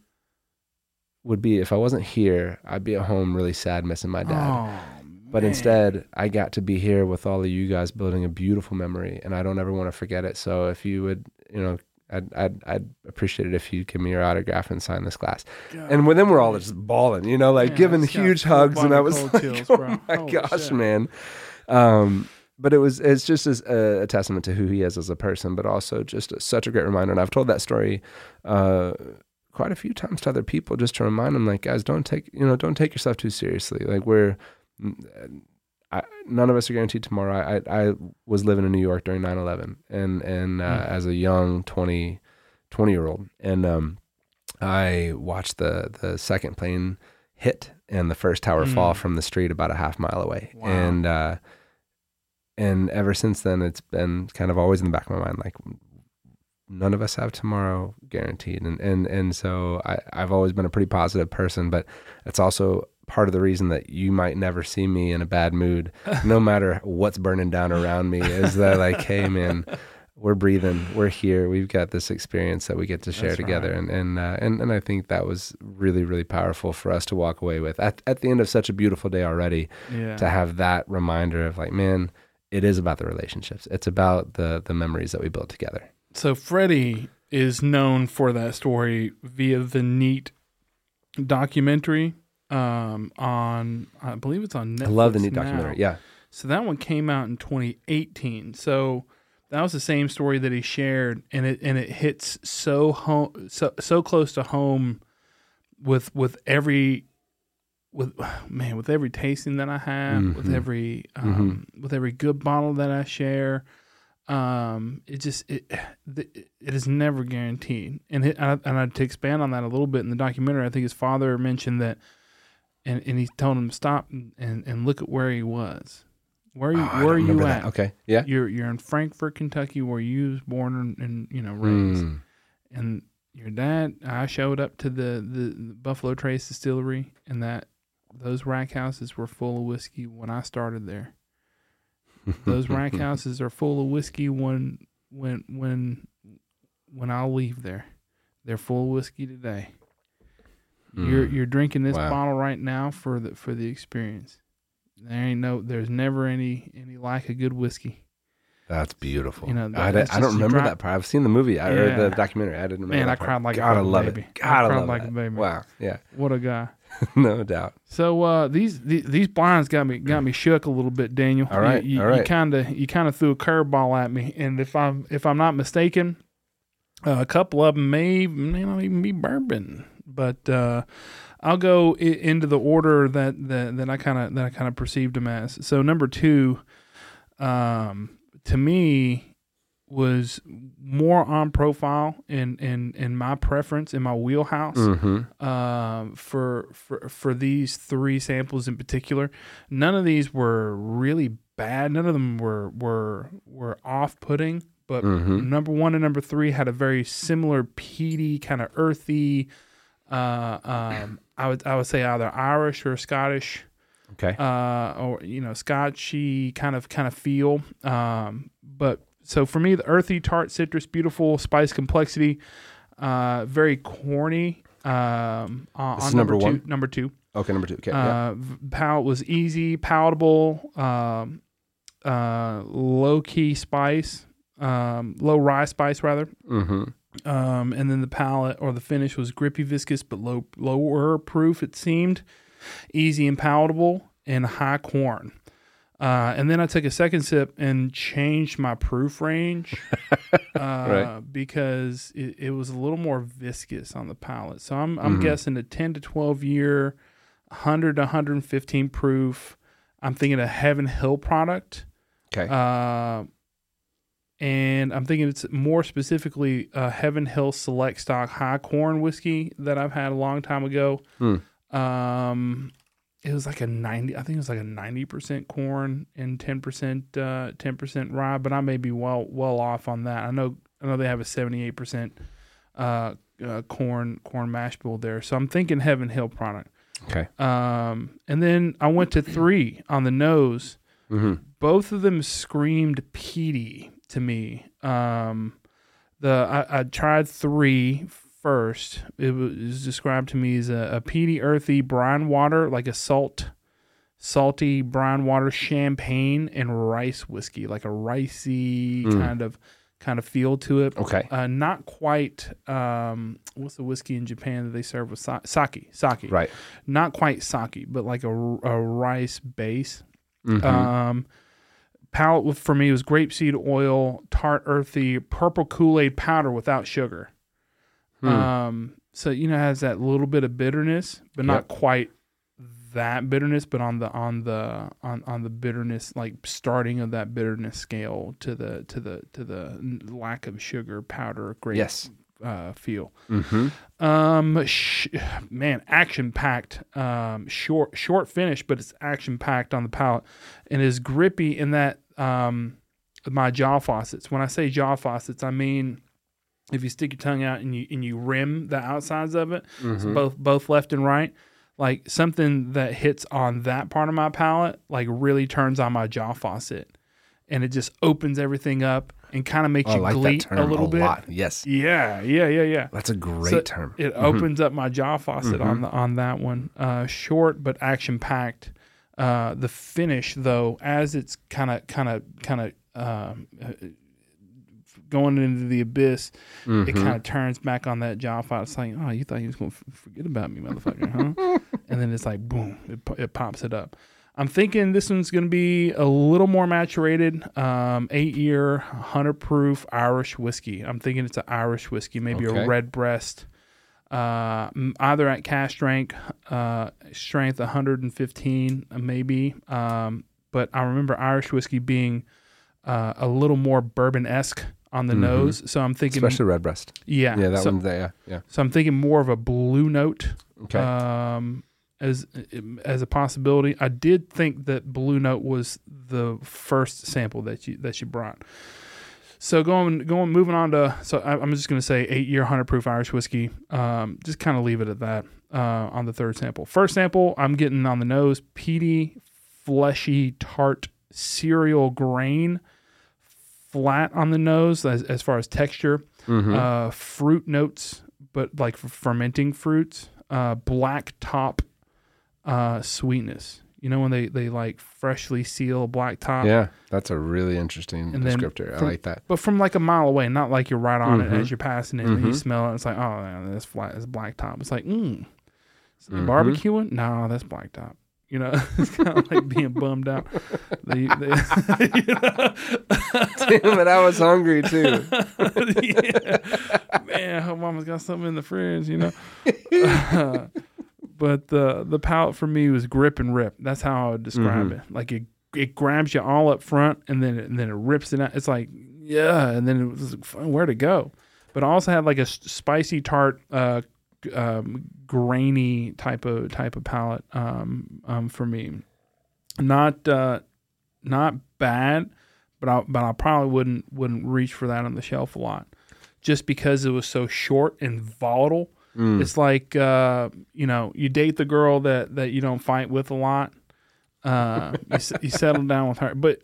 would be if I wasn't here, I'd be at home really sad missing my dad. Oh, but instead, I got to be here with all of you guys building a beautiful memory and I don't ever want to forget it. So if you would, you know, I'd, I'd, I'd appreciate it if you'd give me your autograph and sign this glass. And then we're all just bawling, you know, like Yeah, giving huge hugs. And I was like, chills, oh bro. my Holy gosh, shit. man. Um, but it was it's just as a, a testament to who he is as a person, but also just a, such a great reminder. And I've told that story uh, quite a few times to other people, just to remind them, like, guys, don't take you know don't take yourself too seriously. Like we're I, none of us are guaranteed tomorrow. I, I was living in New York during 9/11, and and uh, Mm. as a young 20 20 year old, and um, I watched the the second plane hit and the first tower fall Mm. from the street about a half mile away, Wow. and uh, and ever since then, it's been kind of always in the back of my mind, like none of us have tomorrow guaranteed, and and and so I I've always been a pretty positive person, but it's also part of the reason that you might never see me in a bad mood, no matter what's burning down around me, is that like, hey man, we're breathing, we're here, we've got this experience that we get to share That's together, right. and and uh, and and I think that was really really powerful for us to walk away with at at the end of such a beautiful day already yeah. to have that reminder of like, man, it is about the relationships, it's about the the memories that we build together. So Freddie is known for that story via the neat documentary um, on I believe it's on Netflix. I love the neat now. documentary, yeah. So that one came out in 2018. So that was the same story that he shared, and it and it hits so home, so so close to home with with every with man with every tasting that I have, with Mhm. every um, with every good bottle that I share. Um, it just it it is never guaranteed, and it, and, I, and I, to expand on that a little bit in the documentary, I think his father mentioned that, and and he told him to stop and, and, and look at where he was, where you Oh, where are you at? that. Okay, yeah. You're you're in Frankfort, Kentucky, where you was born and, and you know raised, Mm. and your dad. I showed up to the, the, the Buffalo Trace Distillery, and that those rack houses were full of whiskey when I started there. Those rack houses are full of whiskey when when when when I'll leave there. They're full of whiskey today. You're Mm. you're drinking this Wow. bottle right now for the for the experience. There ain't no there's never any any like a good whiskey. That's beautiful. You know, I, that's I don't remember dri- that part. I've seen the movie I, or the documentary. I didn't remember. Man, that I part. cried like a gotta fucking love baby. it. I Gotta cried love like it. a baby. Wow. Yeah. What a guy. no doubt. So uh, these, these these blinds got me got me shook a little bit, Daniel. All right, you, you, all right. You kind of you kind of threw a curveball at me, and if I'm if I'm not mistaken, uh, a couple of them may may not even be bourbon, but uh, I'll go I- into the order that that, that I kind of that I kind of perceived them as. So number two, um, to me was more on profile in in in my preference in my wheelhouse Mm-hmm. um, for for for these three samples in particular. None of these were really bad. None of them were were were off putting. But Mhm. number one and number three had a very similar peaty kind of earthy. Uh, um, I would I would say either Irish or Scottish Okay. uh, or you know, Scotchy kind of kind of feel. Um, but so for me, the earthy, tart, citrus, beautiful spice complexity, uh, very corny. Um, on, This on number two, one? Number two, okay. Number two. Okay. yeah. uh, v- palate was easy, palatable, um, uh, low key spice, um, low rye spice rather. Mm-hmm. Um, and then the palate or the finish was grippy, viscous, but low lower proof. It seemed easy and palatable, and high corn. Uh, and then I took a second sip and changed my proof range uh, Right. because it, it was a little more viscous on the palate. So I'm I'm Mhm. guessing a 10 to 12 year 100 to 115 proof. I'm thinking a Heaven Hill product. Okay. Uh, and I'm thinking it's more specifically a Heaven Hill Select Stock High Corn whiskey that I've had a long time ago. Hmm. Um, it was like a 90, I think it was like a 90% corn and 10%, uh, 10% rye, but I may be well, well off on that. I know, I know they have a 78%, uh, uh, corn, corn mash bill there. So I'm thinking Heaven Hill product. okay. Um, and then I went to three on the nose Mm-hmm. both of them screamed peaty to me. Um, the I, I tried three first. It was described to me as a, a peaty, earthy brine water, like a salt, salty brine water champagne and rice whiskey, like a ricey Mm. kind of kind of feel to it. Okay. Uh, not quite. Um, what's the whiskey in Japan that they serve with sa- sake? Sake. Right. Not quite sake, but like a, a rice base. Mhm. Um, palate with- for me was grapeseed oil, tart, earthy, purple Kool Aid powder without sugar. Hmm. Um, so you know it has that little bit of bitterness, but not Yep. quite that bitterness, but on the on the on on the bitterness like starting of that bitterness scale to the to the to the lack of sugar powder grape yes. uh, feel. Mm-hmm. Um, sh- man, action packed. Um, short, short finish, but it's action packed on the palate, and is grippy in that um, my jaw faucets. When I say jaw faucets, I mean if you stick your tongue out and you and you rim the outsides of it, so Mhm. both both left and right. Like something that hits on that part of my palate, like really turns on my jaw faucet, and it just opens everything up and kind of makes Oh, you like gleat a little bit. lot. Yes. Yeah, yeah, yeah, yeah. That's a great So term. It Mhm. opens up my jaw faucet on Mhm. the on that one. Uh, short but action packed. Uh, the finish though, as it's kind of kind of kind of um, uh, going into the abyss, it Mhm. kind of turns back on that jaw faucet. It's like, oh, you thought you was gonna f- forget about me, motherfucker, huh? and then it's like, boom, it, po- it pops it up. I'm thinking this one's going to be a little more maturated. Um, eight year, 100 proof Irish whiskey. I'm thinking it's an Irish whiskey, maybe Okay. a Redbreast. Uh, either at cask strength, uh, strength 115, uh, maybe. Um, but I remember Irish whiskey being uh, a little more bourbon esque on the Mhm. nose. So I'm thinking, Especially Redbreast. yeah, Yeah, that so, one there. Yeah. so I'm thinking more of a blue note Okay. um, as as a possibility. I did think that Blue Note was the first sample that you that you brought. So going going moving on to so I, I'm just going to say eight year hundred proof Irish whiskey. Um, just kind of leave it at that uh, on the third sample. First sample, I'm getting on the nose peaty, fleshy, tart cereal grain, flat on the nose as as far as texture Mhm. uh, fruit notes, but like f- fermenting fruits, uh, black top uh, sweetness. You know when they, they like freshly seal black top, yeah, that's a really interesting and descriptor. I like that. but from like a mile away, not like you're right on Mhm. it as you're passing it, and you Mhm. smell it. It's like, oh, man, that's flat, that's black top. It's like, mm, Mhm. barbecuing? No, that's black top. You know, it's kind of like being bummed out. They, they, you know? Damn it, I was hungry too. yeah. Man, her mama's got something in the fridge, you know. But the the palate for me was grip and rip. That's how I would describe Mhm. it. Like it it grabs you all up front and then and then it rips it out. It's like yeah, and then it was like, where to go. But I also had like a spicy tart, uh, um, grainy type of type of palate um, um, for me. Not uh, not bad, but I but I probably wouldn't wouldn't reach for that on the shelf a lot, just because it was so short and volatile. Mm. It's like uh, you know you date the girl that that you don't fight with a lot. Uh, you, you settle down with her, but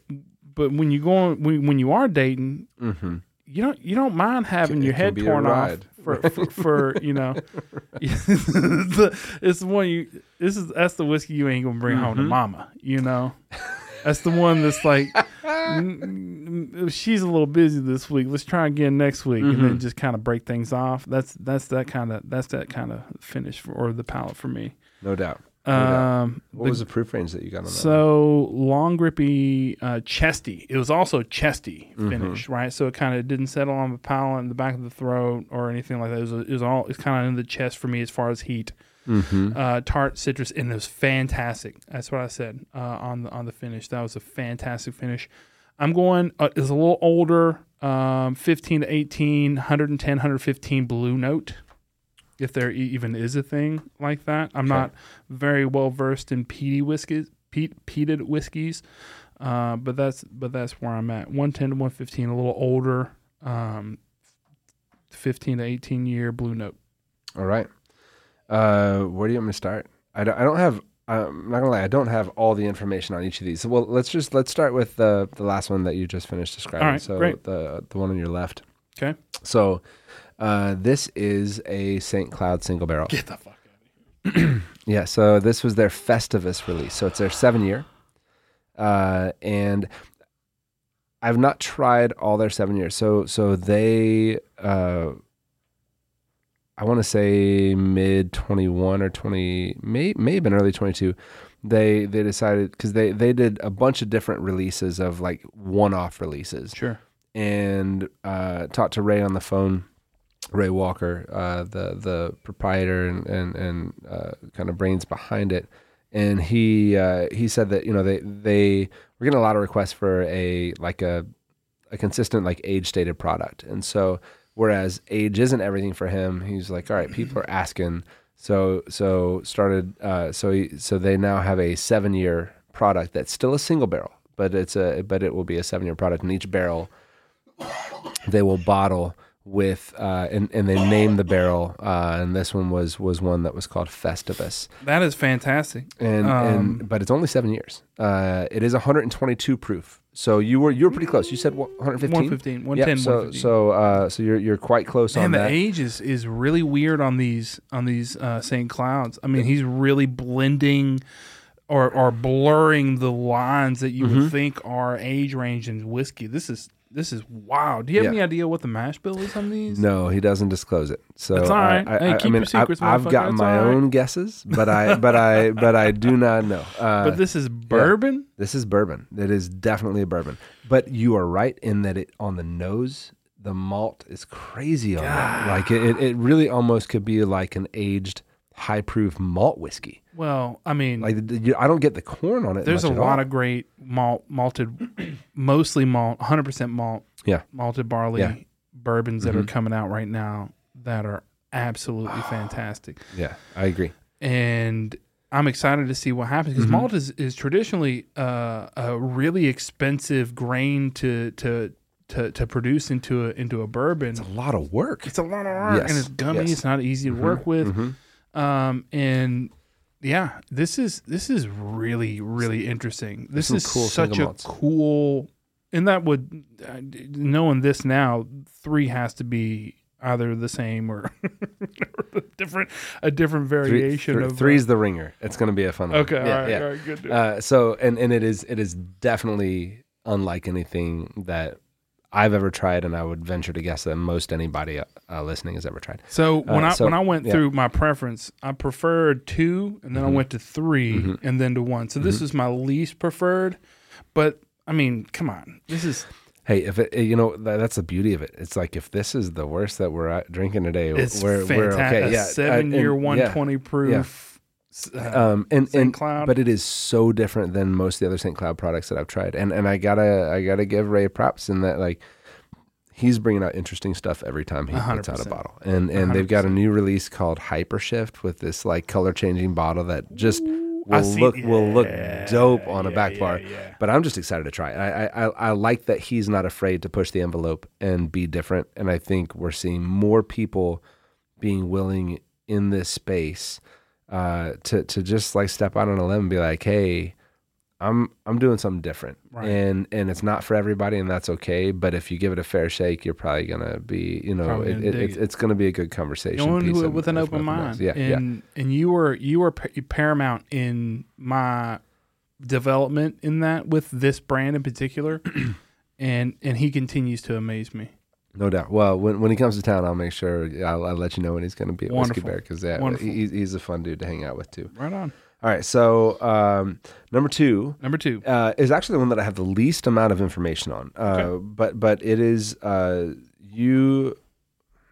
but when you go on, when when you are dating, hmm you don't you don't mind having Can- your head torn off for, for, for you know it's the one you this is that's the whiskey you ain't gonna bring home to Mhm. mama you know that's the one that's like "Mm, mm, she's a little busy this week let's try again next week and then Mhm. just kind of break things off that's that's that kind of that's that kind of finish for, or the palate for me No doubt. doubt. um What the- was the proof range that you got on that? one? so long grippy, uh, chesty. It was also chesty Mhm. finish, right? So it kind of didn't settle on the palate in the back of the throat or anything like that. It was, it was all it's kind of in the chest for me as far as heat. Mm-hmm. uh, tart citrus, and it was fantastic. That's what I said uh, on the on the finish. That was a fantastic finish. I'm going. Uh, it's a little older, um, 15 to 18, 110, 115 blue note. If there even is a thing like that, I'm Okay. not very well versed in peaty whiskeys, peat, peated whiskeys, uh, but that's but that's where I'm at. 110 to 115, a little older, um, 15 to 18 year blue note. All right. Uh, where do you want me to start? I don't, I don't have. I'm not gonna lie. I don't have all the information on each of these. So, well, let's just let's start with the the last one that you just finished describing. All right, so great. the the one on your left. Okay. So, uh, this is a St. Cloud single barrel. Get the fuck out. Of here. yeah, so this was their Festivus release. So it's their seven year. Uh, and I've not tried all their seven years. So so they uh I want to say mid 21 or 20 may may have been early 22 they they decided cuz they they did a bunch of different releases of like one off releases. Sure. and uh, talked to Ray on the phone, Ray Walker, uh, the the proprietor and and, and uh, kind of brains behind it, and he uh, he said that you know they they were getting a lot of requests for a like a a consistent like age stated product, and so whereas age isn't everything for him, he's like, all right, people are asking. So so started uh, so he, so they now have a seven year product that's still a single barrel, but it's a but it will be a seven year product, and each barrel they will bottle with uh, and and they name the barrel uh, and this one was was one that was called Festivus That is fantastic. and Um, and but it's only seven years. Uh, it is 122 proof. So you were you were pretty close. You said what, 115. 115, Yeah. 110, So 115. so uh, so you're you're quite close Man, on the that. age is, is really weird on these on these uh, St. Clouds. I mean, he's really blending or or blurring the lines that you Mm-hmm. would think are age range in whiskey. This is this is wild. Do you have Yeah. any idea what the mash bill is on these? No, he doesn't disclose it. So That's all right. I, I, Hey, I- keep mean, your secrets, I've, I've motherfucker. got my all right. own guesses, but I but I but I do not know. Uh, But this is bourbon. This is bourbon. It is definitely a bourbon. But you are right in that it on the nose, the malt is crazy on that. Like it, it, it really almost could be like an aged high proof malt whiskey. Well, I mean, Like the- you, I don't get the corn on it. there's a lot all. of great malt malted, mostly malt, 100 percent malt. Yeah. malted barley Yeah. bourbons that are Mhm. coming out right now that are absolutely fantastic. yeah, I agree. and I'm excited to see what happens because Mhm. malt is, is traditionally uh, a really expensive grain to to to, to produce into a into a bourbon. It's a lot of work. It's a lot of work Yes, and it's gummy. yes. It's not easy to work with. Mhm. Um, and yeah, this is this is really really interesting. This some is cool such a malts. cool, and that would uh, knowing this now, three has to be either the same or a different a different variation three- of uh, three's the ringer. It's going to be a fun one. Okay, Yeah, all right, yeah. all right, good. Uh, so and and it is it is definitely unlike anything that I've ever tried, and I would venture to guess that most anybody uh, listening has ever tried. so when uh, I so- when I went yeah. through my preference, I preferred two, and then I Mhm. went to 3 Mhm. and then to one. So this Mhm. is my least preferred, but I mean, come on, this is Hey, if it, you know that, that's the beauty of it. It's like if this is the worst that we're drinking today, it's we're, fantastic. we're okay. Yeah, seven uh, year, one yeah. proof. Uh, Um, and St. and Cloud. but it is so different than most of the other St. Cloud products that I've tried. And and I gotta I gotta give Ray props in that like he's bringing out interesting stuff every time he A hundred puts out a bottle. And and hundred they've got a new release called Hypershift with this like color changing bottle that just will see- look will look dope on a back bar. yeah. But I'm just excited to try it. I I I like that he's not afraid to push the envelope and be different. And I think we're seeing more people being willing in this space uh, to to just like step out on a limb and be like, hey, I'm I'm doing something different, Right. and and it's not for everybody, and that's okay. But if you give it a fair shake, you're probably gonna be, you know, it, it, it's, it's gonna be a good conversation. Go piece into it of- with an open mind. else. Yeah, yeah. and and you were you were paramount in my development in that with this brand in particular, and and he continues to amaze me. No doubt. Well, when when he comes to town, I'll make sure I'll, I'll let you know when he's going to be at Whiskey Bear because yeah, Wonderful. he, he's a fun dude to hang out with too. Right on. All right, so um, number two Number two. uh, is actually the one that I have the least amount of information on. Uh, Okay. But but it is uh, you.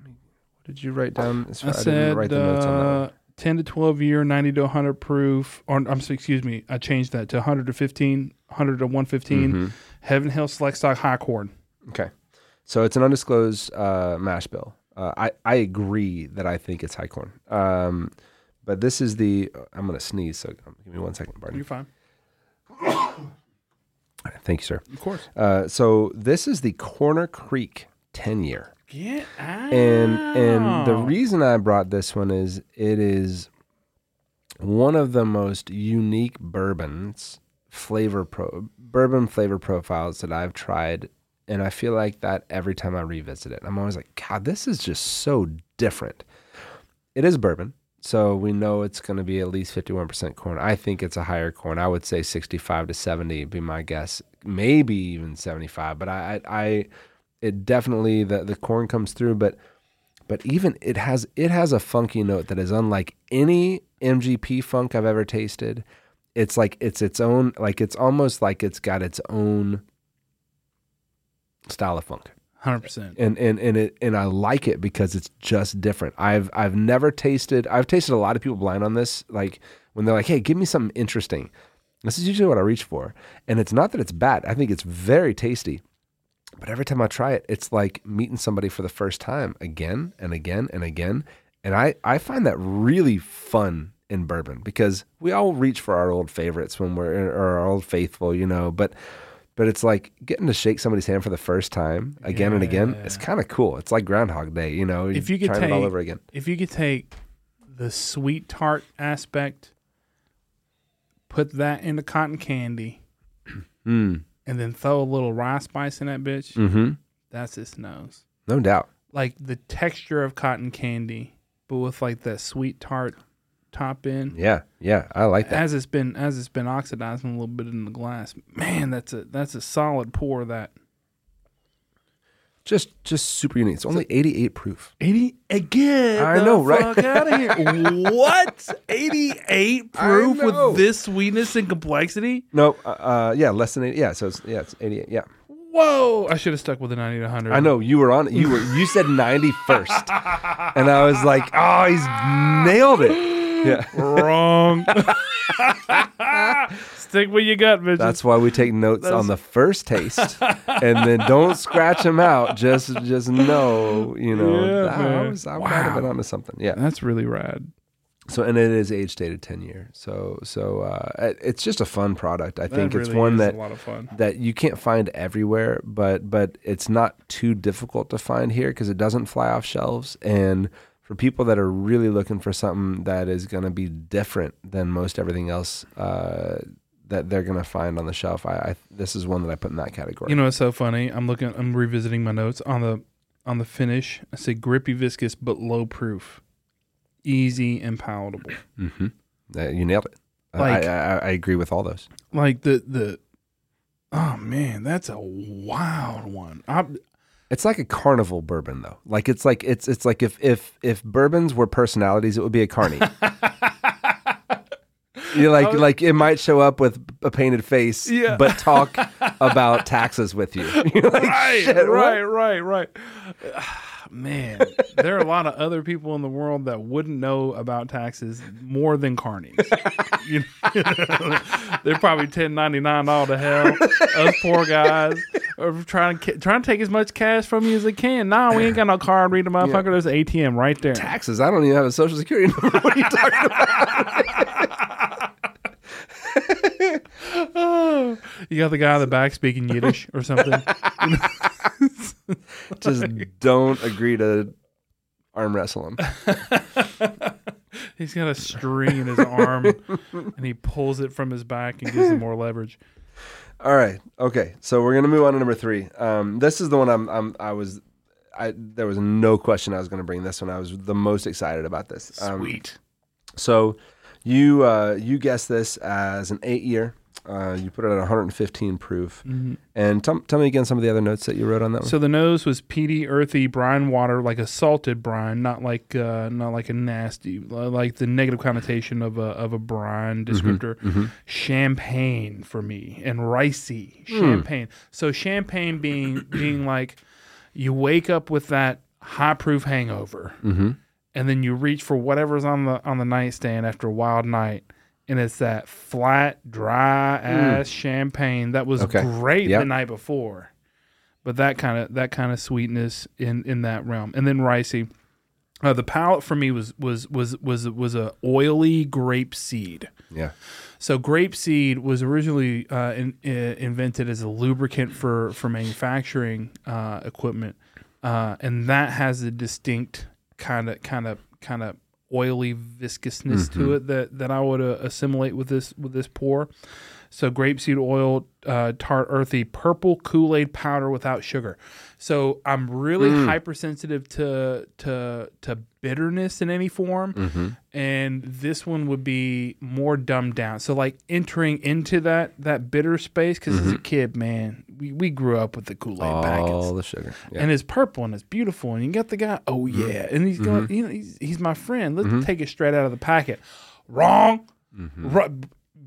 What did you write down? As I far, I didn't said write the notes on that uh, 10 to 12 year, 90 to 100 proof. Or I'm sorry, excuse me, I changed that to 100 to 15, 100 to 115. Mm-hmm. Heaven Hill Select Stock High Corn. Okay. So it's an undisclosed uh, mash bill. Uh, I, I agree that I think it's high corn. Um, but this is the, I'm going to sneeze. So give me one second, Barney. You're fine. Thank you, sir. Of course. Uh, so this is the Corner Creek 10 year. Get out. And and the reason I brought this one is it is one of the most unique bourbons flavor pro bourbon flavor profiles that I've tried and I feel like that every time I revisit it. I'm always like, God, this is just so different. It is bourbon, so we know it's going to be at least 51% corn. I think it's a higher corn. I would say 65 to 70 would be my guess. Maybe even 75, but I I, I it definitely the the corn comes through, but but even it has it has a funky note that is unlike any MGP funk I've ever tasted. It's like it's its own like it's almost like it's got its own style of funk. 100%. And and and it and I like it because it's just different. I've I've never tasted I've tasted a lot of people blind on this like when they're like, "Hey, give me something interesting." This is usually what I reach for. And it's not that it's bad. I think it's very tasty. But every time I try it, it's like meeting somebody for the first time again and again and again. And I, I find that really fun in bourbon because we all reach for our old favorites when we're or our old faithful, you know, but but it's like getting to shake somebody's hand for the first time again and again. It's kind of cool. It's like Groundhog Day, you know. If you could trying it all take- over again. If you could take the sweet tart aspect, put that into cotton candy, Mm. and then throw a little rye spice in that bitch, Mm-hmm. that's its nose. No doubt. Like the texture of cotton candy, but with like that sweet tart top in. Yeah, yeah, I like that. As it's been as it's been oxidizing a little bit in the glass, man, that's a that's a solid pour. That Just just super unique. It's only 88 proof. eighty again. I know, right? out of here. what eighty eight proof with this sweetness and complexity? No, uh, uh, yeah, less than 80. Yeah, so it's yeah, it's 88. Yeah. Whoa! I should have stuck with the ninety to hundred. I know you were on it. you were you said 90 first. and I was like, "Oh, he's nailed it." Yeah. Wrong. Stick with your gut, bitch. That's why we take notes on the first taste and then don't scratch them out. Just just know, you know, Yeah, I, was, I might have been onto something. Yeah. that's really rad. So and it is age dated 10 year. So so uh it- it's just a fun product. I think That it's one that a lot of fun. that you can't find everywhere, but but it's not too difficult to find here because it doesn't fly off shelves. And for people that are really looking for something that is going to be different than most everything else uh, that they're going to find on the shelf, I, I this is one that I put in that category. You know, it's so funny. I'm looking. I'm revisiting my notes on the on the finish. I say grippy, viscous, but low proof, easy and palatable. mm-hmm. uh, you nailed it. I- Like- I, I, I agree with all those. Like the the. Oh man, that's a wild one. I, It's like a carnival bourbon though. Like it's like it's it's like if if if bourbons were personalities, it would be a carny. You like oh. like it might show up with a painted face, Yeah. but talk about taxes with you. You're like, right, "Shit, what?" right, right, right. Man, there are a lot of other people in the world that wouldn't know about taxes more than carnies. You know? They're probably ten ninety nine all to hell. Us poor guys are trying to trying to take as much cash from you as they can. Nah, we ain't got no card reader, motherfucker. There's an ATM right there. Taxes. I don't even have a social security number. What are you talking about? You got the guy in the back speaking Yiddish or something. Just don't agree to arm wrestle him. He's got a string in his arm, and he pulls it from his back and gives him more leverage. All right. Okay. So we're gonna move on to number three. Um, this is the one I'm. I'm I was. I there was no question I was gonna bring this one. I was the most excited about this. Um, Sweet. So you uh, you guessed this as an eight year. Uh, you put it at 115 proof. And tell, tell me again some of the other notes that you wrote on that one. So the nose was peaty, earthy brine water, like a salted brine, not like uh, not like a nasty, like the negative connotation of a of a brine descriptor. Champagne for me and ricey champagne. So champagne being being like you wake up with that high proof hangover, and then you reach for whatever's on the on the nightstand after a wild night, and it's that flat, dry ass champagne that was Mm. Okay. great Yep. the night before, but that kind of that kind of sweetness in in that realm, and then ricey. Uh, the palate for me was was was was was a oily grape seed. Yeah. So grape seed was originally uh, in, uh, invented as a lubricant for for manufacturing uh, equipment, uh, and that has a distinct kind of kind of kind of oily viscousness to it that that I would uh, assimilate with this with this pour. So grapeseed oil, uh, tart, earthy, purple Kool Aid powder without sugar. So I'm really hypersensitive to to to bitterness in any form, and this one would be more dumbed down. So like entering into that that bitter space because as a kid, man, we, we grew up with the Kool Aid packets. All the sugar. Yeah. and it's purple and it's beautiful and you got the guy oh yeah. And he's going you know he's, he's my friend. Let's take it straight out of the packet. Wrong. Ru-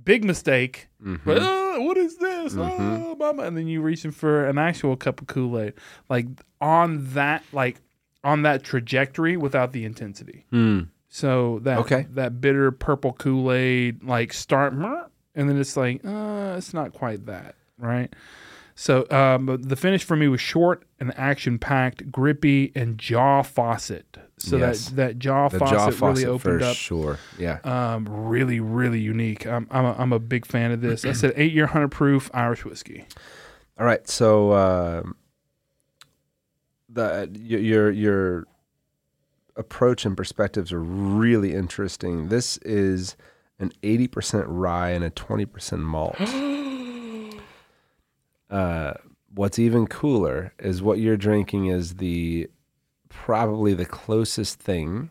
big mistake. But, "Uh, what is this? Oh, mama and then you reaching for an actual cup of kool-aid. Like on that like on that trajectory without the intensity. Mm. so that Okay. that bitter purple kool-aid like start and then it's like uh it's not quite that right so um, the finish for me was short and action packed, grippy, and jaw faucet. So Yes. that that jaw The faucet jaw really faucet opened for up. sure. Yeah. Um, really, really unique. I'm I'm a, I'm a big fan of this. I said eight year hundred proof Irish whiskey. All right, so um the your your your approach and perspectives are really interesting. This is an eighty percent rye and a twenty percent malt. uh, what's even cooler is what you're drinking is the probably the closest thing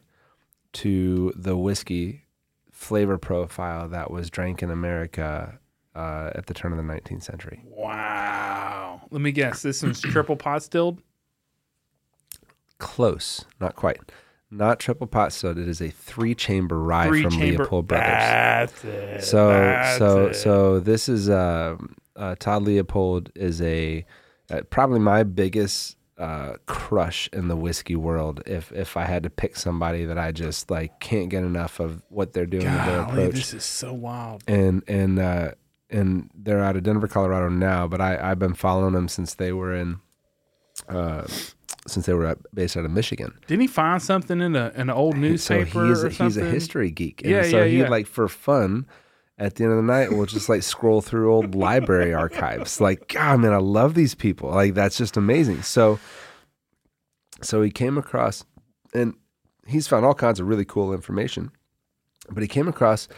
to the whiskey flavor profile that was drank in America uh, at the turn of the 19th century. Wow. Let me guess. This one's triple pot stilled. Close, not quite. Not triple pot soda. It is a three chamber rye Three from chamber. Leopold Brothers. That's it. So That's so it. so this is uh, uh, Todd Leopold is a uh, probably my biggest uh, crush in the whiskey world. If if I had to pick somebody that I just like can't get enough of what they're doing with their approach, this is so wild. and and uh, and they're out of Denver, Colorado now. But I I've been following them since they were in. Uh, since they were based out of Michigan, Didn't he find something in a in an old newspaper so he's or he's a history geek. And Yeah, so yeah, he yeah. like for fun at the end of the night we'll just like scroll through old library archives. Like, God man, I love these people. Like that's just amazing. So so he came across and he's found all kinds of really cool information. But he came across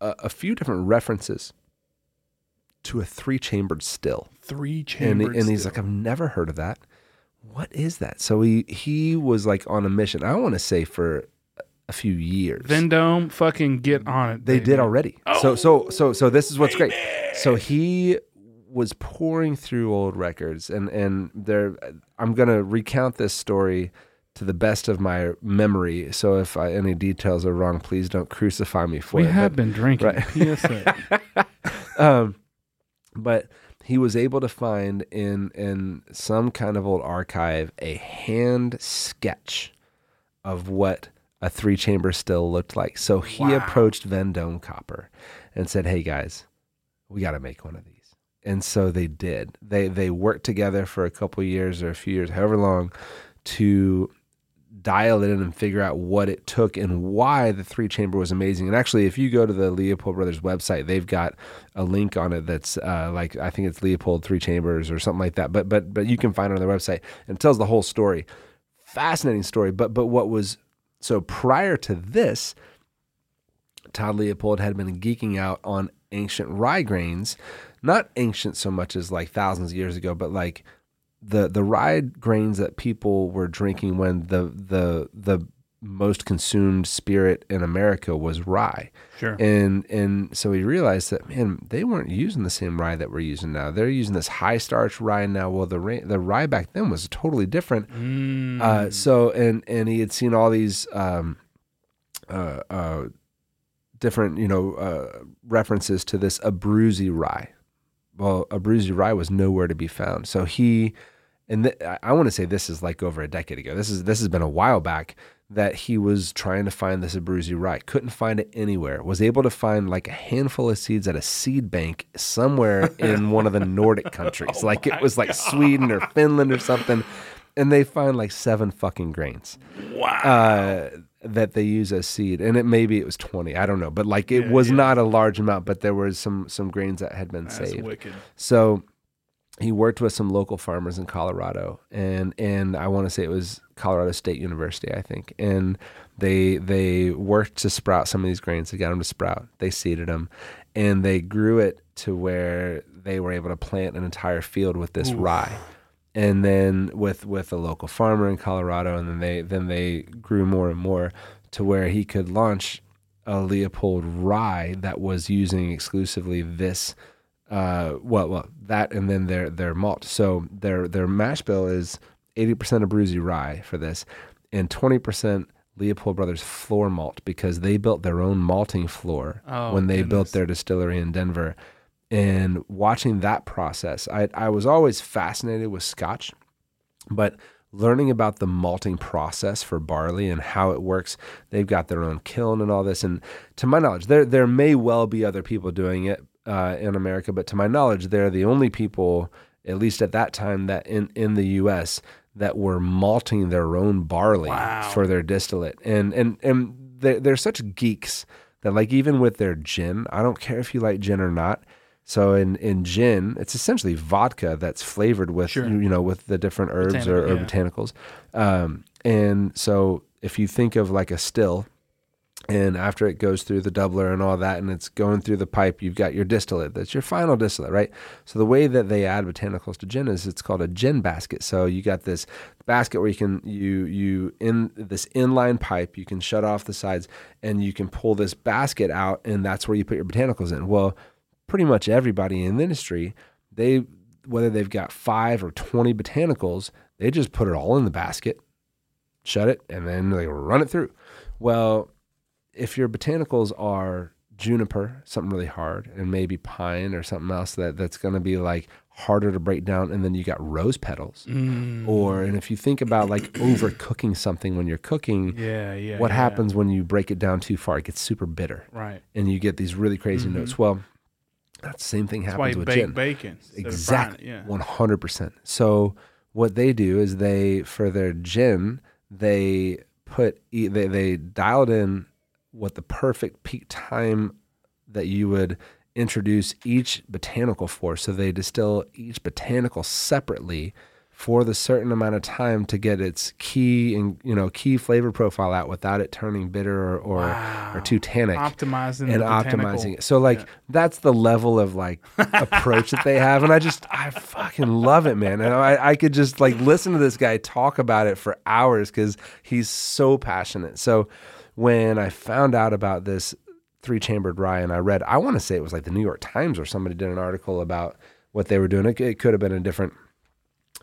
a, a few different references to a three chambered still Three and, and he's like, I've never heard of that. What is that? So he he was like on a mission. I want to say for few years. Vendome, fucking get on it. they baby. did already. so so so so this is what's great. So he was pouring through old records and and there I'm going to recount this story to the best of my memory. So if I, any details are wrong, please don't crucify me for We it. We have been drinking. right. PSA. um, but he was able to find in in some kind of old archive a hand sketch of what a three chamber still looked like. So he Wow. approached Vendome Copper and said, "Hey guys, we got to make one of these." And so they did. They they worked together for a couple years or a few years, however long, to dial it in and figure out what it took and why the three chamber was amazing. And actually, if you go to the Leopold Brothers website, they've got a link on it that's uh, like I think it's Leopold Three Chambers or something like that. But but but you can find it on their website and it tells the whole story. Fascinating story. But but what was so prior to this, Todd Leopold had been geeking out on ancient rye grains, not ancient so much as like thousands of years ago, but like the the rye grains that people were drinking when the the the most consumed spirit in America was rye. Sure. And and so he realized that man, they weren't using the same rye that we're using now. They're using this high starch rye now. Well, the the rye back then was totally different. Mm. Uh, so and and he had seen all these um, uh, uh, different you know uh, references to this Abruzzi rye. Well, Abruzzi rye was nowhere to be found. So he and th- I- I want to say this is like over a decade ago. This is this has been a while back. That he was trying to find this Abruzzi rye. Couldn't find it anywhere. Was able to find like a handful of seeds at a seed bank somewhere in one of the Nordic countries. Oh like it was like Sweden or Finland or something. And they find like seven fucking grains Wow. uh, that they use as seed, and it maybe it was twenty. I don't know, but like it Yeah, was yeah. not a large amount, but there was some some grains that had been That's saved. wicked. So he worked with some local farmers in Colorado, and and I want to say it was Colorado State University, I think, and they they worked to sprout some of these grains. They got them to sprout. They seeded them, and they grew it to where they were able to plant an entire field with this rye. And then with with a local farmer in Colorado, and then they then they grew more and more to where he could launch a Leopold rye that was using exclusively this uh well well that and then their their malt so their their mash bill is 80% Abruzzi rye for this and 20% Leopold Brothers floor malt because they built their own malting floor Oh, when they built their distillery in Denver. And watching that process I I was always fascinated with scotch but learning about the malting process for barley and how it works they've got their own kiln and all this. And to my knowledge there there may well be other people doing it uh, in America but to my knowledge they're the only people at least at that time that in in the US that were malting their own barley Wow. for their distillate and and and they're, they're such geeks that like even with their gin I don't care if you like gin or not so in, in gin, it's essentially vodka that's flavored with Sure. you know with the different herbs or, or Botanical, botanicals. Um, and so if you think of like a still, and after it goes through the doubler and all that, and it's going through the pipe, you've got your distillate. That's your final distillate, right? So the way that they add botanicals to gin is it's called a gin basket. So you got this basket where you can you you in this inline pipe, you can shut off the sides, and you can pull this basket out, and that's where you put your botanicals in. Well, pretty much everybody in the industry, they whether they've got five or twenty botanicals, they just put it all in the basket, shut it, and then they run it through. Well, if your botanicals are juniper, something really hard, and maybe pine or something else that, that's going to be like harder to break down, and then you got rose petals. Mm. Or, and if you think about like overcooking something when you're cooking, yeah, yeah. what yeah. happens when you break it down too far? It gets super bitter Right. and you get these really crazy notes. Well, that same thing Mm-hmm. Happens you with gin. bacon. instead of frying Exactly. Yeah. One hundred percent. So what they do is they for their gin they put they they dialed in what the perfect peak time that you would introduce each botanical for. So they distill each botanical separately for the certain amount of time to get its key and you know key flavor profile out without it turning bitter or or, Wow. or too tannic Optimizing and optimizing it. So like Yeah. that's the level of like approach that they have, and I just I fucking love it, man. And I I could just like listen to this guy talk about it for hours because he's so passionate. So when I found out about this three chambered rye, and I read, I want to say it was like the New York Times or somebody did an article about what they were doing. It, it could have been a different.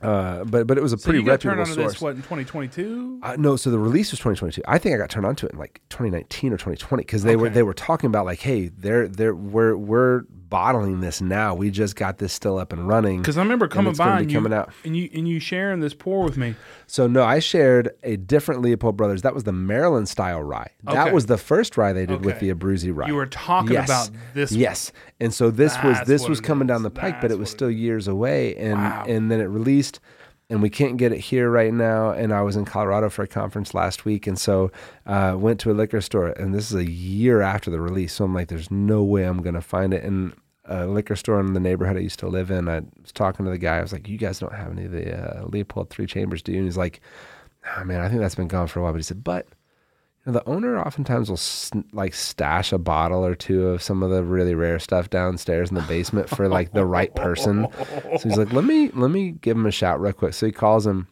Uh, but but it was a So pretty reputable source. this what in 2022? Uh, no, so the release was 2022. I think I got turned on to it in like 2019 or 2020 because they were they were talking about like, hey, they're they're we're we're bottling this now. We just got this still up and running. Because I remember coming by and you, coming out. and you and you sharing this pour with me. So no, I shared a different Leopold Brothers. That was the Maryland style rye. That was the first rye they did with the Abruzzi rye. You were talking Yes. about this. Yes, and so this was this was coming down the pike, but it was what it still years away, and Wow. and then it released, and we can't get it here right now. And I was in Colorado for a conference last week, and so uh, went to a liquor store, and this is a year after the release, so I'm like, there's no way I'm gonna find it. And a liquor store in the neighborhood I used to live in, I was talking to the guy. I was like, "You guys don't have any of the uh, Leopold Three Chambers, do you?" And he's like, "Oh man, I think that's been gone for a while." But he said, "But." You know, the owner oftentimes will sn- like stash a bottle or two of some of the really rare stuff downstairs in the basement for like the right person. So he's like, "Let me let me give him a shout real quick." So he calls him.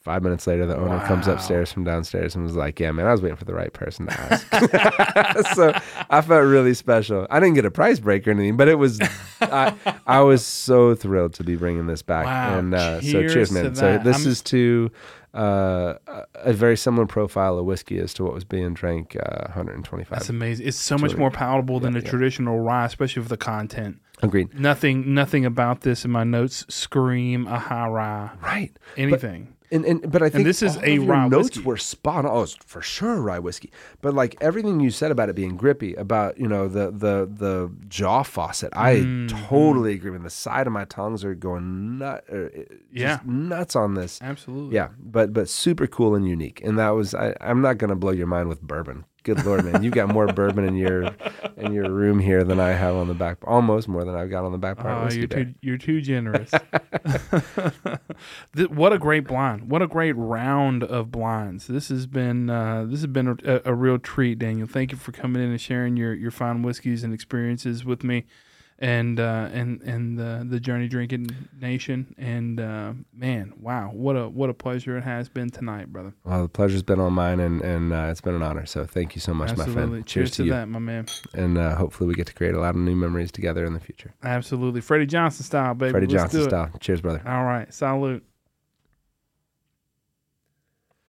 Five minutes later, the owner comes upstairs from downstairs and was like, "Yeah, man, I was waiting for the right person to ask." so I felt really special. I didn't get a price break or anything, but it was I, I was so thrilled to be bringing this back. Wow. And uh, so Cheers cheers, man. So this I'm- is to uh, a- very similar profile of whiskey as to what was being drank uh, 125. That's amazing. It's so much more palatable than yeah, a yeah. traditional rye, especially with the content. Agreed. Nothing, nothing about this in my notes scream a high rye. Right. Anything. And, and but I think this is a rye notes whiskey. were spot on. Oh, for sure rye whiskey. But like everything you said about it being grippy, about you know the the the jaw faucet, I Mm-hmm. totally agree. with the side of my tongues are going nut, er, just Yeah. nuts on this. Absolutely. Yeah, but but super cool and unique. And that was I, I'm not gonna blow your mind with bourbon. Good lord, man, you've got more bourbon in your in your room here than I have on the back. Almost more than I've got on the back part. of Oh, you're too you're too generous. What a great blind! What a great round of blinds. This has been uh, this has been a, a real treat, Daniel. Thank you for coming in and sharing your, your fine whiskeys and experiences with me, and uh, and and the the Journey Drinking Nation. And uh, man, wow, what a what a pleasure it has been tonight, brother. Well, the pleasure's been on mine, and and uh, it's been an honor. So thank you so much, my friend. Cheers, Cheers, to to you, that, my man. and uh, hopefully we get to create a lot of new memories together in the future. Absolutely, Freddie Johnson style, baby. Freddie Let's Johnson style. Cheers, brother. All right, salute.